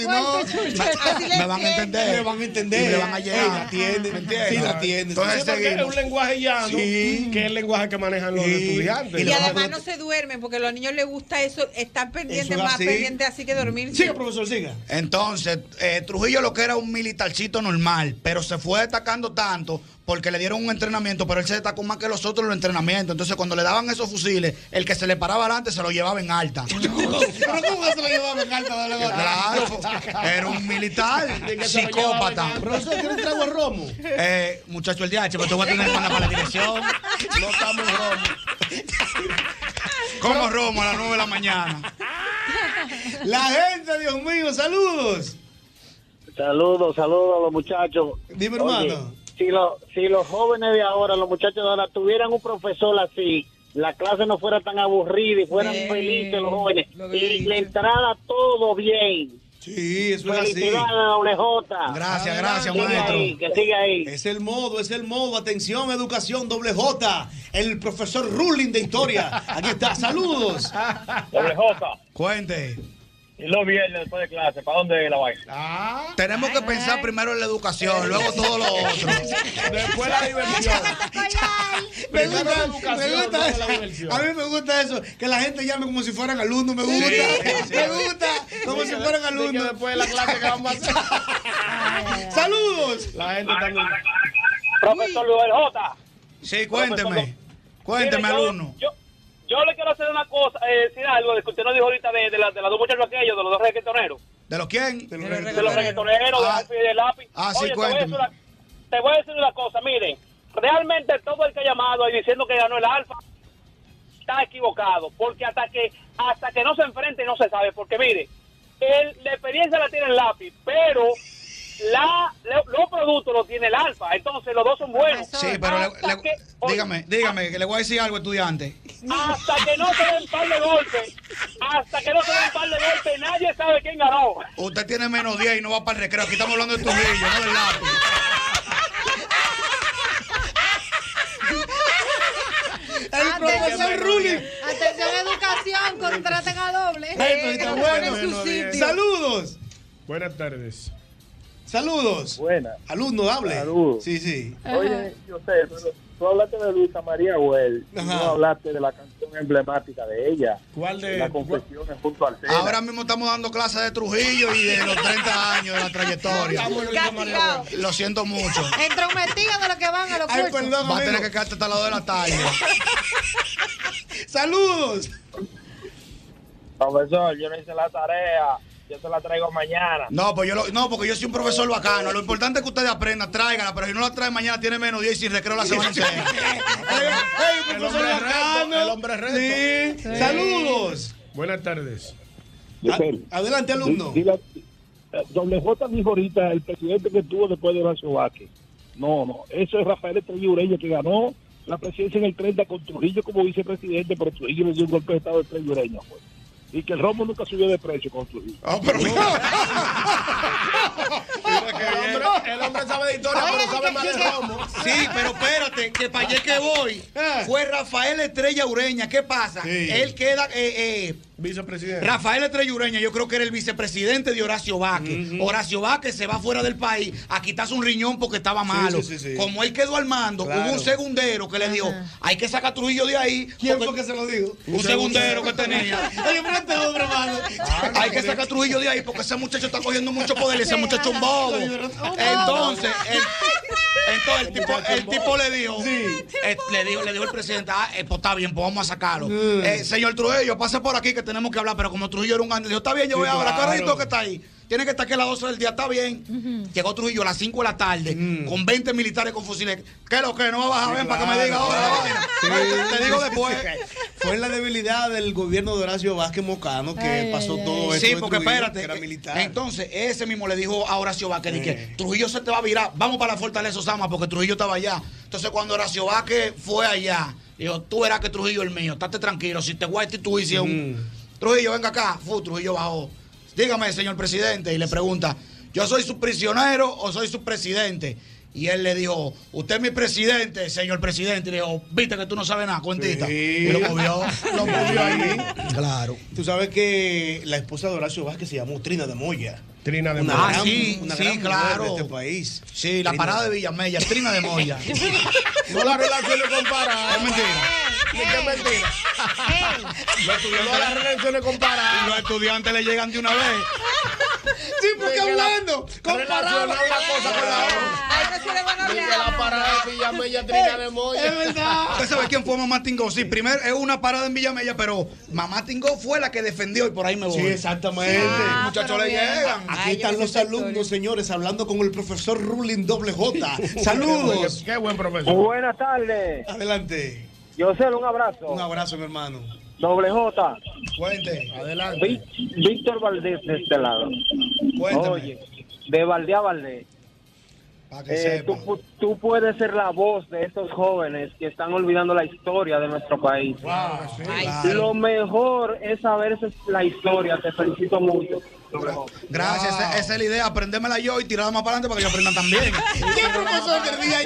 Me van a entender. Me van a entender. Me van a llegar. La atienden. ¿Me entiendes? Sí, la atienden. Entonces Sí, porque es un lenguaje llano, Sí. que es el lenguaje que manejan los estudiantes. Y además no se duermen porque a los niños les gusta eso, estar pendientes, Eso es más pendientes así que dormir. Siga, profesor, siga. Entonces, eh, Trujillo lo que era un militarcito normal, pero se fue destacando tanto porque le dieron un entrenamiento, pero él se destacó más que los otros en los entrenamientos. Entonces, cuando le daban esos fusiles, el que se le paraba adelante se lo llevaba en alta. ¿Pero cómo se lo llevaba en alta? Claro, era un militar, psicópata. Profesor, ¿quiere trago de romo? Eh, muchacho, el DH, pero te voy a tener para la dirección. No estamos romo. Como romo a las 9 de la mañana. La gente, Dios mío, saludos. Saludos, saludos a los muchachos. Dime, Oye, hermano. Si, lo- si los jóvenes de ahora, los muchachos de ahora, tuvieran un profesor así, la clase no fuera tan aburrida y fueran felices los jóvenes lo y le entrara todo bien. Sí, eso es así. Gracias, gracias, Sigue maestro. ahí, que siga ahí. Es el modo, es el modo. Atención, educación, doble J. El profesor Ruling de historia. Aquí está, saludos. Doble J. Cuente. Y los viernes después de clase, ¿para dónde la vaina? Ah. Tenemos que pensar primero en la educación, luego todo lo otro. Después la diversión. Me la gusta, educación, me gusta eso. la diversión. A mí me gusta eso, que la gente llame como si fueran alumnos, me gusta, me gusta, como si fueran alumnos. después de la clase que vamos a hacer. Saludos. La gente también. Profesor Luis J. Sí, cuénteme. Cuénteme, Mire, yo- alumno. Yo, yo le quiero hacer una cosa, eh, decir algo de que usted nos dijo ahorita de, de, la- de las dos muchachos aquellos, de los dos reggaetoneros. ¿De los quién? De los reggaetoneros, de Ah, Alfie y de lápiz. ah, sí, Oye, te voy, a decir cuénteme. una, te voy a decir una cosa, miren, realmente todo el que ha llamado y diciendo que ganó el Alfa está equivocado, porque hasta que hasta que no se enfrente no se sabe, porque mire, el, la experiencia la tiene el lápiz, pero la, la- los productos los tiene el Alfa, entonces los dos son buenos. Sí, pero le- Hasta le- que- oye, dígame, dígame, que le voy a decir algo, estudiante. hasta que no se den par de golpes, hasta que no se den par de golpes, nadie sabe quién ganó. Usted tiene menos 10 y no va para el recreo. Aquí estamos hablando de Trujillo, no del lápiz. El profesor Ruling. Atención, educación, contraten a doble. Está en bueno. su sitio. Saludos. Buenas tardes. Saludos. Buenas. Alumno, hable. Saludos. Sí, sí. Oye, yo sé, pero tú hablaste de Luisa María Ajá. no hablaste de la canción emblemática de ella. ¿Cuál de- La confesión junto al Sena. Ahora mismo estamos dando clases de Trujillo y de los 30 años de la trayectoria. Estamos en Luisa María Castigado. Lo siento mucho. Entrometidos de los que van a los Ay, cursos. perdón, Va a tener que quedarte hasta las 2 de la tarde. Saludos. Profesor, yo no hice la tarea, yo se la traigo mañana. No, pues yo lo- no, porque yo soy un profesor bacano. Lo importante es que ustedes aprendan, tráigala, pero si no la traen mañana tiene menos 10 y sin recreo la semana entera. Ey, profesor hombre reto, bacano. el hombre reto. Sí. Sí. Saludos. Buenas tardes. A- Adelante, alumno. Di- dile- Doble J dijo ahorita el presidente que tuvo después de Horacio Vázquez. No, no, eso es Rafael Estrella Ureña que ganó la presidencia en el 30 con Trujillo como vicepresidente, pero Trujillo le dio un golpe de estado a Estrella Ureña. pues. Y que el romo nunca subió de precio con Trujillo. El hombre, el hombre sabe de historia, pero sabe más de romo. Sí, pero espérate, que para allá que voy fue Rafael Estrella Ureña. ¿Qué pasa? Sí. Él queda. eh, eh, Vicepresidente. Rafael Estrella Ureña, yo creo que era el vicepresidente de Horacio Vázquez. Horacio Vázquez se va fuera del país a quitarse un riñón porque estaba malo. sí, sí, sí. Como él quedó al mando, Claro. hubo un segundero que le dijo: hay que sacar a Trujillo de ahí. ¿Quién fue que se lo dijo? Un segundero que tenía. Oye, pero este hombre, hermano. Hay que sacar a Trujillo de ahí porque ese muchacho está cogiendo mucho poder y ese muchacho es un bobo. Entonces, el, entonces el tipo, el tipo le dijo, eh, le dijo, le dijo el presidente, ah, eh, pues está bien, pues vamos a sacarlo. Eh, señor Trujillo, pase por aquí que tenemos que hablar, pero como Trujillo era un grande, le dijo, está bien, yo Sí, voy ahora, claro. carajito que está ahí. Tiene que estar aquí a las 12 del día, está bien. Llegó Trujillo a las 5 de la tarde con 20 militares con fusiles. ¿Qué es lo que? No va a bajar, ven para que me diga ahora. Sí. Te digo después. Fue la debilidad del gobierno de Horacio Vázquez Mocano que Ay, pasó ay, todo ay. esto. Sí, porque Trujillo, espérate. que era que- militar. Entonces, ese mismo le dijo a Horacio Vázquez, de que Trujillo se te va a virar, vamos para la fortaleza Osama, porque Trujillo estaba allá. Entonces, cuando Horacio Vázquez fue allá, dijo, tú verás que Trujillo es el mío, estate tranquilo, si te voy a destituir, un... Trujillo, venga acá. Fu, Trujillo bajó. Dígame, señor presidente, y le pregunta, ¿yo soy su prisionero o soy su presidente? Y él le dijo, usted es mi presidente, señor presidente. Y le dijo, viste que tú no sabes nada, cuentita. Y lo movió, lo movió ahí. Claro. Tú sabes que la esposa de Horacio Vázquez se llamó Trina de Moya. Trina de Una Ah, gran- sí, una sí, gran claro. de este país. Sí, la Trina. parada de Villamella, Trina de Moya. No la relación le compara. Es mentira. Qué mentira. Los estudiantes de las relaciones comparadas. Y los estudiantes le llegan de una vez. Sí, porque hablando, comparado una cosa con la otra. Ay, no se le van a la parada de Villamella Trina de Moya. Es verdad. ¿Usted sabe quién fue Mamá Tingó? Sí, primero es una parada en Villamella, pero Mamá Tingó fue la que defendió y por ahí me voy. Sí, exactamente. Los muchachos le llegan. Aquí Ay, están los alumnos, señores, hablando con el profesor Ruling Doble J. Saludos. Qué buen profesor. Buenas tardes. Adelante. Yo sé, un abrazo. Un abrazo, mi hermano. Doble J. Cuente. Adelante. Víctor Valdés de este lado. Cuéntame. Oye, de Valdés a Valdés. Para que Eh, sepa. tú, pu- tú puedes ser la voz de estos jóvenes que están olvidando la historia de nuestro país. Claro. Lo mejor es saber esa- la historia. Te felicito mucho. Gracias, esa, esa es la idea, aprendérmela yo y tirarla más para adelante para que yo aprenda también. ¿Qué profesor que día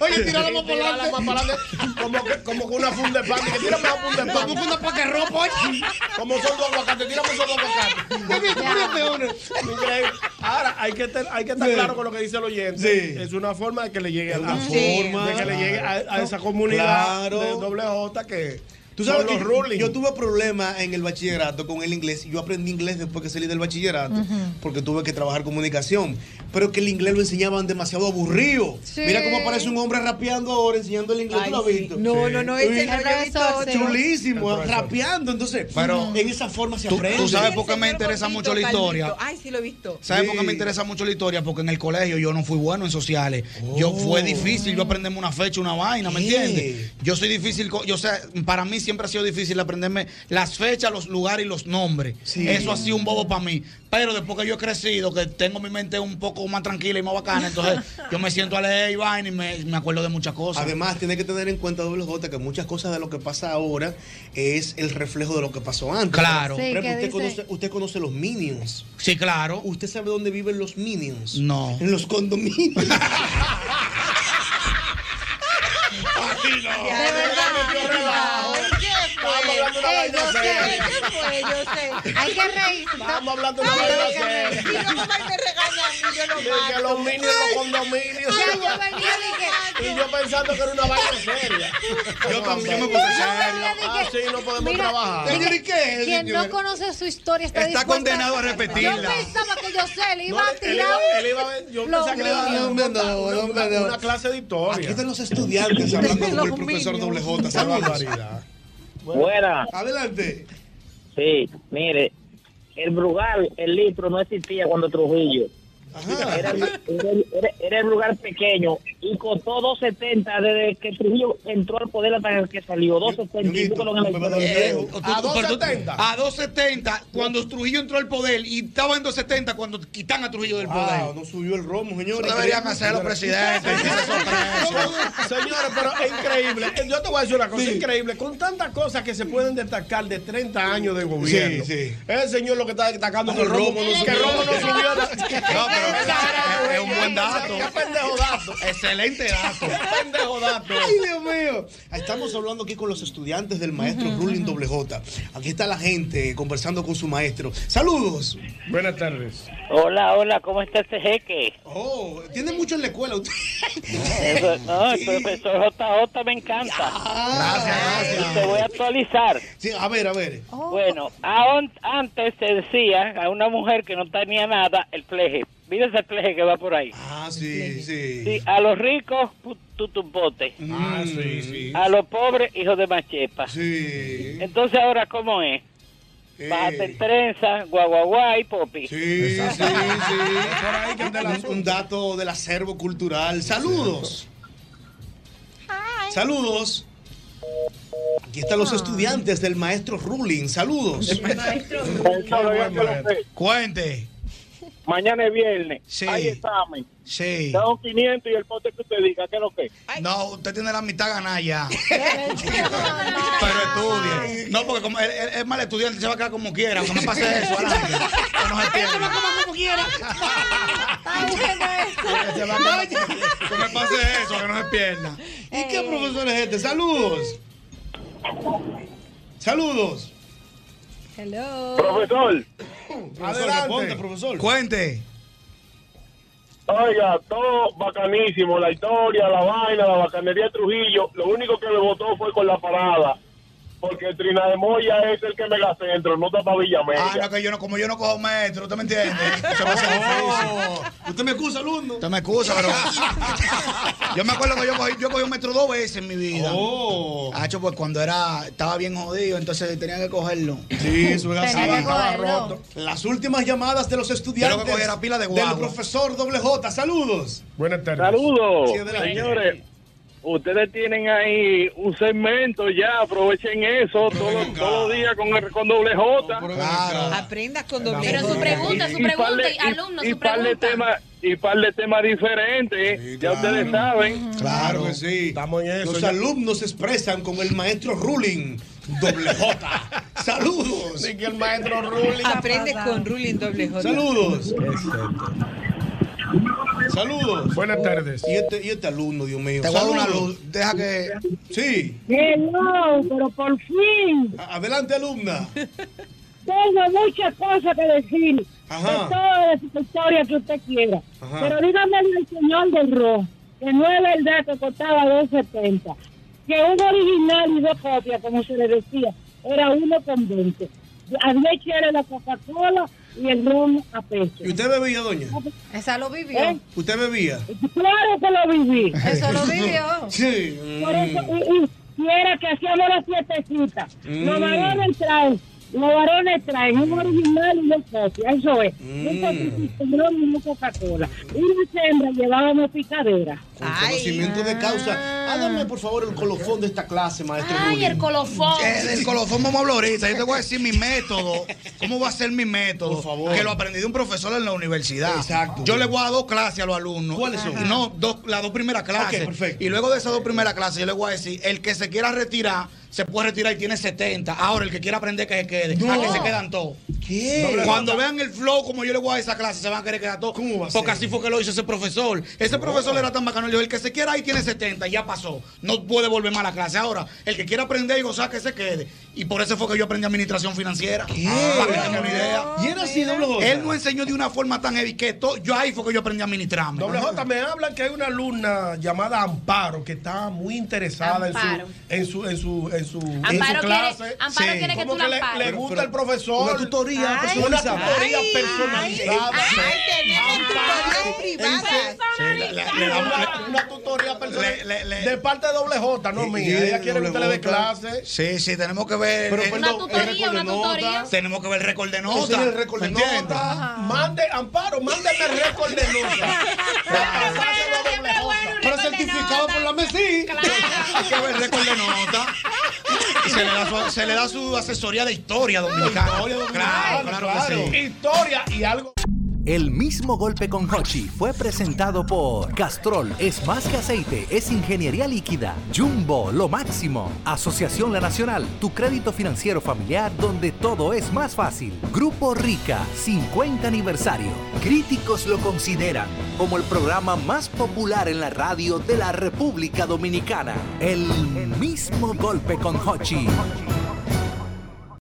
Oye, tírala más para adelante. más para adelante. Como que, como que una funda de pan. Que tírame una funda de pan. Como que una de ropa, oye. Como son dos aguacates. Tírame esos dos aguacates. Ahora, hay que, ter- hay que estar Sí. claro con lo que dice el oyente. Sí. Es una forma de que le llegue a la Sí. de que le llegue a, a esa comunidad Claro. de doble J que Tú sabes que los rulings. yo tuve problemas en el bachillerato con el inglés. Yo aprendí inglés después que salí del bachillerato porque tuve que trabajar comunicación. Pero que el inglés lo enseñaban demasiado aburrido. Sí. Mira cómo aparece un hombre rapeando ahora enseñando el inglés. Ay, ¿Tú lo has sí. visto? No, no, no, ese no, yo he visto. Chulísimo, rapeando. Entonces, Pero- en esa forma se aprende. tú sabes por qué me interesa mucho la historia. Ay, sí lo he visto. ¿Sabes Sí. por qué me interesa mucho la historia? Porque en el colegio yo no fui bueno en sociales. Yo fue Oh. difícil yo aprenderme una fecha, una vaina, ¿me entiendes? Yo soy difícil, yo sé, para mí siempre ha sido difícil aprenderme las fechas, los lugares y los nombres. Sí. Eso ha sido un bobo para mí. Pero después que yo he crecido, que tengo mi mente un poco más tranquila y más bacana, entonces yo me siento a leer y vaina y me, me acuerdo de muchas cosas. Además, tiene que tener en cuenta, doble J, que muchas cosas de lo que pasa ahora es el reflejo de lo que pasó antes. Claro. Sí, usted, dice- conoce, usted conoce los Minions. sí, claro. ¿Usted sabe dónde viven los Minions? No. En los condominios. Estamos hablando de yo sé. seria. ¿Qué fue? Yo sé. Hay que. Estamos hablando de una seria. Y no mamá me yo lo De que mato. los minions, los condominios. Ya yo venía. Y yo pensando que era una vaina seria. Yo también me puse venía de Ah, no podemos Mira, trabajar. Señor, ¿y qué? Quien no conoce su historia está, Está condenado a repetirla. Yo pensaba que yo sé, le iba No, a él tirar. iba- él iba a- yo los pensaba que le iba a no, una- no. clase de historia. Aquí están los estudiantes hablando con el profesor Minions. doble J. Qué Saludos. barbaridad. Buena. Adelante. Sí, mire, el Brugal, el litro no existía cuando Trujillo. Era, el- era, el lugar pequeño y costó 2.70 desde que Trujillo entró al poder hasta que salió. 2.70. y búscalo en la historia. Eh, Viejo. tú- A tú- pero tú- 2.70. A 2.70, cuando Trujillo entró al poder y estaba en 2.70 cuando quitan a Trujillo del poder. Wow, no subió el romo, señores. Deberían hacer los presidentes. quitarse esos precios. Señores, pero es increíble. Yo te voy a decir una cosa, es increíble. Con tantas cosas que se pueden destacar de 30 años de gobierno. Sí, sí. El señor lo que está destacando que el romo, que el romo no subió. No, pero es, es un buen dato. Qué pendejo dato. Excelente dato. Qué pendejo dato. Ay, Dios mío. Estamos hablando aquí con los estudiantes del maestro Ruling Doble J. Aquí está la gente conversando con su maestro. Saludos. Buenas tardes. Hola, hola, ¿cómo está este jeque? Oh, tiene mucho en la escuela usted. Eso- no, el profesor JJ me encanta. Gracias, Y te voy a actualizar. Sí, a ver, a ver. Bueno, aún- antes se decía a una mujer que no tenía nada el fleje. Mira ese fleje que va por ahí. Ah, sí, sí. Sí, a los ricos, tutumbote. Ah, sí, sí. A los pobres, hijos de machepa. Sí. Entonces, ahora, ¿cómo es? Bájate en trenza, guaguaguá y popi. Sí, sí, sí. Por ahí que anda el Un, dato del acervo cultural. Saludos. Saludos. Aquí están los estudiantes del maestro Ruling. Saludos. Cuente. Mañana es viernes. Sí. Hay examen. Sí. Da un 500 y el pote que usted diga, ¿qué es lo que? No, usted tiene la mitad ganada ya. Pero estudie. No, porque como él, él es mal estudiante, se va a quedar como quiera. Aunque no pase eso, adelante. Que no se pierda. como quiera. Que se va a quedar- Que me pase eso, que no se pierda. ¿Y qué profesor es este? Saludos. Saludos. Hello. Profesor, Adelante. profesor. Cuente. Oiga, todo bacanísimo, la historia, la vaina, la bacanería de Trujillo. Lo único que me votó fue con la parada. Porque el Trina de Moya es el que me la centro, no está para Villamella. Ah, no, que yo no, como yo no cojo metro, ¿usted me entiende? Se me hace difícil. Usted me excusa, alumno. Usted me excusa, pero. yo me acuerdo que yo cogí, yo cogí un metro dos veces en mi vida. Oh. Hacho, pues cuando era, estaba bien jodido, entonces tenía que cogerlo. Sí, eso es así. Tenía que Estaba roto. Las últimas llamadas de los estudiantes. Lo que era pila de Del guagua. profesor Doble J. Saludos. Buenas tardes. Saludos, Sí, señores. Ustedes tienen ahí un segmento ya, aprovechen eso todos todos los días con, el- con doble J. Aprendas con doble Pero su pregunta, su pregunta, y alumno, y su par de pregunta. temas y par de temas diferentes, ya ustedes saben. Claro que sí. Estamos en eso. Los ya. alumnos se expresan con el maestro Ruling. Doble J. Saludos. Sí, que el maestro Ruling. Aprende con Ruling doble J. Saludos. Saludos. Buenas tardes. Y este, y este alumno, Dios mío. Te voy a dar una Saludos. luz. Deja que. Sí. Hello, pero por fin A- Adelante, alumna. tengo muchas cosas que decir Ajá. de toda esa historia que usted quiera. Ajá. Pero dígame al señor del rojo que no es verdad que costaba 2.70, que un original y dos copias, como se le decía, era uno con 20. Había que era la Coca-Cola y el ron a peso. ¿Y usted bebía, doña? Esa lo vivió. ¿Eh? ¿Usted bebía? Claro que lo viví. Eso lo vivió. Sí. Por eso, y, y, y era que hacíamos las fiestecitas. Los Mm. varones traen, los varones traen un original y dos copias, eso es. Un ron y una Coca-Cola. Y las hembras llevábamos picadera. Con conocimiento de causa. Hágame, por favor, el colofón de esta clase, maestro Ay, el colofón. Eh, del colofón vamos a hablar ahorita. Yo te voy a decir mi método. ¿Cómo va a ser mi método? Por favor. Que lo aprendí de un profesor en la universidad. Exacto. Yo le voy a dar dos clases a los alumnos. ¿Cuáles son? No, dos, las dos primeras clases. Ok, perfecto. Y luego de esas dos primeras clases, yo le voy a decir: el que se quiera retirar, se puede retirar y tiene 70. Ahora, el que quiera aprender, que se quede. No. A que se quedan todos. ¿Qué? Cuando vean el flow como yo le voy a esa clase, se van a querer quedar todos. ¿Cómo va a Porque ser? así fue que lo hizo ese profesor. Ese profesor era tan bacano. Le dijo, el que se quiera ahí tiene 70, ya pasó. No puede volver más a la clase. Ahora, el que quiera aprender y gozar, que se quede. Y por eso fue que yo aprendí administración financiera. Para que tengan una idea. Y era así, doble J. Él no enseñó de una forma tan heavy que yo ahí fue que yo aprendí a administrarme. Doble J, me hablan que hay una alumna llamada Amparo que está muy interesada Amparo. en su en su en su, en su, Amparo su quiere- clase. Amparo quiere que tú la le, le gusta Pero- el profesor. una tutoría Ay, personalizada. Una tutoría Ay, personalizada. ay, Una, tutoría personalizada. De parte de doble J, no mía. Ella quiere que usted le dé clase. Sí, sí, tenemos que ver. Pero, perdón, Una tutoría, una nota. tutoría. tenemos que ver el récord de Enseña nota. el récord de ¿Me entiendes? nota. Mande, Amparo, mándeme el récord de nota. Certificado por la MESI. Hay que ver récord de nota. Y se le da su, se le da su asesoría de historia dominicana. Historia dominicana, Claro, claro, que sí. Historia y algo. El mismo golpe con Hochi fue presentado por Castrol es más que aceite, es ingeniería líquida. Jumbo, lo máximo. Asociación La Nacional, tu crédito financiero familiar donde todo es más fácil. Grupo Rica, 50 aniversario. Críticos lo consideran como el programa más popular en la radio de la República Dominicana. El mismo golpe con Hochi.